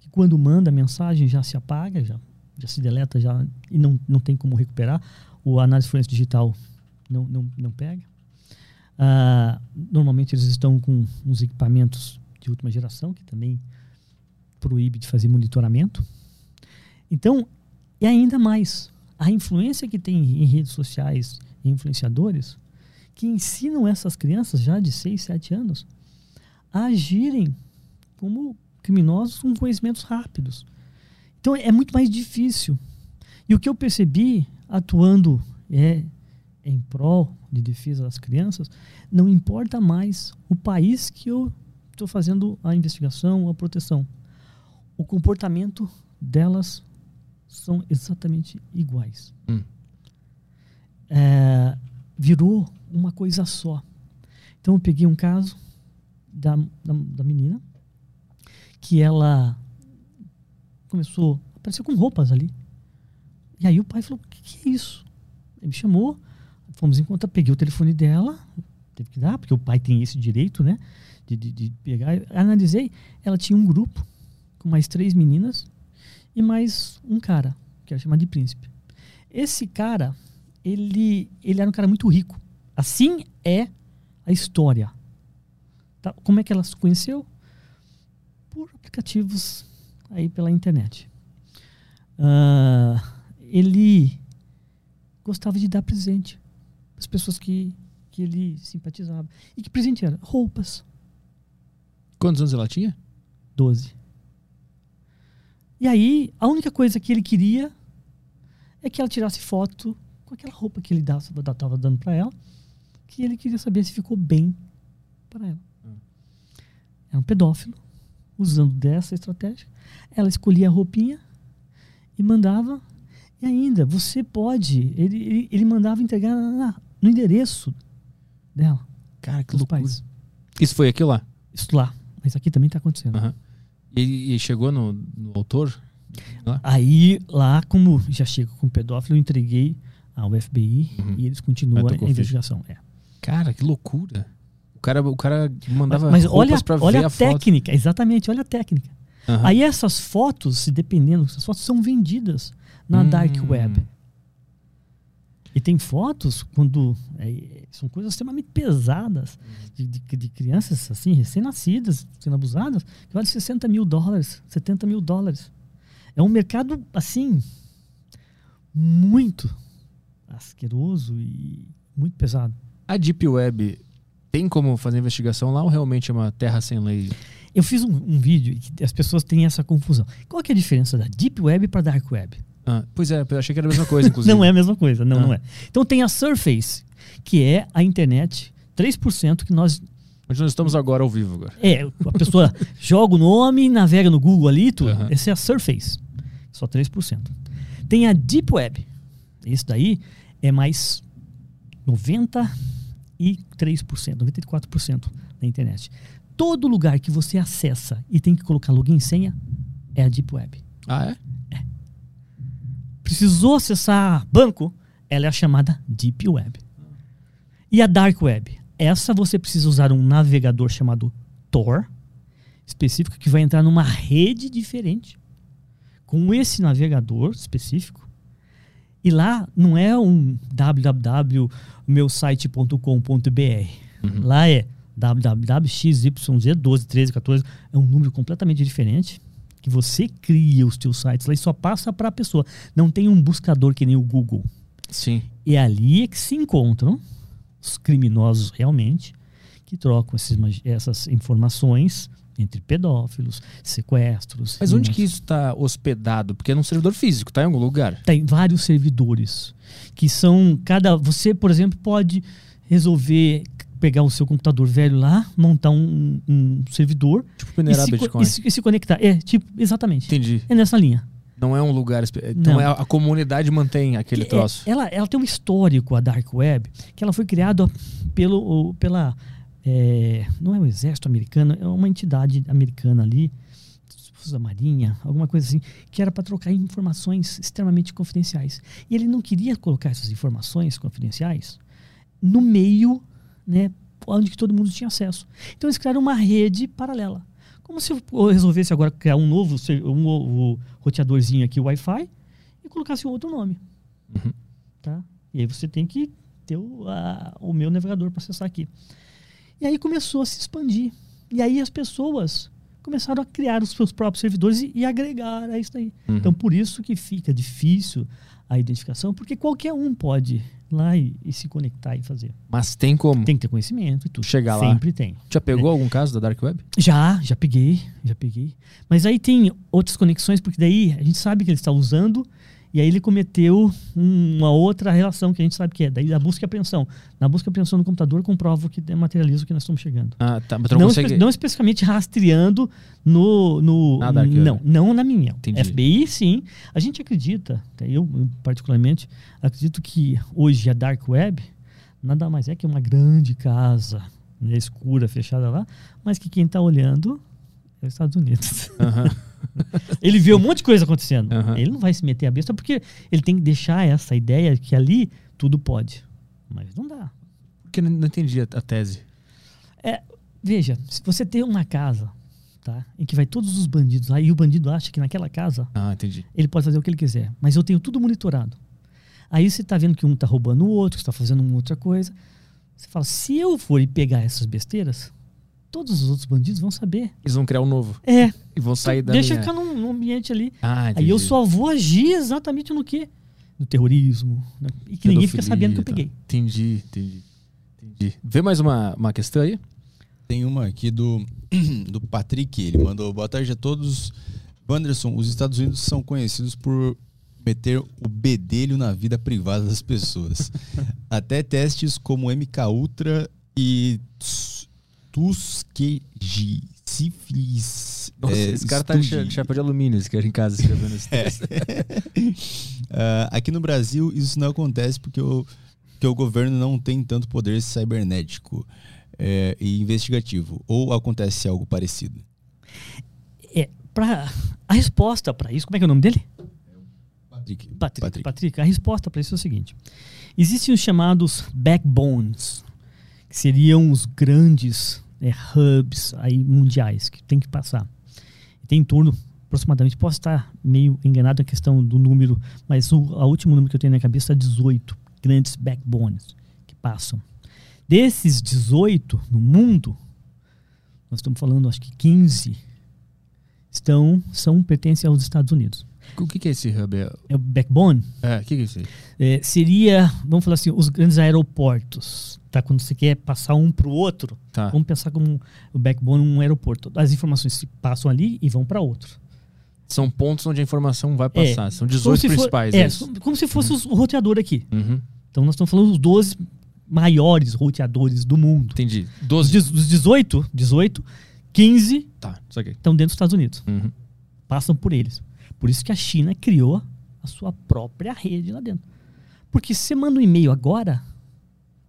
que quando manda a mensagem já se apaga, já, já se deleta já, e não, não tem como recuperar. O análise forense digital não, não, não pega. Ah, normalmente eles estão com uns equipamentos de última geração, que também proíbe de fazer monitoramento. Então, e ainda mais, a influência que tem em redes sociais influenciadores que ensinam essas crianças já de 6, 7 anos a agirem como criminosos com conhecimentos rápidos. Então é muito mais difícil. E o que eu percebi atuando é em prol de defesa das crianças, não importa mais o país que eu estou fazendo a investigação, a proteção. O comportamento delas são exatamente iguais. Hum. É, virou uma coisa só. Então eu peguei um caso da, da, da menina que ela começou a aparecer com roupas ali. E aí o pai falou: O que, que é isso? Ele me chamou, fomos encontrar, peguei o telefone dela, teve que dar, porque o pai tem esse direito, né? De, de, de pegar. Analisei, ela tinha um grupo com mais três meninas e mais um cara, que era chamado de príncipe. Esse cara, ele, ele era um cara muito rico. Assim é a história. Tá? Como é que ela se conheceu? Por aplicativos aí pela internet. Ah, ele gostava de dar presente às pessoas que, que ele simpatizava. E que presente era? Roupas. Quantos anos ela tinha? 12. E aí, a única coisa que ele queria é que ela tirasse foto com aquela roupa que ele estava dando para ela, que ele queria saber se ficou bem para ela. Era um pedófilo, usando dessa estratégia. Ela escolhia a roupinha e mandava. E ainda, você pode. Ele, ele, ele mandava entregar na- no endereço dela, Cara, que loucura. pais. Isso foi aquilo lá. Isso lá. Mas aqui também está acontecendo. Aham. E, e chegou no, no autor? Lá? Aí, lá, como já chego com pedófilo, eu entreguei ao FBI Uhum. e eles continuam a investigação. É. Cara, que loucura. O cara, o cara mandava Mas, mas olha, pra olha ver a, a, foto. técnica, exatamente, olha a técnica. Aham. Aí essas fotos, se dependendo, essas fotos são vendidas na Hum. Dark Web. E tem fotos quando é, são coisas extremamente pesadas de, de- de crianças assim, recém-nascidas, sendo abusadas, que vale 60 mil dólares, 70 mil dólares. É um mercado assim muito asqueroso e muito pesado. A Deep Web tem como fazer investigação lá ou realmente é uma terra sem lei? Eu fiz um, um vídeo e que as pessoas têm essa confusão. Qual é a diferença da Deep Web para Dark Web? Ah, pois é, eu achei que era a mesma coisa, *laughs* inclusive. Não é a mesma coisa, não, Ah. não é. Então tem a Surface, que é a internet 3% que nós Onde nós estamos agora ao vivo agora. é, a pessoa *laughs* joga o nome, navega no Google ali, tudo. Aham. Essa é a Surface, só 3%. Tem a Deep Web. Esse daí é mais 93%, 94% da internet. Todo lugar que você acessa e tem que colocar login e senha é a Deep Web. Ah, é? Precisou acessar banco, ela é a chamada Deep Web. E a Dark Web? Essa você precisa usar um navegador chamado Tor, específico, que vai entrar numa rede diferente, com esse navegador específico. E lá não é um www.meusite.com.br. Lá é www.xyz12, 13, 14. É um número completamente diferente que você cria os teus sites lá e só passa para a pessoa. Não tem um buscador que nem o Google. Sim. E é ali é que se encontram os criminosos realmente que trocam esses essas informações entre pedófilos, sequestros. Mas onde que isso está hospedado? Porque é num servidor físico, tá em algum lugar. tem vários servidores que são cada você por exemplo pode resolver pegar o seu computador velho lá montar um, um servidor Tipo e se, co- Bitcoin. e se- e se conectar é tipo exatamente Entendi. é nessa linha Não é um lugar. Então Não. é a, a comunidade mantém aquele Que é- troço. ela, ela tem um histórico, a Dark Web, que ela foi criada pelo, pela. É, não é o exército americano, é uma entidade americana ali, da Marinha, alguma coisa assim, que era para trocar informações extremamente confidenciais. E ele não queria colocar essas informações confidenciais no meio, né, onde que todo mundo tinha acesso. Então eles criaram uma rede paralela. Como se eu resolvesse agora criar um novo, um novo roteadorzinho aqui, Wi-Fi, e colocasse um outro nome. Uhum. Tá? E aí você tem que ter o, a- o meu navegador para acessar aqui. E aí começou a se expandir. E aí as pessoas começaram a criar os seus próprios servidores e, e agregar a isso daí. Uhum. Então, por isso que fica difícil a identificação, porque qualquer um pode ir lá e, e se conectar e fazer. Mas tem como. Tem que ter conhecimento e tudo. Chegar lá. Sempre tem. Já pegou algum caso da Dark Web? Já, já peguei, já peguei. Mas aí tem outras conexões, porque daí a gente sabe que ele está usando e aí ele cometeu um- uma outra relação que a gente sabe que é. Daí a busca e apreensão. Na busca e apreensão no computador, comprova que materializa o que nós estamos chegando. Ah, tá. Mas não, Não, consegue. espe- não especificamente rastreando no. no não, não na minha. Entendi. FBI, sim. A gente acredita, até eu particularmente, acredito que hoje a Dark Web nada mais é que uma grande casa né, escura, fechada lá, mas que quem está olhando é os Estados Unidos. Aham. *laughs* *laughs* ele vê um monte de coisa acontecendo. Aham. Ele não vai se meter a besta porque ele tem que deixar essa ideia que ali tudo pode. Mas não dá. Porque não não entendi a, a tese. Veja, se você tem uma casa, tá? Em que vai todos os bandidos lá e o bandido acha que naquela casa Ah, entendi. ele pode fazer o que ele quiser, mas eu tenho tudo monitorado. Aí você tá vendo que um tá roubando o outro, que está fazendo uma outra coisa. Você fala, se eu for e pegar essas besteiras, todos os outros bandidos vão saber. Eles vão criar um novo. É, E vão sair da deixa minha... ficar num, num ambiente ali. Ah, entendi. Aí eu só vou agir exatamente no quê? No terrorismo. né? E que ninguém fica Pedofilia sabendo que eu peguei. Entendi, entendi. Entendi. Vê mais uma, uma questão aí? Tem uma aqui do, *clears throat* do Patrick, ele mandou boa tarde a todos. Wanderson, os Estados Unidos são conhecidos por meter o bedelho na vida privada das pessoas. *laughs* Até testes como MK Ultra e Tuskegee sífilis. Nossa, é, esse cara tá de chapéu de alumínio, esse cara em casa escrevendo *laughs* esse É. texto. *laughs* Ah, aqui no Brasil, isso não acontece porque o, porque o governo não tem tanto poder cibernético é, e investigativo. Ou acontece algo parecido? É, pra, a resposta para isso, como é que é o nome dele? Patrick. Patrick. Patrick. a resposta para isso é o seguinte: existem os chamados backbones, que seriam os grandes é, hubs aí mundiais que tem que passar. Tem em torno, aproximadamente, posso estar meio enganado na questão do número, mas o último número que eu tenho na cabeça é 18 grandes backbones que passam. Desses 18 no mundo, nós estamos falando, acho que 15 estão, são pertencem aos Estados Unidos. O que, que é esse hub? É, É o backbone é, o que, que é isso é, seria, vamos falar assim, os grandes aeroportos. Tá? Quando você quer passar um para o outro, Tá. vamos pensar como o backbone um aeroporto. As informações se passam ali e vão para outro. São pontos onde a informação vai É. passar. São Como 18 se for- principais. é, é como se fosse os- o roteador aqui. Uhum. Então nós estamos falando dos 12 maiores roteadores do mundo. Entendi. Os 12. dez- Dos 18, 18, 15 Tá, estão dentro dos Estados Unidos. Uhum. passam por eles. Por isso que a China criou a sua própria rede lá dentro. Porque se você manda um e-mail agora,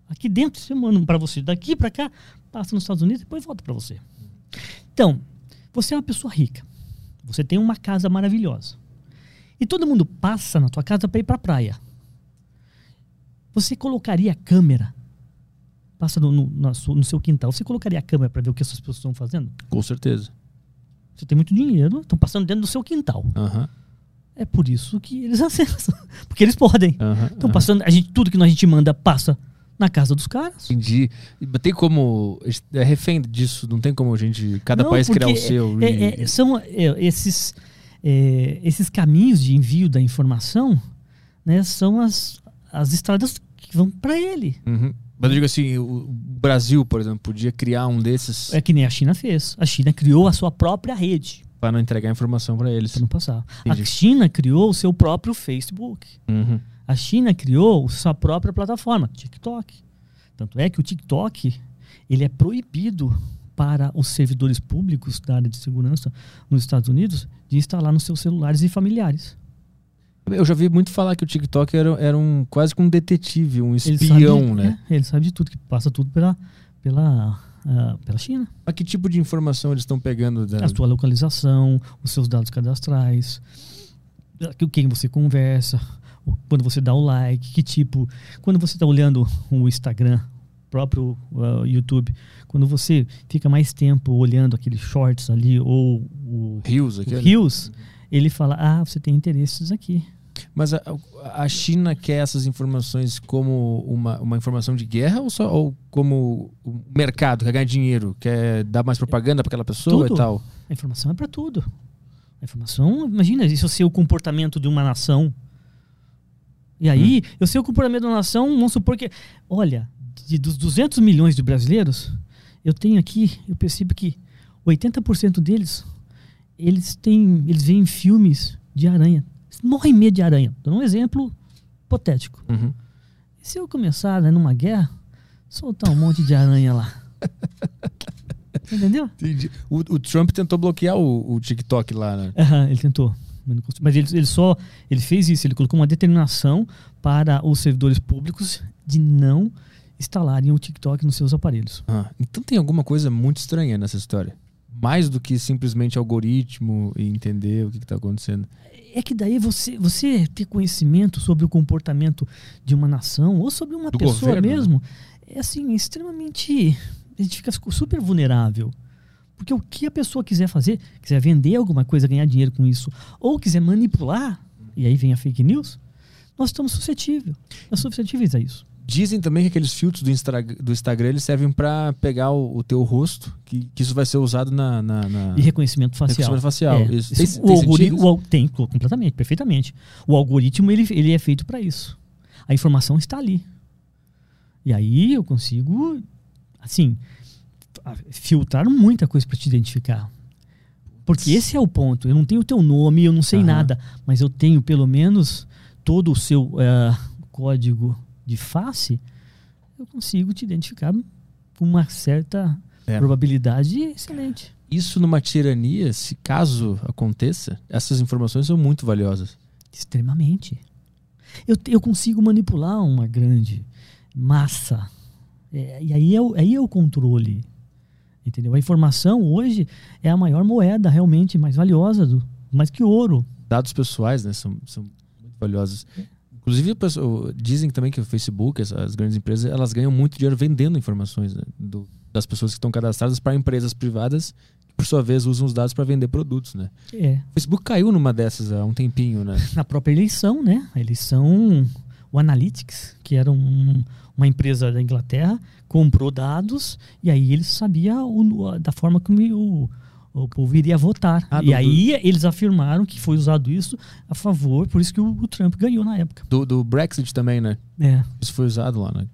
aqui dentro você manda um para você, daqui para cá, passa nos Estados Unidos e depois volta para você. Então, você é uma pessoa rica. Você tem uma casa maravilhosa. E todo mundo passa na tua casa para ir para a praia. Você colocaria a câmera passa no, no- no seu quintal, você colocaria a câmera para ver o que essas pessoas estão fazendo? Com certeza. Você tem muito dinheiro, estão passando dentro do seu quintal. Aham. É por isso que eles *laughs* acessam. Porque eles podem. Estão aham. passando. A gente, tudo que a gente manda passa na casa dos caras. Entendi. Tem como. É refém disso, não tem como a gente. Cada Não, país criar o seu. é- e- é- são é, esses, é, esses caminhos de envio da informação, né? São as, as estradas que vão para ele. Uhum. Mas eu digo assim, o Brasil, por exemplo, podia criar um desses É que nem a China fez. A China criou a sua própria rede para não entregar informação para eles. para não passar. Entendi. A China criou o seu próprio Facebook. Uhum. A China criou sua própria plataforma, TikTok. Tanto é que o TikTok ele é proibido para os servidores públicos da área de segurança nos Estados Unidos de instalar nos seus celulares e familiares. Eu já vi muito falar que o TikTok era, era um quase que um detetive, um Ele espião, sabe, né? é, ele sabe de tudo, que passa tudo pela, pela, ah, pela China. Mas que tipo de informação eles estão pegando? Da... A sua localização, os seus dados cadastrais, com quem você conversa, quando você dá o like, que tipo. Quando você está olhando o Instagram, próprio ah, YouTube, quando você fica mais tempo olhando aqueles shorts ali ou o, Rios, aquele? Reels, ele fala: Ah, você tem interesses aqui. Mas a, a China quer essas informações como uma, uma informação de guerra ou, só, ou como o mercado quer ganhar dinheiro, quer dar mais propaganda para aquela pessoa Tudo. e tal? A informação é para tudo. A informação, imagina, isso sei o comportamento de uma nação. E aí, Hum. eu sei o comportamento de uma nação, vamos supor que, olha, de, dos 200 milhões de brasileiros, eu tenho aqui, eu percebo que 80% deles, eles têm, eles veem filmes de aranha. Eles morrem medo de aranha. Dou um exemplo hipotético. Uhum. Se eu começar, né, numa guerra, soltar um monte de aranha lá? *laughs* Entendeu? O, o Trump tentou bloquear o, o TikTok lá, né? Aham, ele tentou. Mas ele, ele só ele fez isso, ele colocou uma determinação para os servidores públicos de não instalarem o TikTok nos seus aparelhos. Ah, então tem alguma coisa muito estranha nessa história. Mais do que simplesmente algoritmo e entender o que está acontecendo. É que daí você, você ter conhecimento sobre o comportamento de uma nação ou sobre uma Do pessoa governo, né? mesmo é assim, extremamente. A gente fica super vulnerável. Porque o que a pessoa quiser fazer, quiser vender alguma coisa, ganhar dinheiro com isso, ou quiser manipular, e aí vem a fake news, nós estamos suscetíveis. Nós somos suscetíveis a isso. Dizem também que aqueles filtros do, Instra- do Instagram eles servem para pegar o, o teu rosto, que, que isso vai ser usado na. na, na- E reconhecimento facial. Reconhecimento facial. É, Isso- isso- tem- o tem o al- tem, co- completamente, perfeitamente. O algoritmo ele, ele é feito para isso. A informação está ali. E aí eu consigo, assim, filtrar muita coisa para te identificar. Porque esse é o ponto. Eu não tenho o teu nome, eu não sei Aham. nada, mas eu tenho pelo menos todo o seu eh, código de face. Eu consigo te identificar com uma certa É. probabilidade excelente. Isso numa tirania, se caso aconteça, essas informações são muito valiosas. Extremamente. Eu, eu consigo manipular uma grande massa. É, e aí é, o, aí é o controle. Entendeu? A informação hoje é a maior moeda realmente mais valiosa, do, mais que ouro. Dados pessoais, né, são, são muito valiosos. Inclusive, pessoa- dizem também que o Facebook, as, as grandes empresas, elas ganham muito dinheiro vendendo informações né, do- das pessoas que estão cadastradas para empresas privadas, que por sua vez usam os dados para vender produtos, né? É. O Facebook caiu numa dessas há um tempinho, né? *laughs* Na própria eleição, né? A eleição, o Analytics, que era um- uma empresa da Inglaterra, comprou dados e aí eles sabiam o- da forma como o, o povo iria votar. Ah, e do- aí eles afirmaram que foi usado isso a favor, por isso que o, o Trump ganhou na época. Do, do Brexit também, né? É. Isso foi usado lá, né?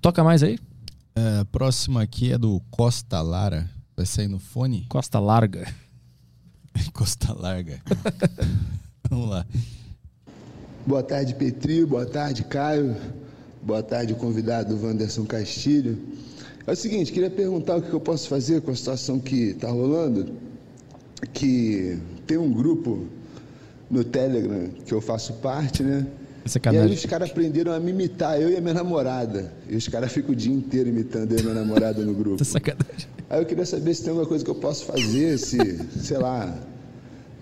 Toca mais aí? É, próximo aqui é do Costa Lara. Vai sair no fone? *laughs* Costa Larga. Costa Larga. *laughs* Vamos lá. Boa tarde, Petri. Boa tarde, Caio. Boa tarde, convidado Wanderson Castilho. É o seguinte, queria perguntar o que eu posso fazer com a situação que está rolando. Que tem um grupo no Telegram que eu faço parte, né? É E aí os caras aprenderam a me imitar, eu e a minha namorada. E os caras ficam o dia inteiro imitando eu e minha namorada no grupo. É *laughs* sacanagem. Aí eu queria saber se tem alguma coisa que eu posso fazer, se, sei lá,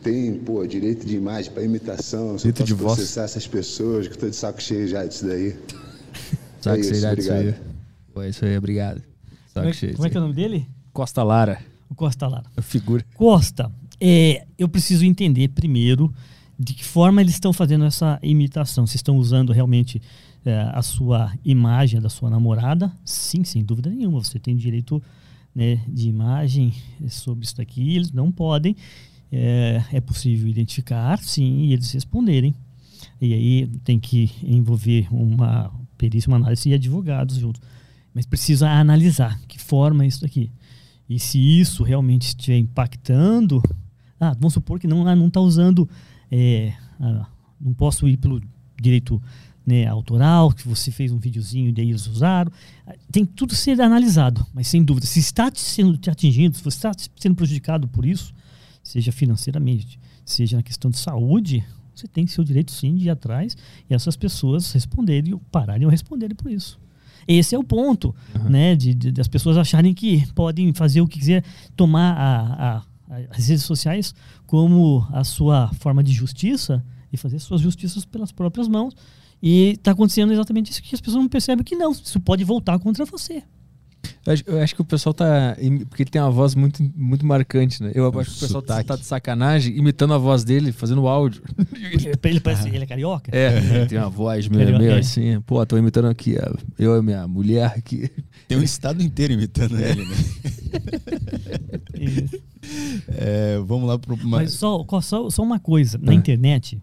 tem, pô, direito de imagem para imitação, se Direito eu de posso voz. processar essas pessoas, que eu tô de saco cheio já disso daí. *laughs* Saco É isso, cheio disso aí. Pô, isso aí, obrigado. Saco Como é, cheio. como é que é o nome dele? Costa Lara. O Costa Lara. A figura. Costa, é, eu preciso entender primeiro de que forma eles estão fazendo essa imitação. Se estão usando realmente é, a sua imagem da sua namorada? Sim, sem dúvida nenhuma. Você tem direito né, de imagem sobre isso daqui. Eles não podem. É, é possível identificar, sim, e eles responderem. E aí tem que envolver uma perícia, uma análise e advogados junto. Mas precisa analisar que forma isso daqui. E se isso realmente estiver impactando, ah, vamos supor que não ah, não está usando, é, ah, não posso ir pelo direito né, autoral, que você fez um videozinho e eles usaram. Ah, Tem que tudo ser analisado, mas sem dúvida, se está te sendo te atingindo, se você está sendo prejudicado por isso, seja financeiramente, seja na questão de saúde, você tem seu direito sim de ir atrás e essas pessoas responderem, pararem ou responderem por isso. Esse é o ponto, né? De, de- das pessoas acharem que podem fazer o que quiser, tomar a- a- as redes sociais como a sua forma de justiça e fazer suas justiças pelas próprias mãos. E está acontecendo exatamente isso que as pessoas não percebem que não. Isso pode voltar contra você. Eu acho, eu acho que o pessoal tá. Porque ele tem uma voz muito, muito marcante, né? Eu Um acho que o pessoal tá, sotaque. tá de sacanagem imitando a voz dele, fazendo o áudio. Ele parece, ele é carioca? É, ele tem uma voz meio, Carioca, meio é. assim. Pô, tô imitando aqui a- eu e minha mulher aqui. Tem um estado inteiro imitando É. ele, né? Isso. É, vamos lá pro. uma- Mas só, só, só uma coisa, na Ah. internet,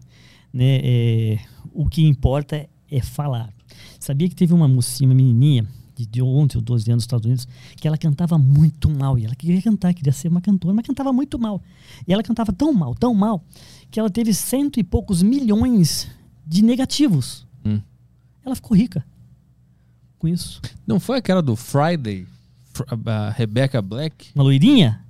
né, é, o que importa é falar. Sabia que teve uma mocinha, uma menininha, de, de 11 ou 12 anos nos Estados Unidos, que ela cantava muito mal. E ela queria cantar, queria ser uma cantora, mas cantava muito mal. E ela cantava tão mal, tão mal, que ela teve cento e poucos milhões de negativos. Hum. Ela ficou rica com isso. Não foi aquela do Friday? Fr- A Rebecca Black? Uma loirinha?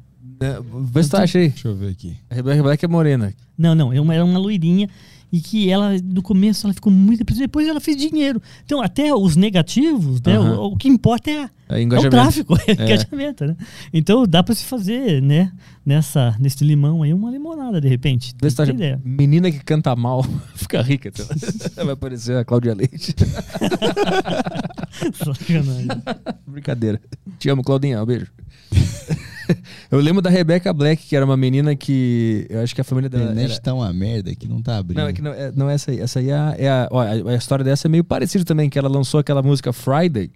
Vê se tu acha aí. Deixa eu ver aqui. A Rebecca Black é morena. Não, não, é era uma loirinha e que ela, no começo, ela ficou muito depressiva, depois ela fez dinheiro. Então, até os negativos, né, Aham. o, o que importa é, É é o engajamento. tráfico, *laughs* é engajamento, né? Então, dá pra se fazer, né, nessa, nesse limão aí, uma limonada, de repente. Tem ideia. Menina que canta mal *laughs* fica rica. então. *laughs* Vai aparecer a Cláudia Leite. Sacanagem. Brincadeira. Te amo, Claudinha. Um beijo. *laughs* Eu lembro da Rebecca Black, que era uma menina que. Eu acho que a família A dela. internet Era... tá uma merda que não tá abrindo. Não, é que não é, não é essa aí. Essa aí é a, é a, ó, a- a história dessa é meio parecida também, que ela lançou aquela música Friday,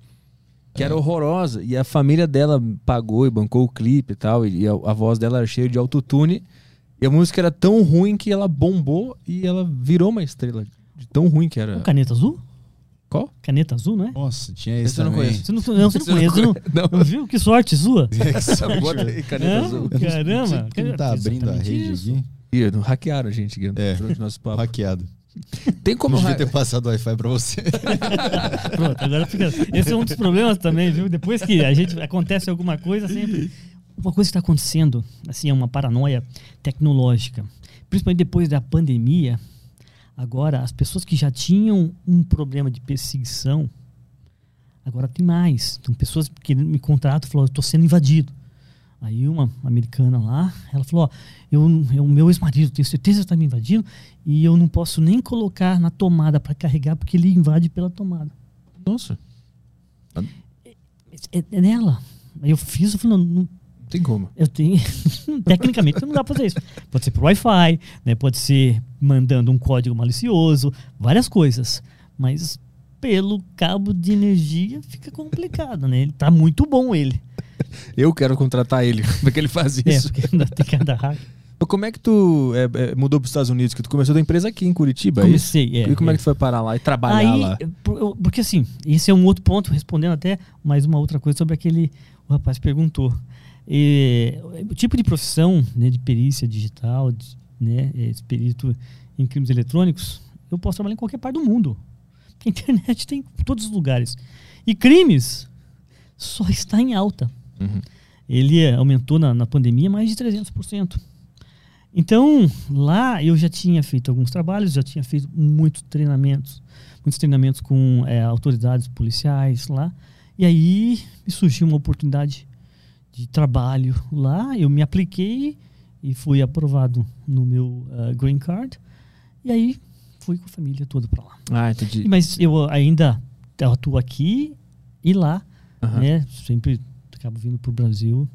que era horrorosa, e a família dela pagou e bancou o clipe e tal, e a, a voz dela era cheia de autotune, e a música era tão ruim que ela bombou e ela virou uma estrela, de tão ruim que era. O caneta azul? Qual? Caneta azul, não é? Nossa, tinha Esse eu não também. conheço. Você não, não, você não Você não conhece, você não, conhece, não. não viu? Que sorte sua. *laughs* Bota aí, caneta É? azul. Caramba. Não porque não tá abrindo a rede isso. aqui. Ih, não hackearam a gente aqui É. durante o nosso papo. Hackeado. Tem como. Não devia ter passado o Wi-Fi pra você. *laughs* Pronto, agora fica. Esse é um dos problemas também, viu? Depois que a gente acontece alguma coisa, sempre. Uma coisa que está acontecendo, assim, é uma paranoia tecnológica. Principalmente depois da pandemia. Agora, as pessoas que já tinham um problema de perseguição, agora tem mais. Então, pessoas que me contratam e falam, eu estou sendo invadido. Aí uma americana lá, ela falou, ó, eu, eu, meu ex-marido, tenho certeza que está me invadindo e eu não posso nem colocar na tomada para carregar porque ele invade pela tomada. Nossa, É, é nela. Aí eu fiz, eu falei, não tem como. eu tenho. *laughs* Tecnicamente não dá pra fazer isso. Pode ser por Wi-Fi, né? Pode ser mandando um código malicioso, várias coisas. Mas pelo cabo de energia fica complicado, né? Ele tá muito bom ele. *laughs* Eu quero contratar ele. Como é que ele faz *laughs* É, isso? porque ainda tem cada hack. Como é que tu é, é, mudou para os Estados Unidos? Que tu começou tua empresa aqui em Curitiba, é isso? Comecei, é. e como é. é. que tu foi parar lá e trabalhar Aí, lá? porque assim, esse é um outro ponto, respondendo até mais uma outra coisa sobre aquele. O rapaz perguntou. E, o tipo de profissão né, de perícia digital, de, né, é, perito em crimes eletrônicos, eu posso trabalhar em qualquer parte do mundo. Porque a internet tem em todos os lugares. E crimes só está em alta. Uhum. Ele eh, aumentou na, na pandemia mais de 300%. Então, lá eu já tinha feito alguns trabalhos, já tinha feito muitos treinamentos, muitos treinamentos com eh, autoridades policiais lá. E aí me surgiu uma oportunidade de trabalho lá, eu me apliquei e fui aprovado no meu ah, green card. E aí fui com a família toda para lá. Ah, entendi. Mas eu ainda atuo aqui e lá, né? Sempre acabo vindo pro Brasil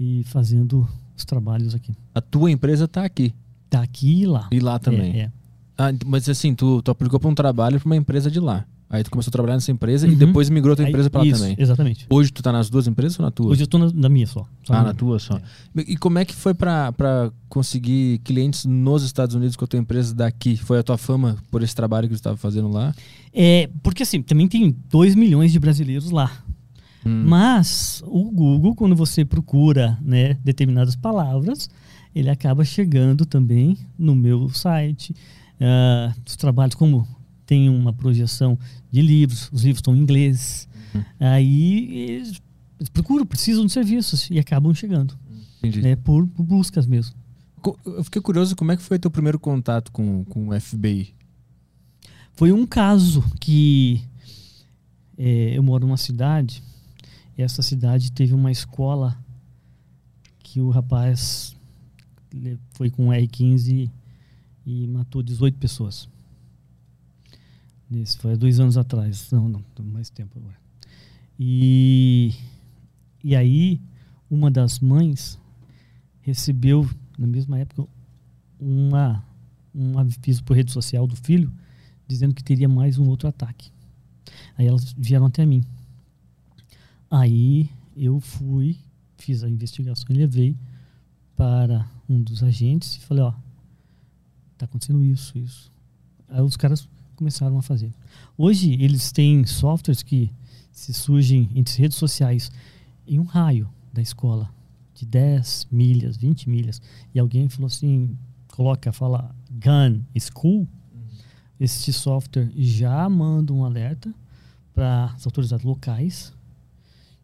e fazendo os trabalhos aqui. A tua empresa tá aqui Tá aqui e lá. e lá também. É, é. Ah, mas assim, tu, tu aplicou para um trabalho para uma empresa de lá. Aí tu começou a trabalhar nessa empresa e Uhum. depois migrou tua empresa para lá isso, também. Exatamente. Hoje tu tá nas duas empresas ou na tua? Hoje eu tô na, na minha só. só Ah, na na tua só. É. E como é que foi pra pra conseguir clientes nos Estados Unidos com a tua empresa daqui? Foi a tua fama por esse trabalho que tu estava fazendo lá? É, porque assim, também tem 2 milhões de brasileiros lá. Hum. Mas o Google, quando você procura né, determinadas palavras, ele acaba chegando também no meu site. Ah, os trabalhos, como tem uma projeção de livros, os livros estão em inglês. Aí eles, eles procuram, precisam de serviços e acabam chegando, Entendi. né, por, por buscas mesmo. Eu fiquei curioso como é que foi teu primeiro contato com, com o FBI. Foi um caso que é, eu moro numa cidade e essa cidade teve uma escola que o rapaz foi com um R15 e matou 18 pessoas. Nesse, foi dois anos atrás. Não, não, mais tempo agora. E E aí, uma das mães recebeu, na mesma época, uma, um aviso por rede social do filho, dizendo que teria mais um outro ataque. Aí elas vieram até mim. Aí eu fui, fiz a investigação e levei para um dos agentes e falei, ó, tá acontecendo isso, isso. Aí os caras começaram a fazer. Hoje eles têm softwares que se surgem entre redes sociais em um raio da escola de 10 milhas, 20 milhas, e alguém falou assim, coloca, fala gun school, este software já manda um alerta para as autoridades locais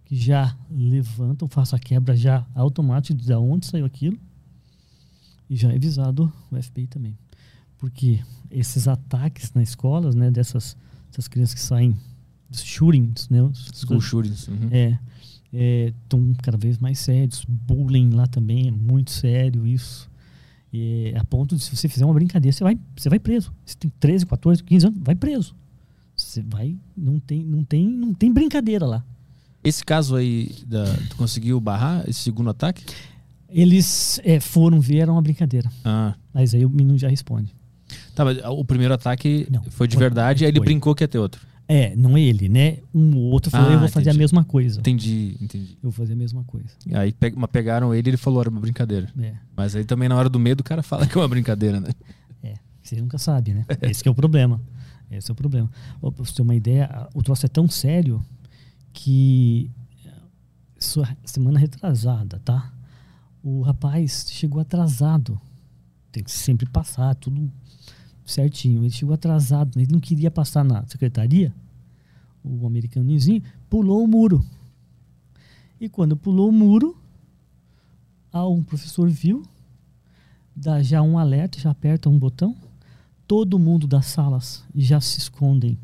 que já levantam, façam a quebra já automática de onde saiu aquilo e já é avisado o FBI também. Porque esses ataques nas escolas, né, dessas, crianças que saem dos shootings, né, os- School shootings. uhum. é, estão cada vez mais sérios. Bullying lá também é muito sério isso. E a ponto de se você fizer uma brincadeira, você vai, você vai preso. Você tem 13, 14, 15 anos, vai preso. Você vai, não tem, não tem, não tem brincadeira lá. Esse caso aí, da, tu conseguiu barrar esse segundo ataque? Eles é, foram ver, era uma brincadeira. Ah. Mas aí o menino já responde. Tá, mas o primeiro ataque Não, foi de foi- verdade, aí ele foi. brincou que ia ter outro. É, não ele, né? Um outro falou, Ah, eu vou fazer entendi. a mesma coisa. Entendi, entendi. Eu vou fazer a mesma coisa. Aí pe- mas pegaram ele e ele falou, era uma brincadeira. É, Mas aí também na hora do medo o cara *laughs* fala que é uma brincadeira, né? é. Você nunca sabe, né? *laughs* Esse que é o problema. Esse é o problema. Pra você ter uma ideia, o troço é tão sério que eh, semana retrasada, tá? O rapaz chegou atrasado. Tem que sempre passar, tudo certinho. Ele chegou atrasado, ele não queria passar na secretaria. O americanozinho pulou o muro. E quando pulou o muro, ah, um professor viu, dá já um alerta, já aperta um botão. Todo mundo das salas já se escondem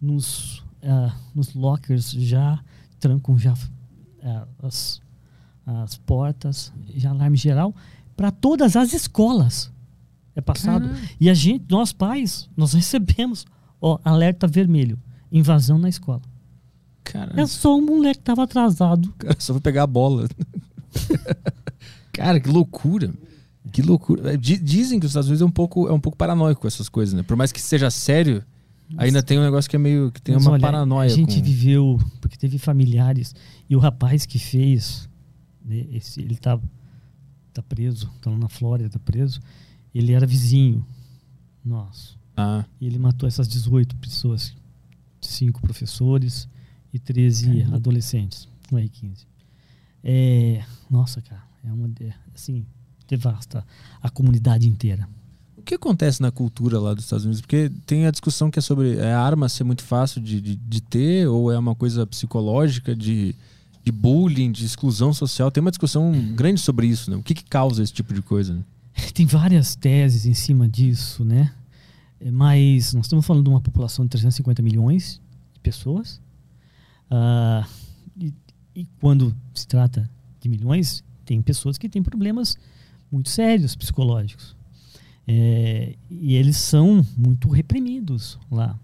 nos, ah, nos lockers, já trancam já ah, as, as portas, já alarme geral para todas as escolas. É passado. E a gente, nós pais, nós *laughs* recebemos ó, alerta vermelho, invasão na escola. Cara, É só um moleque que tava atrasado. cara só foi pegar a bola. *laughs* cara, que loucura. Que loucura. Di- Dizem que os Estados Unidos é um pouco, é um pouco paranoico com essas coisas, né? Por mais que seja sério, ainda tem um negócio que é meio. que tem Mas uma olha, paranoia. A gente com... viveu, porque teve familiares, e o rapaz que fez, né, esse, ele tá, tá preso, tá lá na Flórida, tá preso. Ele era vizinho nosso. Ah, E ele matou essas 18 pessoas, cinco professores e 13 adolescentes, não é 15. É, nossa, cara, é uma é, assim, devasta a comunidade inteira. O que acontece na cultura lá dos Estados Unidos? Porque tem a discussão que é sobre é, a arma ser muito fácil de, de, de ter, ou é uma coisa psicológica, de, de bullying, de exclusão social. Tem uma discussão grande sobre isso, né? O que, que causa esse tipo de coisa? Né? Tem várias teses em cima disso, né? É, Mas nós estamos falando de uma população de 350 milhões de pessoas. Ah, e, e quando se trata de milhões, tem pessoas que têm problemas muito sérios psicológicos. É, e eles são muito reprimidos lá.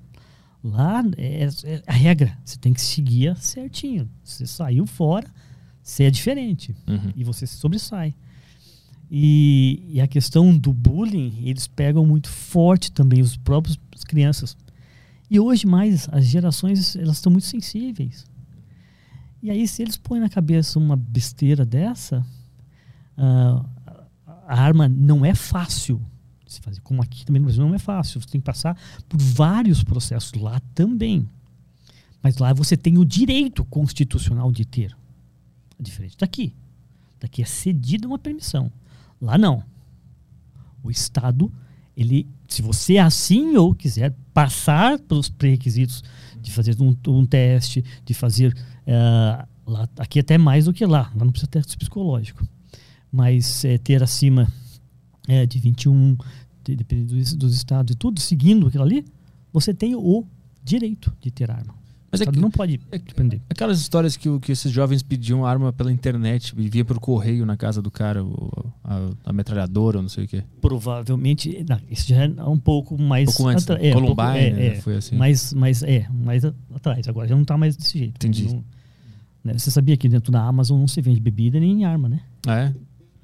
Lá é, é a regra, você tem que seguir certinho. Você saiu fora, você é diferente Uhum. e você se sobressai. E, e a questão do bullying, eles pegam muito forte também os próprios as crianças. E hoje mais as gerações elas estão muito sensíveis. E aí se eles põem na cabeça uma besteira dessa, ah, a arma não é fácil de se fazer, como aqui também no Brasil não é fácil. Você tem que passar por vários processos lá também. Mas lá você tem o direito constitucional de ter. É diferente daqui. Daqui é cedida uma permissão. Lá não. O Estado, ele, se você assim ou quiser passar pelos pré-requisitos de fazer um, um teste, de fazer eh, lá, aqui até mais do que lá. Lá não precisa teste psicológico. Mas eh, ter acima eh, de 21, de- dependendo dos, dos estados e tudo, seguindo aquilo ali, você tem o direito de ter arma. Mas é Estado que- não pode é te prender. Aquelas histórias que, que esses jovens pediam arma pela internet e via por correio na casa do cara, a, a metralhadora, ou não sei o quê. Provavelmente, não, isso já é um pouco mais. Um pouco antes, atra- é, um pouco- Columbine, é, né? é, Foi assim. Mas, mas é, mais atrás. Agora já não está mais desse jeito. Entendi. Não- Né? Você sabia que dentro da Amazon não se vende bebida nem arma, né? Ah, é?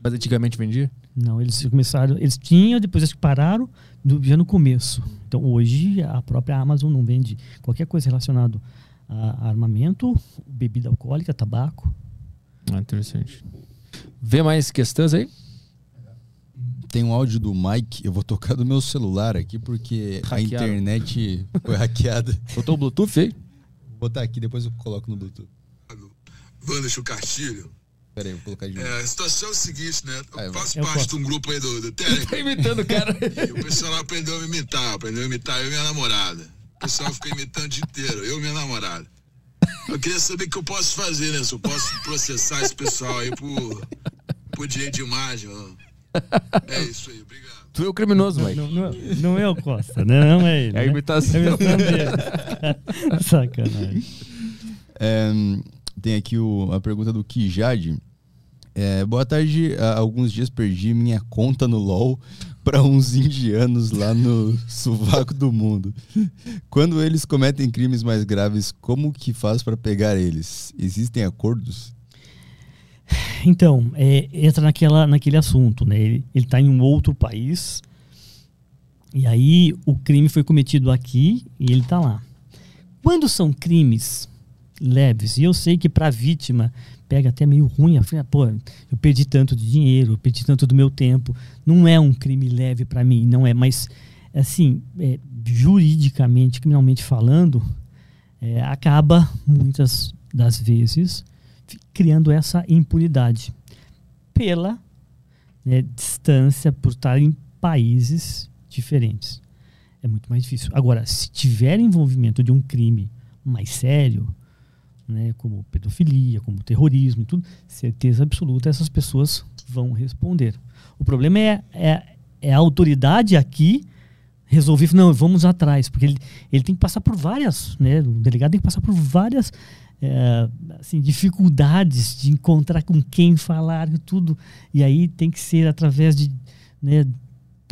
Mas antigamente vendia? Não, eles começaram, eles tinham, depois eles pararam do, já no começo. Então hoje a própria Amazon não vende qualquer coisa relacionada armamento, bebida alcoólica, tabaco. Ah, interessante. Vê mais questões aí? Tem um áudio do Mike, eu vou tocar do meu celular aqui porque a internet foi *laughs* hackeada. Botou o Bluetooth aí? Vou botar aqui, depois eu coloco no Bluetooth. Wanderson Castilho. Pera aí, vou colocar de novo. É, a situação é o seguinte, né? Eu faço eu parte posso. de um grupo aí do, do *laughs* Telegram. Tá imitando o cara. E o pessoal lá aprendeu a me imitar, aprendeu a imitar eu e minha namorada. O pessoal fica imitando o dia inteiro, eu e minha namorada. Eu queria saber o que eu posso fazer, né? Se eu posso processar esse pessoal aí por, por direito de imagem. ó. É isso aí, obrigado. Tu é o criminoso, Mike. Não, não, não é o Costa, né? Não é ele. É a né? imitação. É a imitação dele. Sacanagem. É, tem aqui o- a pergunta do Kijade. É, boa tarde. Há alguns dias perdi minha conta no LoL para uns indianos lá no sovaco do mundo. Quando eles cometem crimes mais graves, como que faz para pegar eles? Existem acordos? Então, é, entra naquela, naquele assunto, né? Ele, ele tá em um outro país e aí o crime foi cometido aqui e ele tá lá. Quando são crimes leves, e eu sei que para a vítima pega até meio ruim, a fala, pô, eu perdi tanto de dinheiro, eu perdi tanto do meu tempo, não é um crime leve para mim, não é, mas assim, é, juridicamente, criminalmente falando, é, acaba muitas das vezes criando essa impunidade pela né, distância, por estar em países diferentes. É muito mais difícil. Agora, se tiver envolvimento de um crime mais sério, né, como pedofilia, como terrorismo e tudo, certeza absoluta essas pessoas vão responder. O problema é, é, é a autoridade aqui resolver, não, vamos atrás, porque ele, ele tem que passar por várias, né, o delegado tem que passar por várias é, assim, dificuldades de encontrar com quem falar e tudo, e aí tem que ser através de né,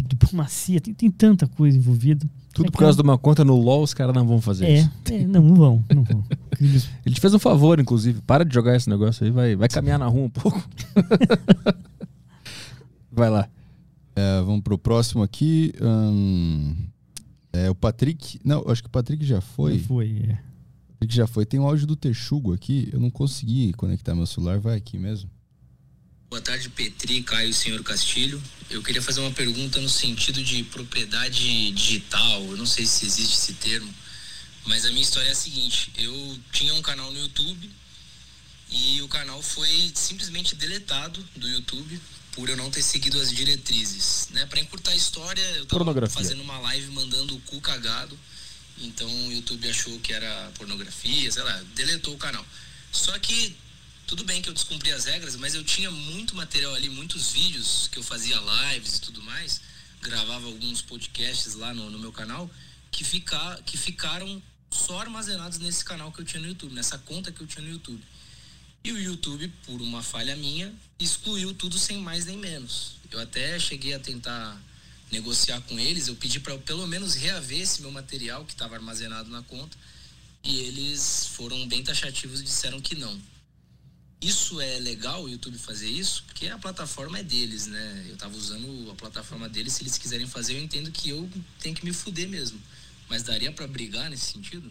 diplomacia, tem, tem tanta coisa envolvida. Tudo É por causa de uma conta no LoL, os caras não vão fazer é, isso. é, não, não vão, não vão. Ele te fez um favor, inclusive. Para de jogar esse negócio aí, vai, vai caminhar na rua um pouco. *laughs* vai lá. É, vamos pro próximo aqui. Hum, é, o Patrick. Não, eu acho que o Patrick já foi. Foi, é. O Patrick já foi. Tem um áudio do Texugo aqui. Eu não consegui conectar meu celular. Vai aqui mesmo. Boa tarde, Petri, Caio e senhor Castilho. Eu queria fazer uma pergunta no sentido de propriedade digital. Eu não sei se existe esse termo, mas a minha história é a seguinte: eu tinha um canal no YouTube e o canal foi simplesmente deletado do YouTube por eu não ter seguido as diretrizes, né? Para encurtar a história, eu tava Pornografia. fazendo uma live mandando o cu cagado. Então o YouTube achou que era pornografia, sei lá, deletou o canal. Só que tudo bem que eu descumpri as regras, mas eu tinha muito material ali, muitos vídeos que eu fazia lives e tudo mais, gravava alguns podcasts lá no, no meu canal, que, fica, que ficaram só armazenados nesse canal que eu tinha no YouTube, nessa conta que eu tinha no YouTube. E o YouTube, por uma falha minha, excluiu tudo sem mais nem menos. Eu até cheguei a tentar negociar com eles, eu pedi para pelo menos reaver esse meu material que estava armazenado na conta, e eles foram bem taxativos e disseram que não. Isso é legal o YouTube fazer isso? Porque a plataforma é deles, né? Eu tava usando a plataforma deles, se eles quiserem fazer, eu entendo que eu tenho que me fuder mesmo. Mas daria para brigar nesse sentido?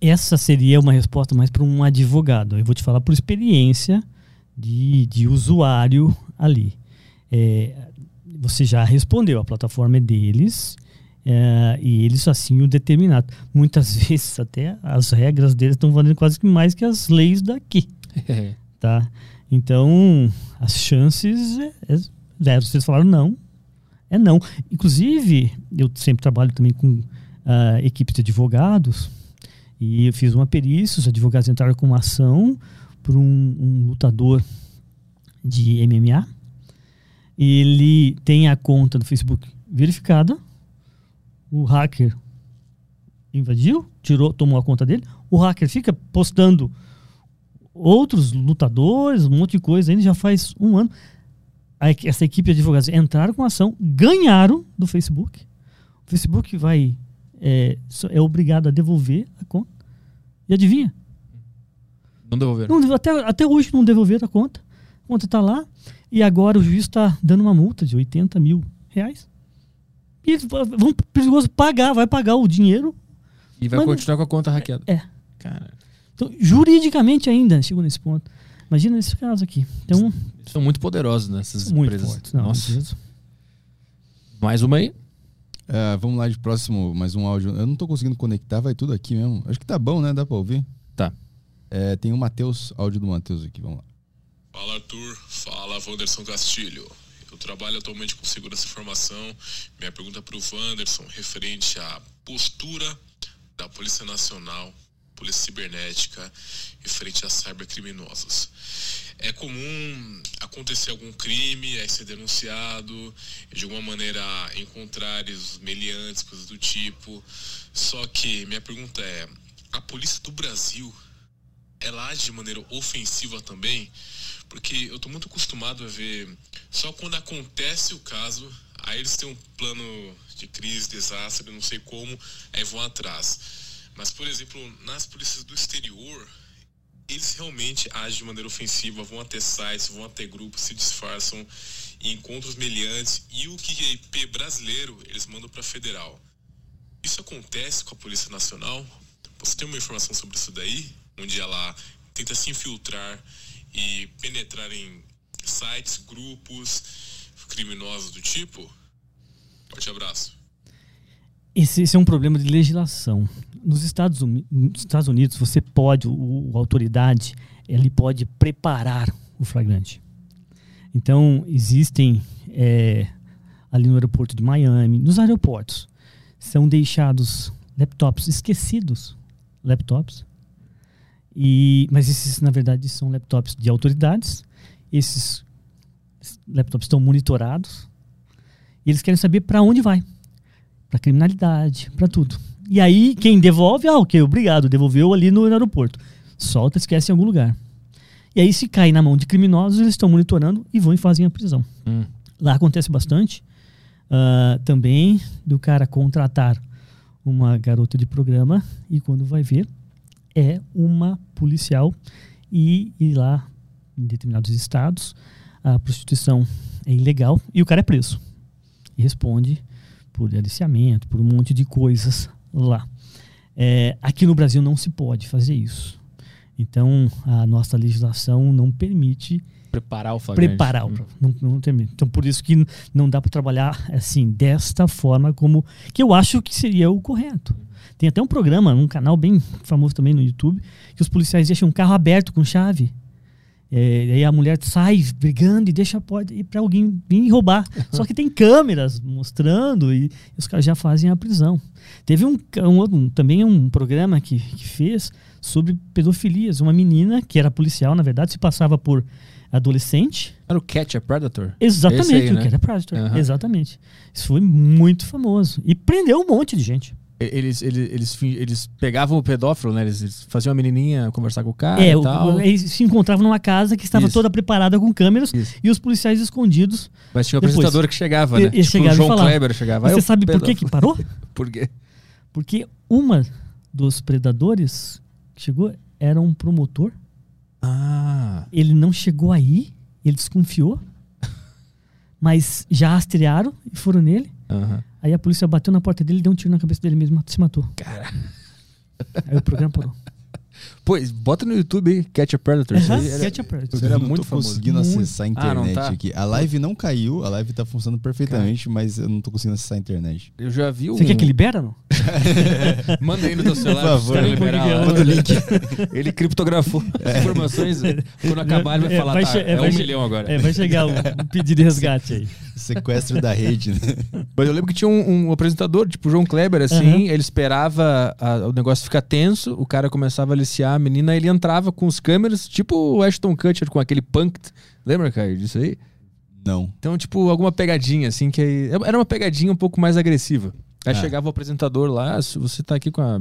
Essa seria uma resposta mais para um advogado. Eu vou te falar por experiência de, de usuário ali. É, você já respondeu, a plataforma é deles é, e eles assim o determinaram. Muitas *laughs* vezes até as regras deles estão valendo quase que mais que as leis daqui, *laughs* tá? Então as chances é, é zero. Vocês falaram não, é não. Inclusive eu sempre trabalho também com ah, equipe de advogados e eu fiz uma perícia. Os advogados entraram com uma ação por um, um lutador de MMA ele tem a conta do Facebook verificada. O hacker invadiu, tirou, tomou a conta dele. O hacker fica postando outros lutadores, um monte de coisa. Ainda já faz um ano. Essa equipe de advogados entraram com a ação, ganharam do Facebook. O Facebook vai é, é obrigado a devolver a conta. E adivinha? Não devolveram. Não até, até hoje não devolveram a conta. A conta tá lá. E agora o juiz está dando uma multa de 80 mil reais. E eles vão perigoso pagar, vai pagar o dinheiro. E vai não- continuar com a conta hackeada. É. Cara, Então, juridicamente ainda chegou nesse ponto. Imagina nesse caso aqui. Então, são muito poderosos nessas muito empresas. fortes. Não, Nossa. Deus. Mais uma aí? É, vamos lá de próximo, mais um áudio. Eu não tô conseguindo conectar, vai tudo aqui mesmo. Acho que tá bom, né? Dá pra ouvir? Tá. É, tem o Matheus, áudio do Matheus aqui, vamos lá. Fala Arthur, fala Wanderson Castilho. Trabalho atualmente com segurança e informação. Minha pergunta para o Wanderson referente à postura da Polícia Nacional, Polícia Cibernética, referente a cybercriminosos. É comum acontecer algum crime, aí ser denunciado, de alguma maneira encontrares os meliantes, coisas do tipo. Só que minha pergunta é: a Polícia do Brasil ela age de maneira ofensiva também, porque eu tô muito acostumado a ver só quando acontece o caso, aí eles têm um plano de crise, desastre, não sei como, aí vão atrás. Mas, por exemplo, nas polícias do exterior, eles realmente agem de maneira ofensiva, vão até sites, vão até grupos, se disfarçam e encontram os meliantes. E o QIP brasileiro, eles mandam para federal. Isso acontece com a Polícia Nacional? Você tem uma informação sobre isso daí? Onde ela tenta se infiltrar e penetrar em sites, grupos criminosos do tipo? Forte abraço. Esse, esse é um problema de legislação. Nos Estados, nos Estados Unidos, você pode, o, o autoridade, ele pode preparar o flagrante. Então, existem é, ali no aeroporto de Miami, nos aeroportos, são deixados laptops esquecidos, laptops. E, mas esses, na verdade, são laptops de autoridades. Esses laptops estão monitorados. E eles querem saber para onde vai para criminalidade, para tudo. E aí, quem devolve, ah, ok, obrigado, devolveu ali no aeroporto. Solta, esquece em algum lugar. E aí, se cai na mão de criminosos, eles estão monitorando e vão e fazem a prisão. Hum. Lá acontece bastante. ah, também do cara contratar uma garota de programa e quando vai ver, é uma policial e, e lá em determinados estados a prostituição é ilegal e o cara é preso e responde por aliciamento, por um monte de coisas lá. É, aqui no Brasil não se pode fazer isso. Então a nossa legislação não permite Preparar o flagrante. preparar o Hum. não, não termina. Então por isso que não dá para trabalhar assim desta forma como que eu acho que seria o correto. Tem até um programa, um canal bem famoso também no YouTube, que os policiais deixam um carro aberto com chave. É, e aí a mulher sai brigando e deixa a porta para alguém vir roubar. *laughs* Só que tem câmeras mostrando e, os caras já fazem a prisão. Teve um, um também um programa que, que fez sobre pedofilias. Uma menina que era policial, na verdade, se passava por adolescente. Era o Catch a Predator? Exatamente, aí, o né? que era Predator. Aham. Exatamente. Isso foi muito famoso. E prendeu um monte de gente. Eles, eles, eles, eles pegavam o pedófilo, né? Eles, faziam a menininha conversar com o cara é, e tal. eles se encontravam numa casa que estava Isso. toda preparada com câmeras Isso. e os policiais escondidos. Mas tinha um Depois. apresentador que chegava, né? Tipo chegava o João falava. Kleber chegava. Você "Ah, eu sabe por que, que pedófilo." parou? *laughs* Por quê? Porque uma dos predadores que chegou era um promotor. Ah. Ele não chegou aí, ele desconfiou. *laughs* Mas já rastrearam e foram nele. aham. Aí a polícia bateu na porta dele e deu um tiro na cabeça dele mesmo, se matou. Cara. Aí o programa parou. *laughs* Pois, bota no YouTube aí, Catch a Predator. Aí era- Catch a Predator. Era não muito famoso. conseguindo Muito. acessar a Ah, internet tá? aqui. A live não caiu, a live tá funcionando perfeitamente, mas eu não tô conseguindo acessar a internet. Eu já vi um... Você quer que libera, não? *laughs* Manda aí no teu celular Por favor, caras né? liberar lá. Manda o link. *laughs* Ele criptografou as informações. Quando acabar, ele vai É, falar, vai tá, che- é, vai um che- milhão agora. É, vai chegar um, um pedido de resgate aí. Sequestro da rede, né? *laughs* Mas eu lembro que tinha um, um apresentador, tipo o João Kleber, assim, Aham. ele esperava a- o negócio ficar tenso, o cara começava a aliciar a menina, ele entrava com os câmeras, tipo o Ashton Kutcher com aquele punk. Lembra, cara, disso aí? Não. Então, tipo, alguma pegadinha, assim, que aí. Era uma pegadinha um pouco mais agressiva. Aí Ah. chegava o apresentador lá, se você tá aqui com a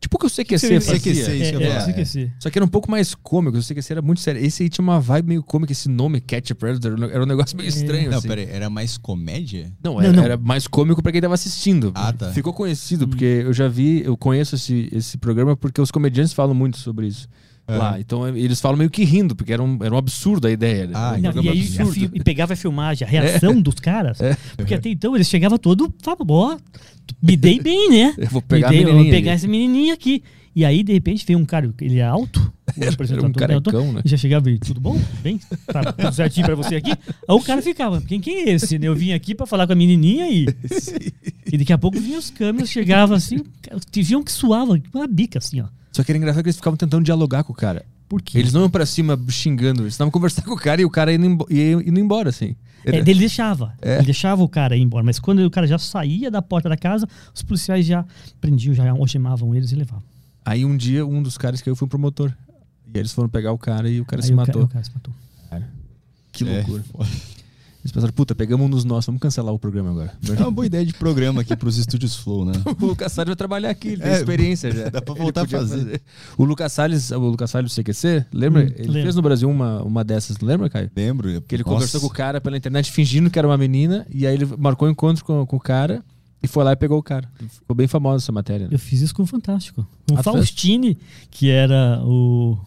Tipo o que o CQC Você- fazia. CQC, isso É, que é, que sei. Só que era um pouco mais cômico, o CQC era muito sério. Esse aí tinha uma vibe meio cômica, esse nome Catch a Predator, era um negócio meio estranho, Não, assim. peraí, era mais comédia? Não, Não, era, não. era mais cômico pra quem tava assistindo. Ah, tá. Ficou conhecido, porque eu já vi, eu conheço esse, esse programa porque os comediantes falam muito sobre isso lá. Então eles falam meio que rindo, porque era um, era um absurdo a ideia. né? Ah, Não, e aí absurdo. fi- e pegava a filmagem, a *laughs* reação dos caras. Porque até então eles chegavam todo, falavam, ó, me dei bem, né? *laughs* Eu vou pegar dei, eu vou pegar essa menininha aqui. E aí, de repente, veio um cara, ele é alto, o *laughs* apresentador um é carecão, né? já chegava e tudo bom? Bem? Tá tudo certinho pra você aqui? Aí o cara ficava, quem que é esse? Eu vim aqui pra falar com a menininha e... e daqui a pouco vinham as câmeras, chegavam assim, te viam que suava, uma bica assim, ó. Só que era engraçado que eles ficavam tentando dialogar com o cara. Por quê? Eles não iam pra cima xingando, eles estavam conversando *laughs* com o cara e o cara ia indo, ia indo embora, assim. É, ele deixava. É. Ele deixava o cara ir embora. Mas quando o cara já saía da porta da casa, os policiais já prendiam, já algemavam eles e levavam. Aí um dia um dos caras caiu foi um promotor. E aí eles foram pegar o cara e o cara Aí se o matou. Cara, o cara se matou. Que É, loucura. Eles pensaram, puta, pegamos um dos nossos, vamos cancelar o programa agora. É uma boa ideia de programa aqui pros estúdios Flow, né? *laughs* o Lucas Salles vai trabalhar aqui, ele tem É, experiência *laughs* já. dá pra Ele voltar a podia fazer. O Lucas Salles, o Lucas Salles do CQC, lembra? Hum, ele lembro. fez no Brasil uma, uma dessas, lembra, Caio? Lembro. Que ele conversou com o cara pela internet fingindo que era uma menina, e aí ele marcou um encontro com, com o cara e foi lá e pegou o cara. Ficou bem famosa essa matéria. né? Eu fiz isso com o Fantástico. Com Ah, o fez? Faustini, que era o,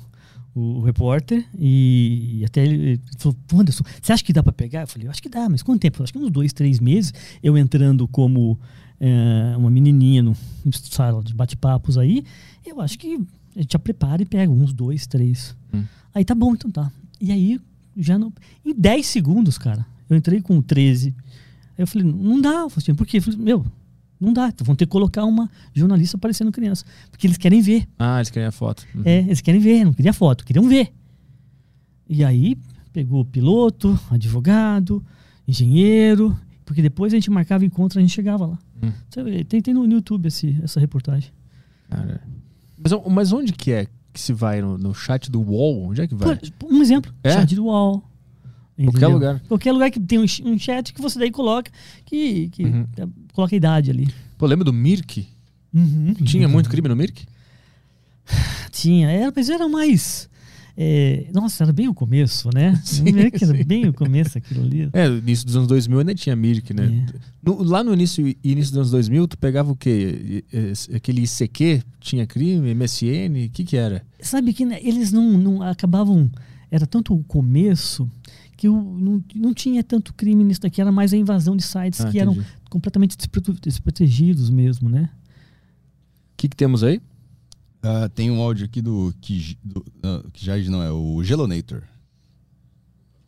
o repórter, e, e até ele, ele falou: "Pô, Anderson, você acha que dá pra pegar? Eu falei: Eu acho que dá, mas quanto tempo? Eu acho que uns dois, três meses, eu entrando como eh, uma menininha no, no sala de bate-papos aí, eu acho que a gente já prepara e pega uns dois, três. Hum. Aí tá bom, então tá. E aí, já no, em 10 segundos, cara, eu entrei com 13. Aí eu falei, não dá, Faustino, por quê? Eu falei, meu, não dá, vão ter que colocar uma jornalista aparecendo criança. Porque eles querem ver. Ah, eles queriam a foto. Uhum. É, eles querem ver, não queria foto, queriam ver. E aí, pegou o piloto, advogado, engenheiro, porque depois a gente marcava encontro, a gente chegava lá. Hum. Tem, tem no YouTube esse, essa reportagem. Cara. Mas, mas onde que é que se vai? No, no chat do UOL? Onde é que vai? Por- um exemplo, É? chat do UOL. Qualquer entendeu? lugar. Qualquer lugar que tem um, um chat que você daí coloca, que, que Uhum. Coloca a idade ali. Pô, lembra do Mirk? Uhum. Tinha muito crime no Mirk? *sighs* Tinha, era, mas era mais. é, nossa, era bem o começo, né? *laughs* Sim, era bem o começo aquilo ali. É, no início dos anos 2000 ainda tinha Mirk, né? É. No- lá no início, início dos anos 2000, tu pegava o quê? Aquele ICQ? Tinha crime? MSN? O que que era? Sabe que né, eles não, não acabavam. Era tanto o começo que o, não, não tinha tanto crime nisso daqui, era mais a invasão de sites Ah, que eram entendi. completamente despre- desprotegidos mesmo, né? O que que temos aí? Ah, tem um áudio aqui do que do, ah, Kijaj, não, é o Gelonator.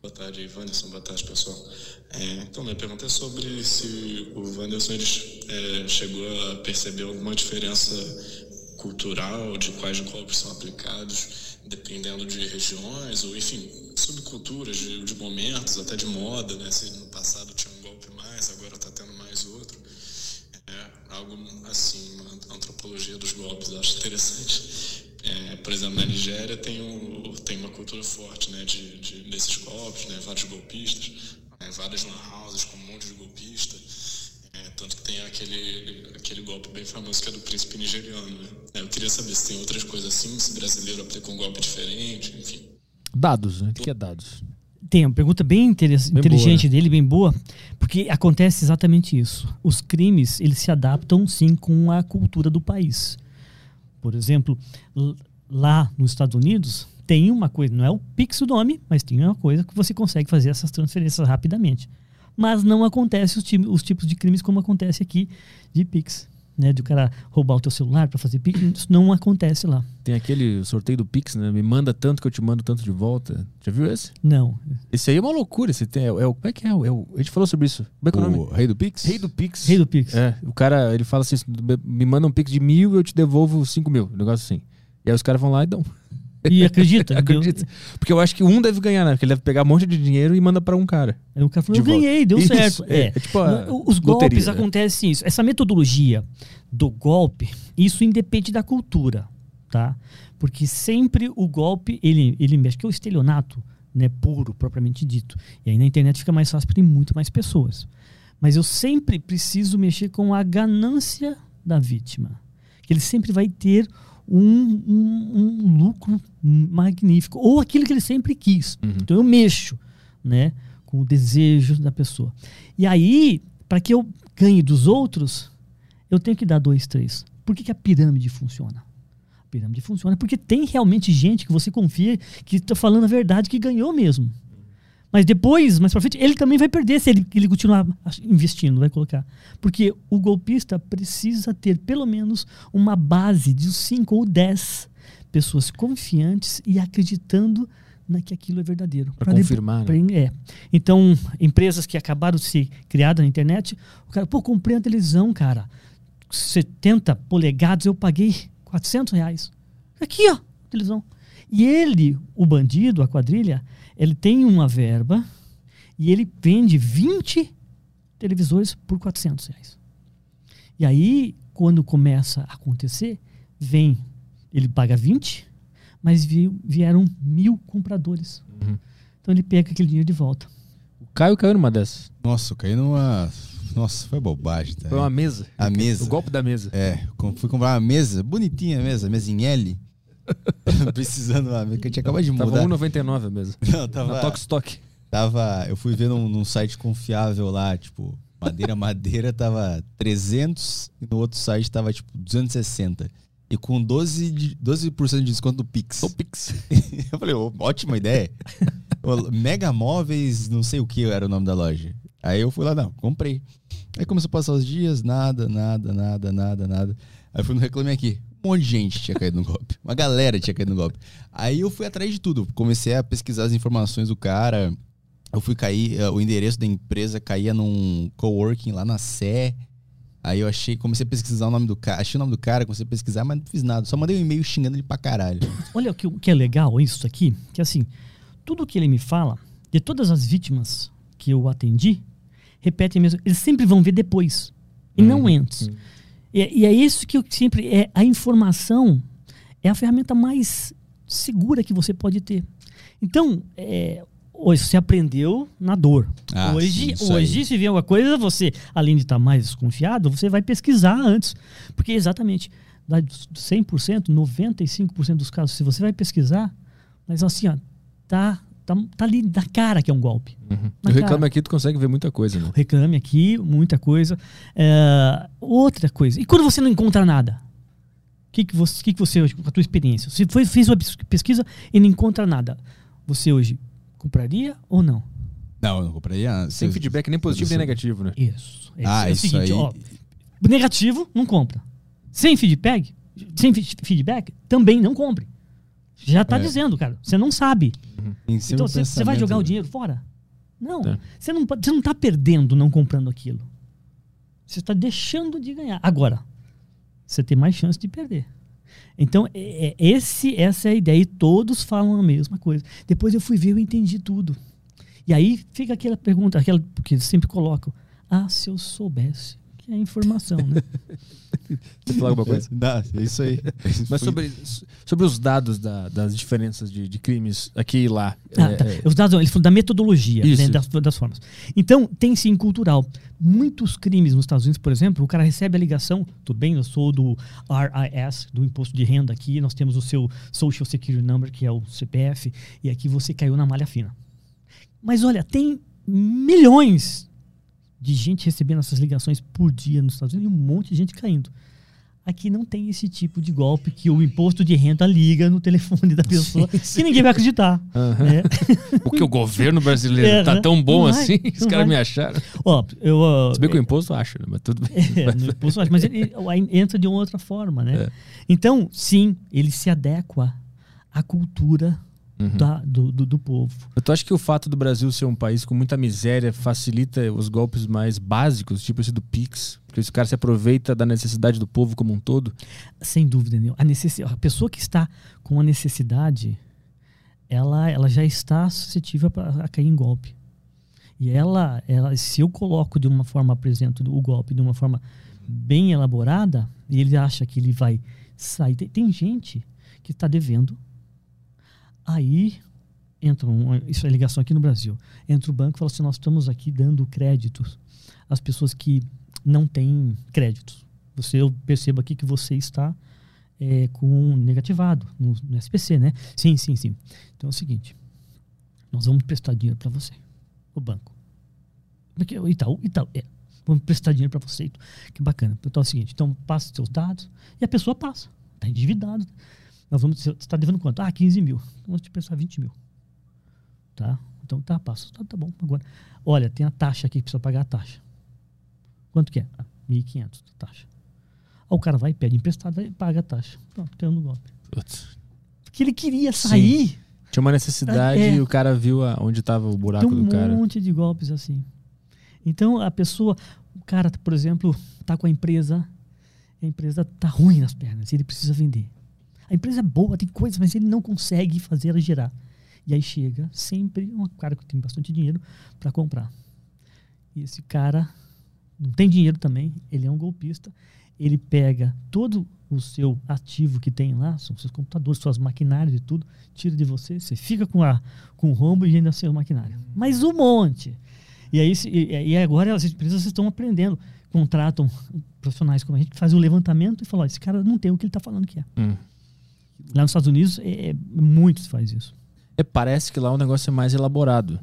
Boa tarde, Wanderson. Boa tarde, pessoal. É, então, minha pergunta é sobre se o Wanderson ele, é, chegou a perceber alguma diferença cultural de quais golpes são aplicados, dependendo de regiões, ou enfim, subculturas, de, de momentos, até de moda, né? Se no passado tinha um golpe mais, agora está tendo mais outro. É, algo assim, uma antropologia dos golpes, acho interessante. É, por exemplo, na Nigéria tem, um, tem uma cultura forte né, de, de- desses golpes, né, vários golpistas, né, várias lan houses com um monte de golpista. É, tanto que tem aquele, aquele golpe bem famoso que é do príncipe nigeriano. Né? Eu queria saber se tem outras coisas assim, se brasileiro aplicou um golpe diferente, enfim. Dados, né? O que é dados? Tem uma pergunta bem, Bem inteligente boa, né? dele, bem boa, porque acontece exatamente isso. Os crimes, eles se adaptam sim com a cultura do país. Por exemplo, lá nos Estados Unidos, tem uma coisa, não é o Pix o nome, mas tem uma coisa que você consegue fazer essas transferências rapidamente. Mas não acontece os, os tipos de crimes como acontece aqui de Pix. Né, de o cara roubar o teu celular para fazer Pix, isso não acontece lá. Tem aquele sorteio do Pix, né? Me manda tanto que eu te mando tanto de volta. Já viu esse? Não. Esse aí é uma loucura. Esse tem, é, o- é o- como é que é? É o- a gente falou sobre isso. Como é que é o nome? O Rei do Pix? Rei do Pix. Rei do Pix. É, o cara, ele fala assim, me manda um Pix de mil e eu te devolvo cinco mil. Um negócio assim. E aí os caras vão lá e dão. E acredita? *laughs* Acredita. Porque eu acho que um deve ganhar, né? Porque ele deve pegar um monte de dinheiro e manda pra um cara. Aí o cara falou, eu volta. ganhei, deu Isso, certo. é, É. é tipo Os loteria, golpes né? acontecem isso. Essa metodologia do golpe, isso independe da cultura, tá? Porque sempre o golpe, ele, ele mexe, que é o estelionato, né, puro, propriamente dito. E aí na internet fica mais fácil porque tem muito mais pessoas. Mas eu sempre preciso mexer com a ganância da vítima. que ele sempre vai ter um, um- um lucro magnífico, ou aquilo que ele sempre quis. Então eu mexo né, com o desejo da pessoa. E aí, para que eu ganhe dos outros, eu tenho que dar dois, três. Por que, que a pirâmide funciona? A pirâmide funciona porque tem realmente gente que você confia que está falando a verdade, que ganhou mesmo. Mas depois, mais pra frente, ele também vai perder se ele, ele continuar investindo, vai colocar. Porque o golpista precisa ter pelo menos uma base de 5 ou 10 pessoas confiantes e acreditando na que aquilo é verdadeiro. Pra depo- confirmar, né? pra- é. Então, empresas que acabaram de ser criadas na internet, o cara, pô, comprei a televisão, cara. 70 polegadas, eu paguei 400 reais. Aqui, ó, televisão. E ele, o bandido, a quadrilha, ele tem uma verba e ele vende 20 televisores por 400 reais. E aí, quando começa a acontecer, vem, ele paga 20, mas vi- vieram mil compradores. Então ele pega aquele dinheiro de volta. O Caio caiu numa dessas. Nossa, eu caí numa. Nossa, foi bobagem. Tá? Foi uma mesa. A mesa. O golpe da mesa. É, fui comprar uma mesa, bonitinha a mesa, mesa em L. *laughs* Precisando mesa, que eu tinha acabado de Tava mudar. 1,99 a mesa. Não, tava, Na Toque Stock. tava. Eu fui ver num, num site confiável lá, tipo, madeira, *laughs* madeira tava 300 e no outro site tava tipo 260. E com 12%, de, 12 de desconto do Pix. O Pix. *laughs* eu falei, ótima ideia. Mega Móveis, não sei o que era o nome da loja. Aí eu fui lá, não, comprei. Aí começou a passar os dias, nada, nada, nada, nada, nada. Aí fui no Reclame Aqui. Um monte de gente tinha caído no golpe. Uma galera tinha caído no golpe. Aí eu fui atrás de tudo. Comecei a pesquisar as informações do cara. Eu fui cair, eh, o endereço da empresa caía num coworking lá na Sé. Aí eu achei, comecei a pesquisar o nome do cara. Achei o nome do cara, comecei a pesquisar, mas não fiz nada. Só mandei um e-mail xingando ele pra caralho. Olha o que, que é legal isso aqui, que assim, tudo que ele me fala, de todas as vítimas que eu atendi, repetem mesmo, eles sempre vão ver depois, e não antes. E, e é isso que eu sempre, é a informação é a ferramenta mais segura que você pode ter. Então, é, hoje você aprendeu na dor. Ah, sim, hoje, aí. hoje se vier alguma coisa, você, além de estar mais desconfiado, você vai pesquisar antes. Porque exatamente, da 100%, 95% dos casos, se você vai pesquisar, mas assim, ó, tá, tá, tá ali na cara que é um golpe. Na O reclame cara. aqui, tu consegue ver muita coisa, né? Reclame aqui, muita coisa. É, outra coisa, e quando você não encontra nada? O que, que você, que que você hoje, com a tua experiência, você foi, fez uma pes- pesquisa e não encontra nada, você hoje compraria ou não? Não, eu não compraria. Sem feedback nem positivo nem negativo, né? Isso. É, Ah, é o isso seguinte, aí. ó, negativo, não compra. Sem feedback, sem fe- feedback, também não compre. Já tá É. dizendo, cara. Você não sabe. Seu Então você você vai jogar o dinheiro fora? Não. É. Você não você não está perdendo não comprando aquilo. Você está deixando de ganhar. Agora, você tem mais chance de perder. Então, é- é- esse, essa é a ideia. E todos falam a mesma coisa. Depois eu fui ver, eu entendi tudo. E aí fica aquela pergunta, aquela que eles sempre colocam. Ah, se eu soubesse. Que é informação, né? *laughs* Você falar alguma coisa? Dá, é isso aí. *laughs* Mas sobre, sobre os dados da- das diferenças de, de crimes aqui e lá. Ah, é, tá. é, Os dados, ele falou da metodologia, né, das, das formas. Então, tem sim cultural. Muitos crimes nos Estados Unidos, por exemplo, o cara recebe a ligação, tudo bem, eu sou do RIS, do Imposto de Renda aqui, nós temos o seu Social Security Number, que é o CPF, e aqui você caiu na malha fina. Mas olha, tem milhões de gente recebendo essas ligações por dia nos Estados Unidos e um monte de gente caindo. Aqui não tem esse tipo de golpe que o imposto de renda liga no telefone da pessoa que ninguém vai acreditar. Aham. né? Porque o governo brasileiro É, tá né? tão bom vai, assim, os caras me acharam. Ó, eu, Se bem que o imposto acha, né? Mas tudo bem. é, no imposto, mas ele entra de uma outra forma, né? É. Então, sim, ele se adequa à cultura Uhum. da- do, do, do povo. Tu acha que o fato do Brasil ser um país com muita miséria facilita os golpes mais básicos, tipo esse do Pix? Porque esse cara se aproveita da necessidade do povo como um todo? Sem dúvida nenhuma. A, necessi- a pessoa que está com a necessidade, ela, ela já está suscetível pra- a cair em golpe. E ela, ela, se eu coloco de uma forma, apresento o golpe de uma forma bem elaborada, e ele acha que ele vai sair. Tem, tem gente que está devendo. Aí entra um, isso é ligação aqui no Brasil. Entra o banco e fala assim: nós estamos aqui dando créditos às pessoas que não têm créditos. Você, eu percebo aqui que você está é, com negativado no, no SPC, né? Sim, sim, sim. Então é o seguinte: nós vamos prestar dinheiro para você, o banco. Porque o Itaú, Itaú, é, vamos prestar dinheiro para você. Que bacana. Então é o seguinte: então passa seus dados e a pessoa passa. Está endividado. Nós vamos, você está devendo quanto? Ah, 15 mil. Então, vamos te prestar 20 mil. Tá? Então tá, passa. Tá, tá bom. Agora, olha, tem a taxa aqui que precisa pagar a taxa. Quanto que é? Ah, 1.500 a taxa. Aí o cara vai, pede emprestado e paga a taxa. Pronto, caiu no golpe. Putz. Porque ele queria sair. Tinha uma necessidade É. e o cara viu a- onde estava o buraco Tem um do cara. monte de golpes assim. Então a pessoa, o cara, por exemplo, tá com a empresa, a empresa tá ruim nas pernas, ele precisa vender. A empresa é boa, tem coisas, mas ele não consegue fazer ela girar. E aí chega sempre um cara que tem bastante dinheiro para comprar. E esse cara não tem dinheiro também, ele é um golpista. Ele pega todo o seu ativo que tem lá, são seus computadores, suas maquinárias e tudo, tira de você, você fica com, a, com o rombo e ainda sem o maquinário. Mas um monte. E aí e, agora as empresas estão aprendendo, contratam profissionais como a gente que fazem o levantamento e falam, "Ó, esse cara não tem o que ele está falando que é. Hum. Lá nos Estados Unidos, é, é, muito se faz isso. É, parece que lá o negócio é mais elaborado.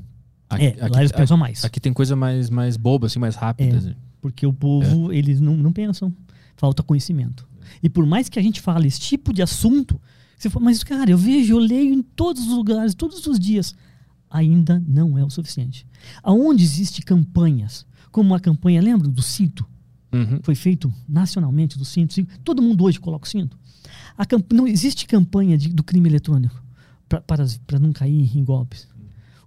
É, lá eles pensam mais. Aqui tem coisa mais, mais boba, assim, mais rápida. É. assim. Porque o povo, eles não, não pensam. Falta conhecimento. E por mais que a gente fale esse tipo de assunto, você fala, mas cara, eu vejo, eu leio em todos os lugares, todos os dias. Ainda não é o suficiente. Aonde existem campanhas, como a campanha, lembra do cinto? Uhum. Foi feito nacionalmente do cinto. cinto. Todo mundo hoje coloca o cinto. A camp- não existe campanha de- do crime eletrônico para não cair em golpes.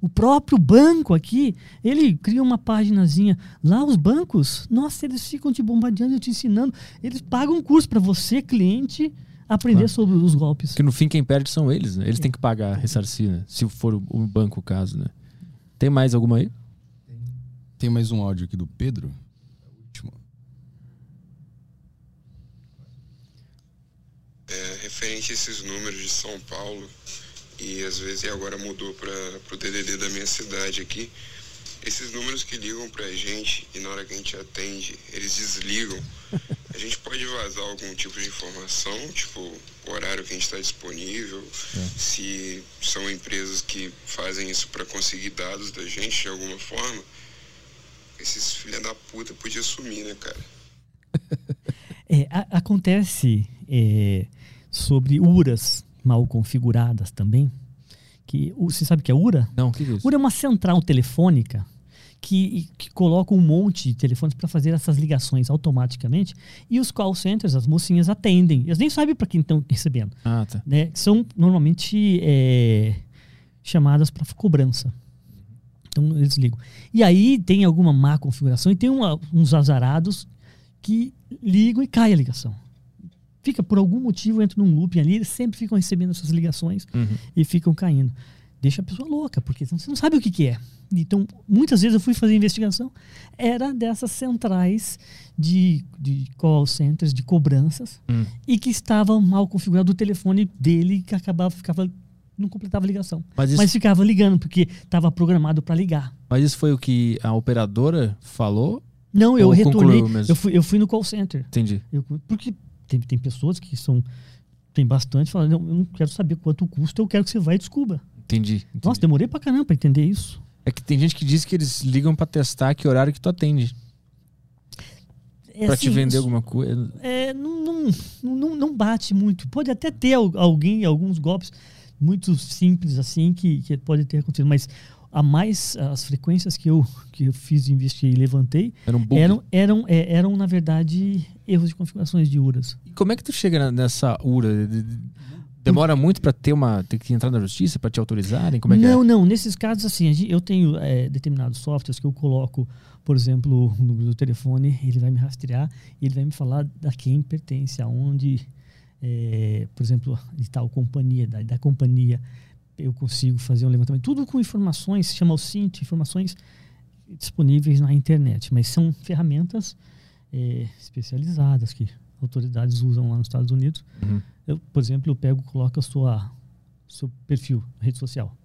O próprio banco aqui, ele cria uma paginazinha. Lá os bancos, nossa, eles ficam te bombardeando, te ensinando. Eles pagam um curso para você, cliente, aprender Claro. sobre os golpes. Porque no fim quem perde são eles, né? Eles têm que pagar, ressarcir, né? Se for o, o banco o caso, né? Tem mais alguma aí? Tem mais um áudio aqui do Pedro. É o último. É, referente a esses números de São Paulo e às vezes e agora mudou para o DDD da minha cidade aqui. Esses números que ligam pra gente e na hora que a gente atende, eles desligam. *laughs* A gente pode vazar algum tipo de informação, tipo o horário que a gente está disponível, se são empresas que fazem isso para conseguir dados da gente de alguma forma. Esses filha da puta podiam sumir, né, cara? *laughs* É, a- acontece é, sobre URAs mal configuradas também. Que, você sabe o que é URA? Não, o que, que é isso? URA é uma central telefônica que, que coloca um monte de telefones para fazer essas ligações automaticamente e os call centers, as mocinhas atendem. Eles nem sabem para quem estão recebendo. Ah, tá. Né? São normalmente é, chamadas para cobrança. Então eles ligam. E aí tem alguma má configuração e tem uma- uns azarados que ligam e cai a ligação. Fica por algum motivo, entra num looping ali, eles sempre ficam recebendo essas ligações Uhum. e ficam caindo. Deixa a pessoa louca, porque você não sabe o que, que é. Então, muitas vezes eu fui fazer investigação, era dessas centrais de, de call centers, de cobranças, Hum. e que estava mal configurado o telefone dele, que acabava, ficava, não completava a ligação. Mas isso, Mas ficava ligando, porque estava programado para ligar. mas isso foi o que a operadora falou? Não, eu retornei, eu fui, eu fui no call center. Entendi. Eu- porque tem, tem pessoas que são, tem bastante, falam, não, eu não quero saber quanto custa, eu quero que você vá e descubra. Entendi. entendi. Nossa, demorei pra caramba pra entender isso. É que tem gente que diz que eles ligam pra testar que horário que tu atende. É pra te assim, vender isso- alguma coisa. é, não, não, não, não bate muito. Pode até ter al- alguém, alguns golpes muito simples assim que, que pode ter acontecido, mas a mais as frequências que eu que eu fiz, investiguei e levantei Era bug. eram eram é, eram na verdade erros de configurações de URAs. E como é que tu chega nessa URA? De- de- Demora muito pra ter uma. ter que entrar na justiça, pra te autorizarem? Como é que não, é? não. Nesses casos, assim, eu tenho é, determinados softwares que eu coloco, por exemplo, o número do telefone, ele vai me rastrear e ele vai me falar a quem pertence, aonde, é, por exemplo, de tal companhia, da, da companhia, eu consigo fazer um levantamento. Tudo com informações, se chama o CINT, informações disponíveis na internet, mas são ferramentas é, especializadas que autoridades usam lá nos Estados Unidos. Uhum. Eu, por exemplo, eu pego, coloco a sua seu perfil, rede social,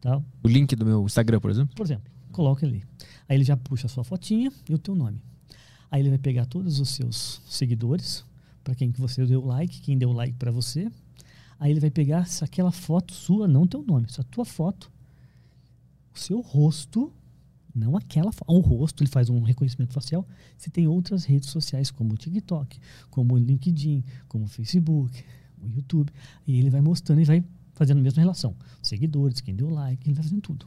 tá? O link do meu Instagram, por exemplo? Por exemplo, coloca ali. Aí ele já puxa a sua fotinha e o teu nome. Aí ele vai pegar todos os seus seguidores, para quem que você deu like, quem deu like para você. Aí ele vai pegar se aquela foto sua, não teu nome, só a tua foto, o seu rosto, não aquela foto, o rosto, ele faz um reconhecimento facial. Se tem outras redes sociais, como o TikTok, como o LinkedIn, como o Facebook, o YouTube, e ele vai mostrando e vai fazendo a mesma relação. Seguidores, quem deu like, ele vai fazendo tudo.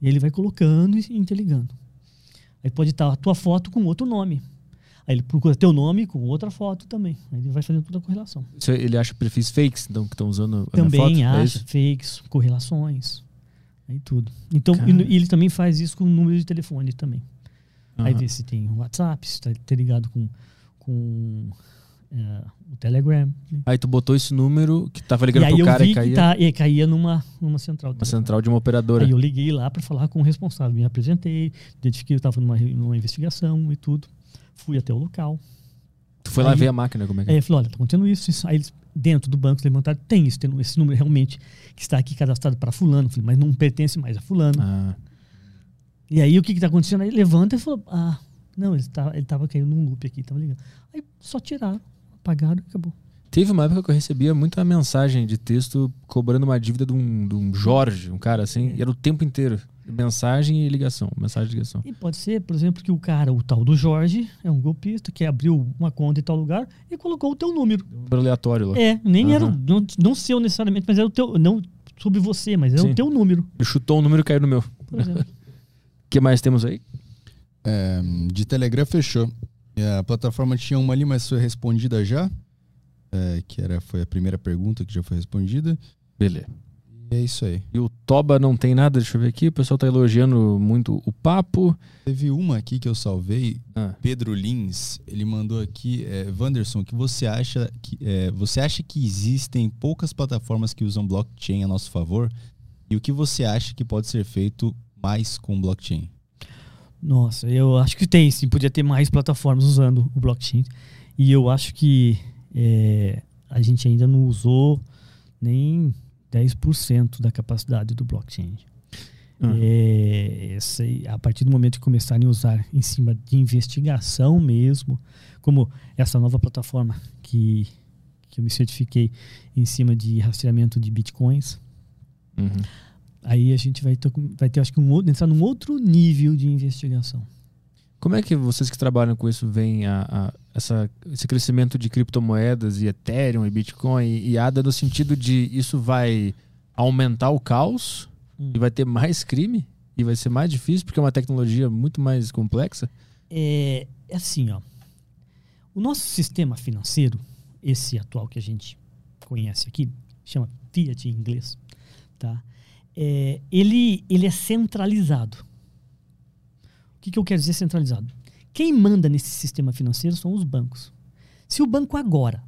E ele vai colocando e interligando. Aí pode estar a tua foto com outro nome. Aí ele procura teu nome com outra foto também. Aí ele vai fazendo toda a correlação. Ele acha perfis fakes, então, que estão usando a Também foto? É acha isso? fakes, correlações. Aí tudo. Então, e ele também faz isso com o número de telefone também. Aí Aham. vê se tem WhatsApp, se está ligado com, com é, o Telegram. né? Aí tu botou esse número que tava ligando aí pro cara e caía tá, e caía numa, numa central. uma central de uma operadora. Aí eu liguei lá para falar com o responsável, me apresentei, identifiquei que eu estava numa, numa investigação e tudo. Fui até o local. Tu foi lá Aí- ver a máquina, como é que Aí é? eu falei, olha, tá acontecendo isso, isso. Aí eles, dentro do banco, levantaram, tem isso, tem esse número realmente que está aqui cadastrado para fulano. Falei, mas não pertence mais a fulano. Ah, E aí o que que tá acontecendo? Aí levanta e falou, ah, não, ele estava ele tava caindo num loop aqui, tava ligando. Aí só tiraram, apagaram e acabou. Teve uma época que eu recebia muita mensagem de texto cobrando uma dívida de um, de um Jorge, um cara assim, e era o tempo inteiro. Mensagem e ligação, mensagem e ligação. E pode ser, por exemplo, que o cara, o tal do Jorge, é um golpista que abriu uma conta em tal lugar e colocou o teu número. Um número aleatório lá. É, nem era, Aham. não, não seu necessariamente, mas era o teu, não sobre você, mas era Sim. o teu número, Ele chutou um número e caiu no meu. por exemplo. O que mais temos aí? É, de Telegram fechou. E A plataforma tinha uma ali, mas foi respondida já. É, que era, foi a primeira pergunta que já foi respondida. Beleza. E é isso aí. E o Toba não tem nada, deixa eu ver aqui. O pessoal tá elogiando muito o papo. Teve uma aqui que eu salvei, Ah. Pedro Lins, ele mandou aqui, é, Wanderson, que você acha que é, você acha que existem poucas plataformas que usam blockchain a nosso favor? E o que você acha que pode ser feito mais com blockchain? Nossa, eu acho que tem, sim. Podia ter mais plataformas usando o blockchain. E eu acho que é, a gente ainda não usou nem 10% da capacidade do blockchain. Ah. É, essa aí, a partir do momento que começarem a usar em cima de investigação mesmo, como essa nova plataforma que, que eu me certifiquei em cima de rastreamento de bitcoins, Uhum. aí a gente vai ter, vai ter acho que um, entrar num outro nível de investigação. Como é que vocês que trabalham com isso veem a, a- essa, esse crescimento de criptomoedas e Ethereum e Bitcoin e, e ADA no sentido de isso vai aumentar o caos Hum. e vai ter mais crime e vai ser mais difícil porque é uma tecnologia muito mais complexa? é, é assim, ó. O nosso sistema financeiro, esse atual que a gente conhece aqui, chama fiat em inglês, tá? É, ele, ele é centralizado. O que, que eu quero dizer centralizado? Quem manda nesse sistema financeiro são os bancos. Se o banco agora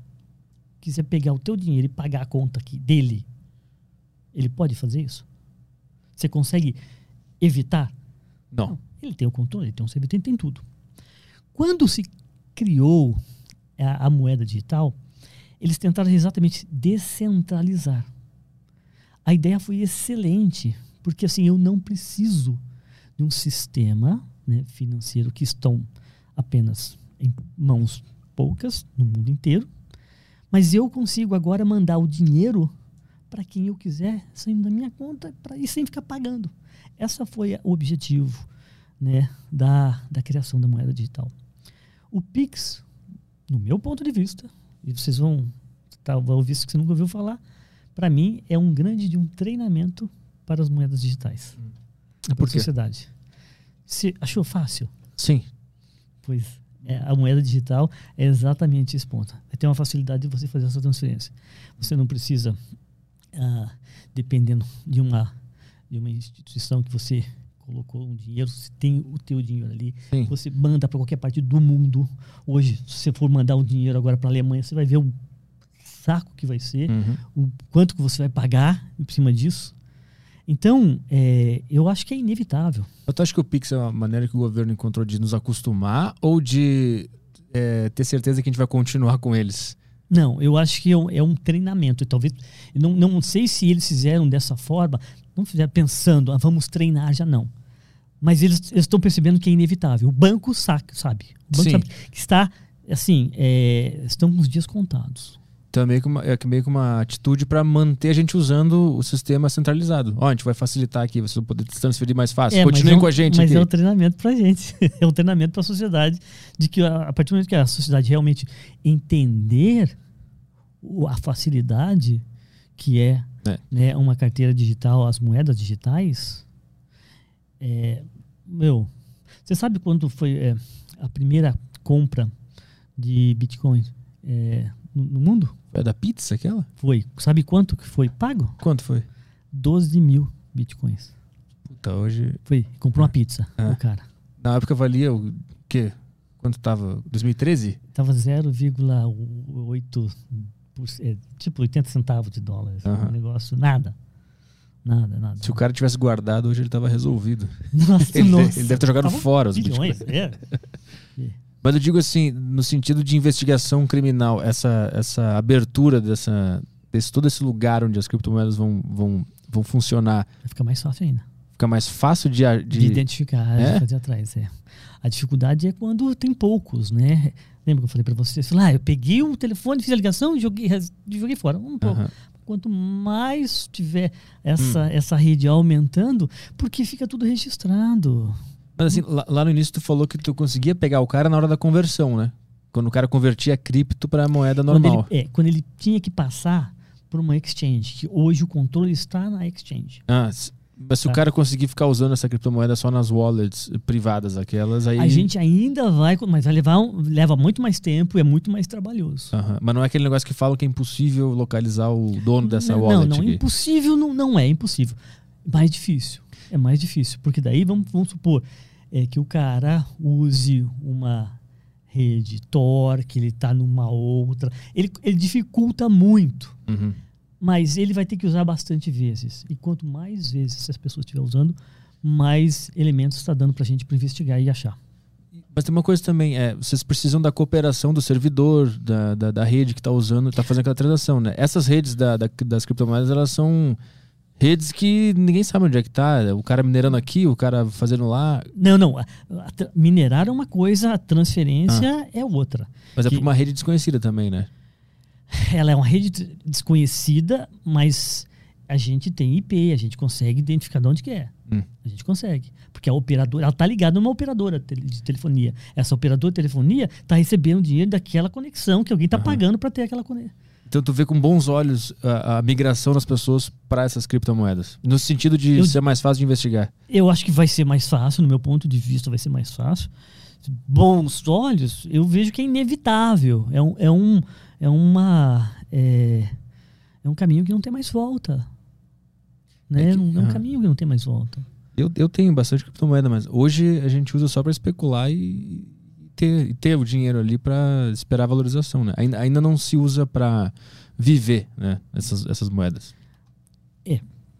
quiser pegar o teu dinheiro e pagar a conta aqui dele, ele pode fazer isso? Você consegue evitar? Não. Ele tem o controle, ele tem um servidor, ele tem tudo. Quando se criou a, a moeda digital, eles tentaram exatamente descentralizar. A ideia foi excelente, porque assim, eu não preciso de um sistema né, financeiro que estão apenas em mãos poucas no mundo inteiro, mas eu consigo agora mandar o dinheiro para quem eu quiser, saindo da minha conta pra, e sem ficar pagando. Essa foi o objetivo né, da, da criação da moeda digital. O Pix, no meu ponto de vista, e vocês vão, tá, vão ouvir isso que você nunca ouviu falar, para mim é um grande de um treinamento para as moedas digitais. Para por a quê? sociedade. Você achou fácil? Sim. Pois é, a moeda digital é exatamente esse ponto. Tem uma facilidade de você fazer essa transferência. Você não precisa, ah, dependendo de uma, de uma instituição que você colocou um dinheiro, você tem o teu dinheiro ali, Sim. você manda para qualquer parte do mundo. Hoje, se você for mandar um dinheiro agora para a Alemanha, você vai ver o saco que vai ser, Uhum. o quanto que você vai pagar em cima disso. Então, é, eu acho que é inevitável. Eu acho que o Pix é uma maneira que o governo encontrou de nos acostumar ou de é, ter certeza que a gente vai continuar com eles? Não, eu acho que é um, é treinamento. Talvez, não, não sei se eles fizeram dessa forma, não fizeram pensando, ah, vamos treinar já não. Mas eles eles estão percebendo que é inevitável. O banco sabe, sabe. O banco Sim. sabe que está, assim, é, estão com os dias contados. Então é meio que uma, é meio que uma atitude para manter a gente usando o sistema centralizado. Ó, a gente vai facilitar aqui, vocês vão poder se transferir mais fácil. É, Continuem é um- com a gente Mas aqui. é um treinamento pra gente. *laughs* é um treinamento pra sociedade. De que a, a partir do momento que a sociedade realmente entender a facilidade que é, É. né, uma carteira digital, as moedas digitais, é, meu, você sabe quando foi é, a primeira compra de Bitcoin é, no mundo? É da pizza aquela? Foi. Sabe quanto que foi pago? Quanto foi? 12 mil Bitcoins. Puta, hoje. Foi. Comprou uma pizza, É. o cara. Na época valia o quê? Quanto tava? 2013? Tava 0,8, por- é, tipo 80 centavos de dólar. Aham. Um negócio, nada. Nada, nada. Se o cara tivesse guardado, hoje ele tava resolvido. *laughs* Nossa, ele, nossa. ele deve ter jogado Tava fora os bilhões, bitcoins. é. *laughs* Mas eu digo assim, no sentido de investigação criminal, essa, essa abertura dessa, desse, todo esse lugar onde as criptomoedas vão, vão, vão funcionar, Vai ficar mais fácil ainda. fica mais fácil de, De, de, identificar, É? de fazer atrás. É. A dificuldade é quando tem poucos, né? Lembra que eu falei pra você? Sei lá, eu peguei o telefone, fiz a ligação e joguei, joguei fora. Um pouco. Aham. Quanto mais tiver essa, Hum. essa rede aumentando, porque fica tudo registrado. Mas assim, lá, lá no início tu falou que tu conseguia pegar o cara na hora da conversão, né? Quando o cara convertia cripto pra moeda Quando normal. ele, é, quando ele tinha que passar por uma exchange, que hoje o controle está na exchange. Ah, mas se o Tá. cara conseguir ficar usando essa criptomoeda só nas wallets privadas, aquelas, aí. A gente ainda vai, mas vai levar um- leva muito mais tempo e é muito mais trabalhoso. Aham. Mas não é aquele negócio que falam que é impossível localizar o dono dessa não, wallet não, não, aqui. impossível não, não é impossível. Mais difícil. É mais difícil. Porque daí vamos, vamos supor é, que o cara use uma rede Tor, que ele está numa outra. Ele, ele dificulta muito. Uhum. Mas ele vai ter que usar bastante vezes. E quanto mais vezes as pessoas estiver usando, mais elementos está dando para a gente para investigar e achar. Mas tem uma coisa também, é, vocês precisam da cooperação do servidor, da, da, da rede que está usando, está fazendo aquela transação, né? Essas redes da, da- das criptomoedas, elas são redes que ninguém sabe onde é que tá. O cara minerando aqui, o cara fazendo lá. Não, não. minerar é uma coisa, a transferência é outra. Mas é Que- para uma rede desconhecida também, né? *laughs* Ela é uma rede desconhecida, mas a gente tem IP, a gente consegue identificar de onde que é. Hum. A gente consegue. Porque a operadora, ela está ligada numa operadora de telefonia. Essa operadora de telefonia está recebendo dinheiro daquela conexão que alguém está pagando para ter aquela conexão. Então tu vê com bons olhos a, a migração das pessoas para essas criptomoedas. No sentido de Eu- ser mais fácil de investigar. Eu acho que vai ser mais fácil, no meu ponto de vista, vai ser mais fácil. Bons olhos, eu vejo que é inevitável. É um, é um, é uma, é, é um caminho que não tem mais volta. Né? É que- é um ah. caminho que não tem mais volta. Eu, eu tenho bastante criptomoeda, mas hoje a gente usa só para especular e ter, e ter o dinheiro ali para esperar a valorização, né? Ainda, ainda não se usa para viver, né? Essas, essas moedas.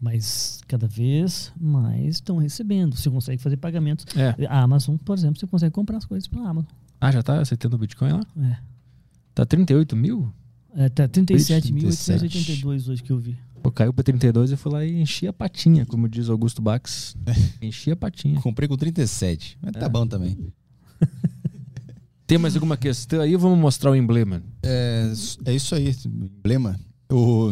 Mas cada vez mais estão recebendo. Você consegue fazer pagamentos. É. A Amazon, por exemplo, você consegue comprar as coisas pela Amazon. Ah, já tá aceitando o Bitcoin lá? É. Tá 38 mil? É, tá 37.882 hoje que eu vi. Pô, caiu pra 32 e fui lá e enchi a patinha, como diz Augusto Bax. *laughs* enchi a patinha. Comprei com 37. Mas tá É. bom também. *laughs* Tem mais alguma questão aí? Vamos mostrar o emblema. É, é isso aí, emblema. O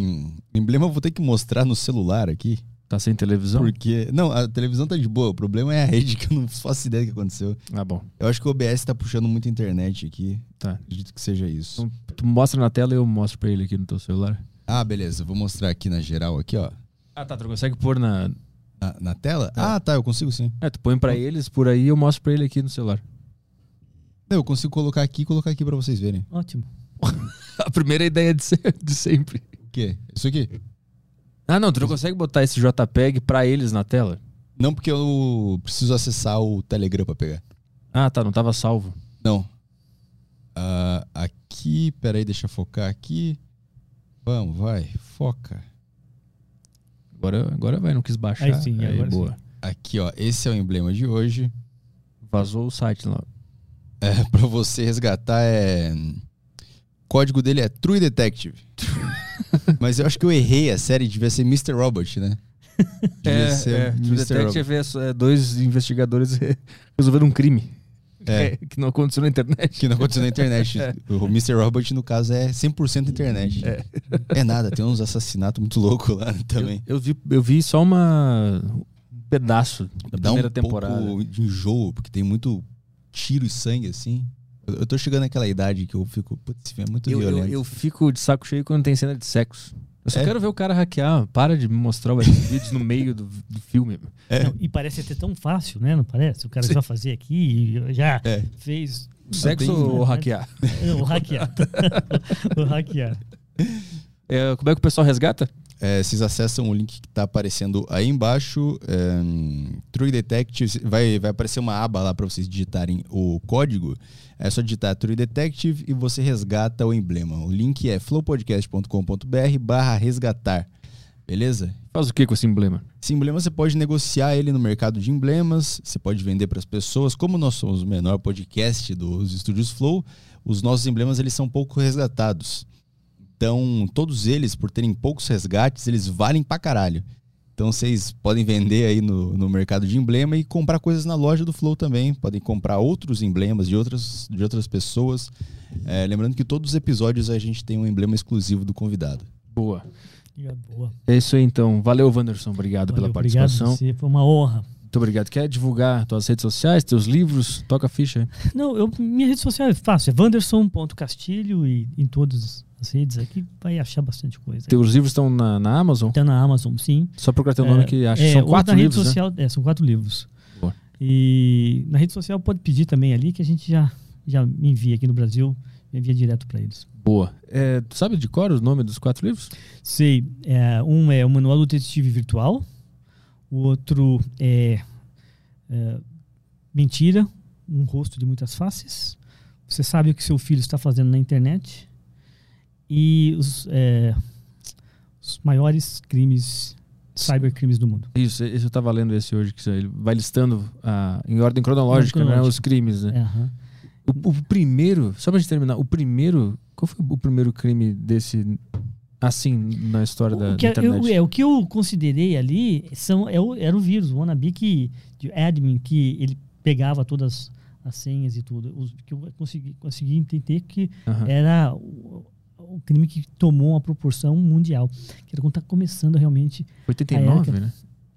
emblema eu vou ter que mostrar no celular aqui. Tá sem televisão? Porque. Não, a televisão tá de boa. O problema é a rede *laughs* que eu não faço ideia do que aconteceu. Ah, bom. Eu acho que o OBS tá puxando muita internet aqui. Tá. Acredito que seja isso. Então, tu mostra na tela e eu mostro pra ele aqui no teu celular. Ah, beleza. Vou mostrar aqui na geral, aqui, ó. Ah, tá. Tu consegue pôr na. Na, na tela? Ah, tá. Eu consigo sim. É, tu põe pra eles por aí e eu mostro pra ele aqui no celular. Não, eu consigo colocar aqui e colocar aqui pra vocês verem. Ótimo. *laughs* A primeira ideia de, ser, de sempre. O quê? Isso aqui? Ah, não, tu não consegue botar esse JPEG pra eles na tela? Não, porque eu preciso acessar o Telegram pra pegar. Ah, tá, não tava salvo. Não. Ah, aqui, peraí, deixa eu focar aqui. Vamos, vai, foca. Agora, agora vai, não quis baixar. Aí sim, agora boa. Aqui, ó, esse é o emblema de hoje. Vazou o site lá. É, *laughs* pra você resgatar é. O código dele é True Detective. *laughs* Mas eu acho que eu errei a série, devia ser Mr. Robot, né? *laughs* Devia É, ser é, True. Detective é, é dois investigadores resolvendo um crime. É. Que, não aconteceu na internet. Que não aconteceu na internet. É. O Mr. Robot, no caso, é 100% internet. É. nada, tem uns assassinatos muito loucos lá também. Eu vi, eu vi só uma, um pedaço da Dá um primeira temporada. pouco de enjoo, porque tem muito tiro e sangue, assim. Eu, eu tô chegando naquela idade que eu fico, putz, esse filme é muito Eu, eu, violento. eu fico de saco cheio quando tem cena de sexo. Eu só É? quero ver o cara hackear. Para de me mostrar os vídeos no meio do, do filme. É. Não, e parece ser tão fácil, né? Não parece? O cara já fazer aqui, já É. fez. Sexo tem- ou hackear? *laughs* É, O hackear. *laughs* *laughs* o hackear. É, como é que o pessoal resgata? É, vocês acessam o link que tá aparecendo aí embaixo. É, True Detective, vai, vai aparecer uma aba lá para vocês digitarem o código. É só digitar True Detective e você resgata o emblema. O link é flowpodcast.com.br barra resgatar. Beleza? Faz o que com esse emblema? Esse emblema você pode negociar ele no mercado de emblemas, você pode vender para as pessoas. Como nós somos o menor podcast dos estúdios Flow, os nossos emblemas eles são pouco resgatados. Então, todos eles, por terem poucos resgates, eles valem pra caralho. Então, vocês podem vender aí no, no mercado de emblema e comprar coisas na loja do Flow também. Podem comprar outros emblemas de outras, de outras pessoas. É, lembrando que todos os episódios a gente tem um emblema exclusivo do convidado. Boa. Boa. É isso aí então. Valeu, Wanderson. Obrigado pela Valeu, obrigado a participação. você, Foi uma honra. Muito obrigado. Quer divulgar tuas redes sociais, teus livros? Toca a ficha aí. Não, eu, minha rede social é fácil, é wanderson.castilho e em todas as redes aqui vai achar bastante coisa. Teus livros estão na, na Amazon? Tá na Amazon, sim. Só procurar teu nome que acha. É, São quatro na livros, rede né? social, é, são quatro livros. Boa. E na rede social pode pedir também ali que a gente já, já me envia aqui no Brasil, me envia direto para eles. Boa. É, tu sabe de cor o nome dos quatro livros? Sei. É, um é o Manual do Detetive Virtual, o outro é, é Mentira, um rosto de muitas faces. Você sabe o que seu filho está fazendo na internet. E os, é, os maiores crimes, cybercrimes do mundo. Isso, esse eu tava lendo esse hoje, que ele vai listando ah, em ordem cronológica, né, cronológica. os crimes, né? É, aham. O, o primeiro, só pra gente terminar, o primeiro. Qual foi o primeiro crime desse. Assim, na história da, o, que da eu, internet? é, o que eu considerei ali são, é o, era o vírus, o wannabe que, de admin, que ele pegava todas as senhas e tudo. Os, que eu consegui, consegui entender que Aham. era o, o crime que tomou uma proporção mundial. Que era quando está começando realmente 89, a era, né?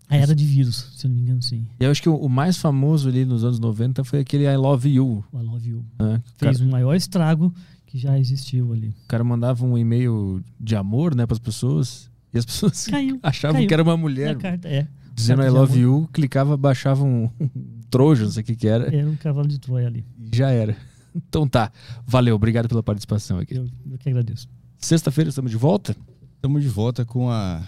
a era de vírus, se eu não me engano, sim. E eu acho que o, o mais famoso ali nos anos 90 foi aquele I Love You. O I Love You. O Fez cara, o maior estrago que já existiu ali. o cara mandava um e-mail de amor, né, pras pessoas. E as pessoas *laughs* Caiu. achavam caiu que era uma mulher. Carta, é. Dizendo I Love. You, clicava, baixava um, um trojo, não sei o que que era. Era um cavalo de Troia ali. E já era. Então tá. Valeu, obrigado pela participação aqui. Eu, eu que agradeço. Sexta-feira estamos de volta? Estamos de volta com a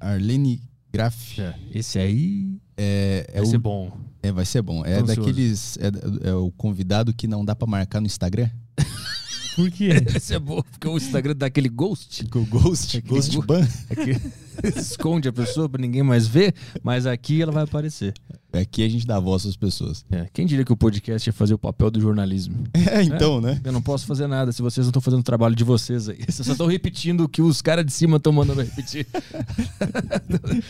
Arlene Graff. Esse aí É, é vai o, ser bom. É, vai ser bom. É Tô daqueles. É, é o convidado que não dá pra marcar no Instagram? *laughs* Por quê? *laughs* Esse é bom, porque o Instagram dá aquele ghost. O Ghost, Aquele Ghost Ban. *laughs* Esconde a pessoa pra ninguém mais ver, mas aqui ela vai aparecer. Aqui a gente dá voz às pessoas. É, quem diria que o podcast ia fazer o papel do jornalismo? *laughs* É, então, né? Eu não posso fazer nada se vocês não estão fazendo o trabalho de vocês aí. Vocês só estão repetindo o que os caras de cima estão mandando repetir.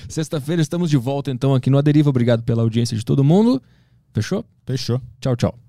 Sexta-feira estamos de volta então aqui no Aderiva. Obrigado pela audiência de todo mundo. Fechou? Fechou. Tchau, tchau.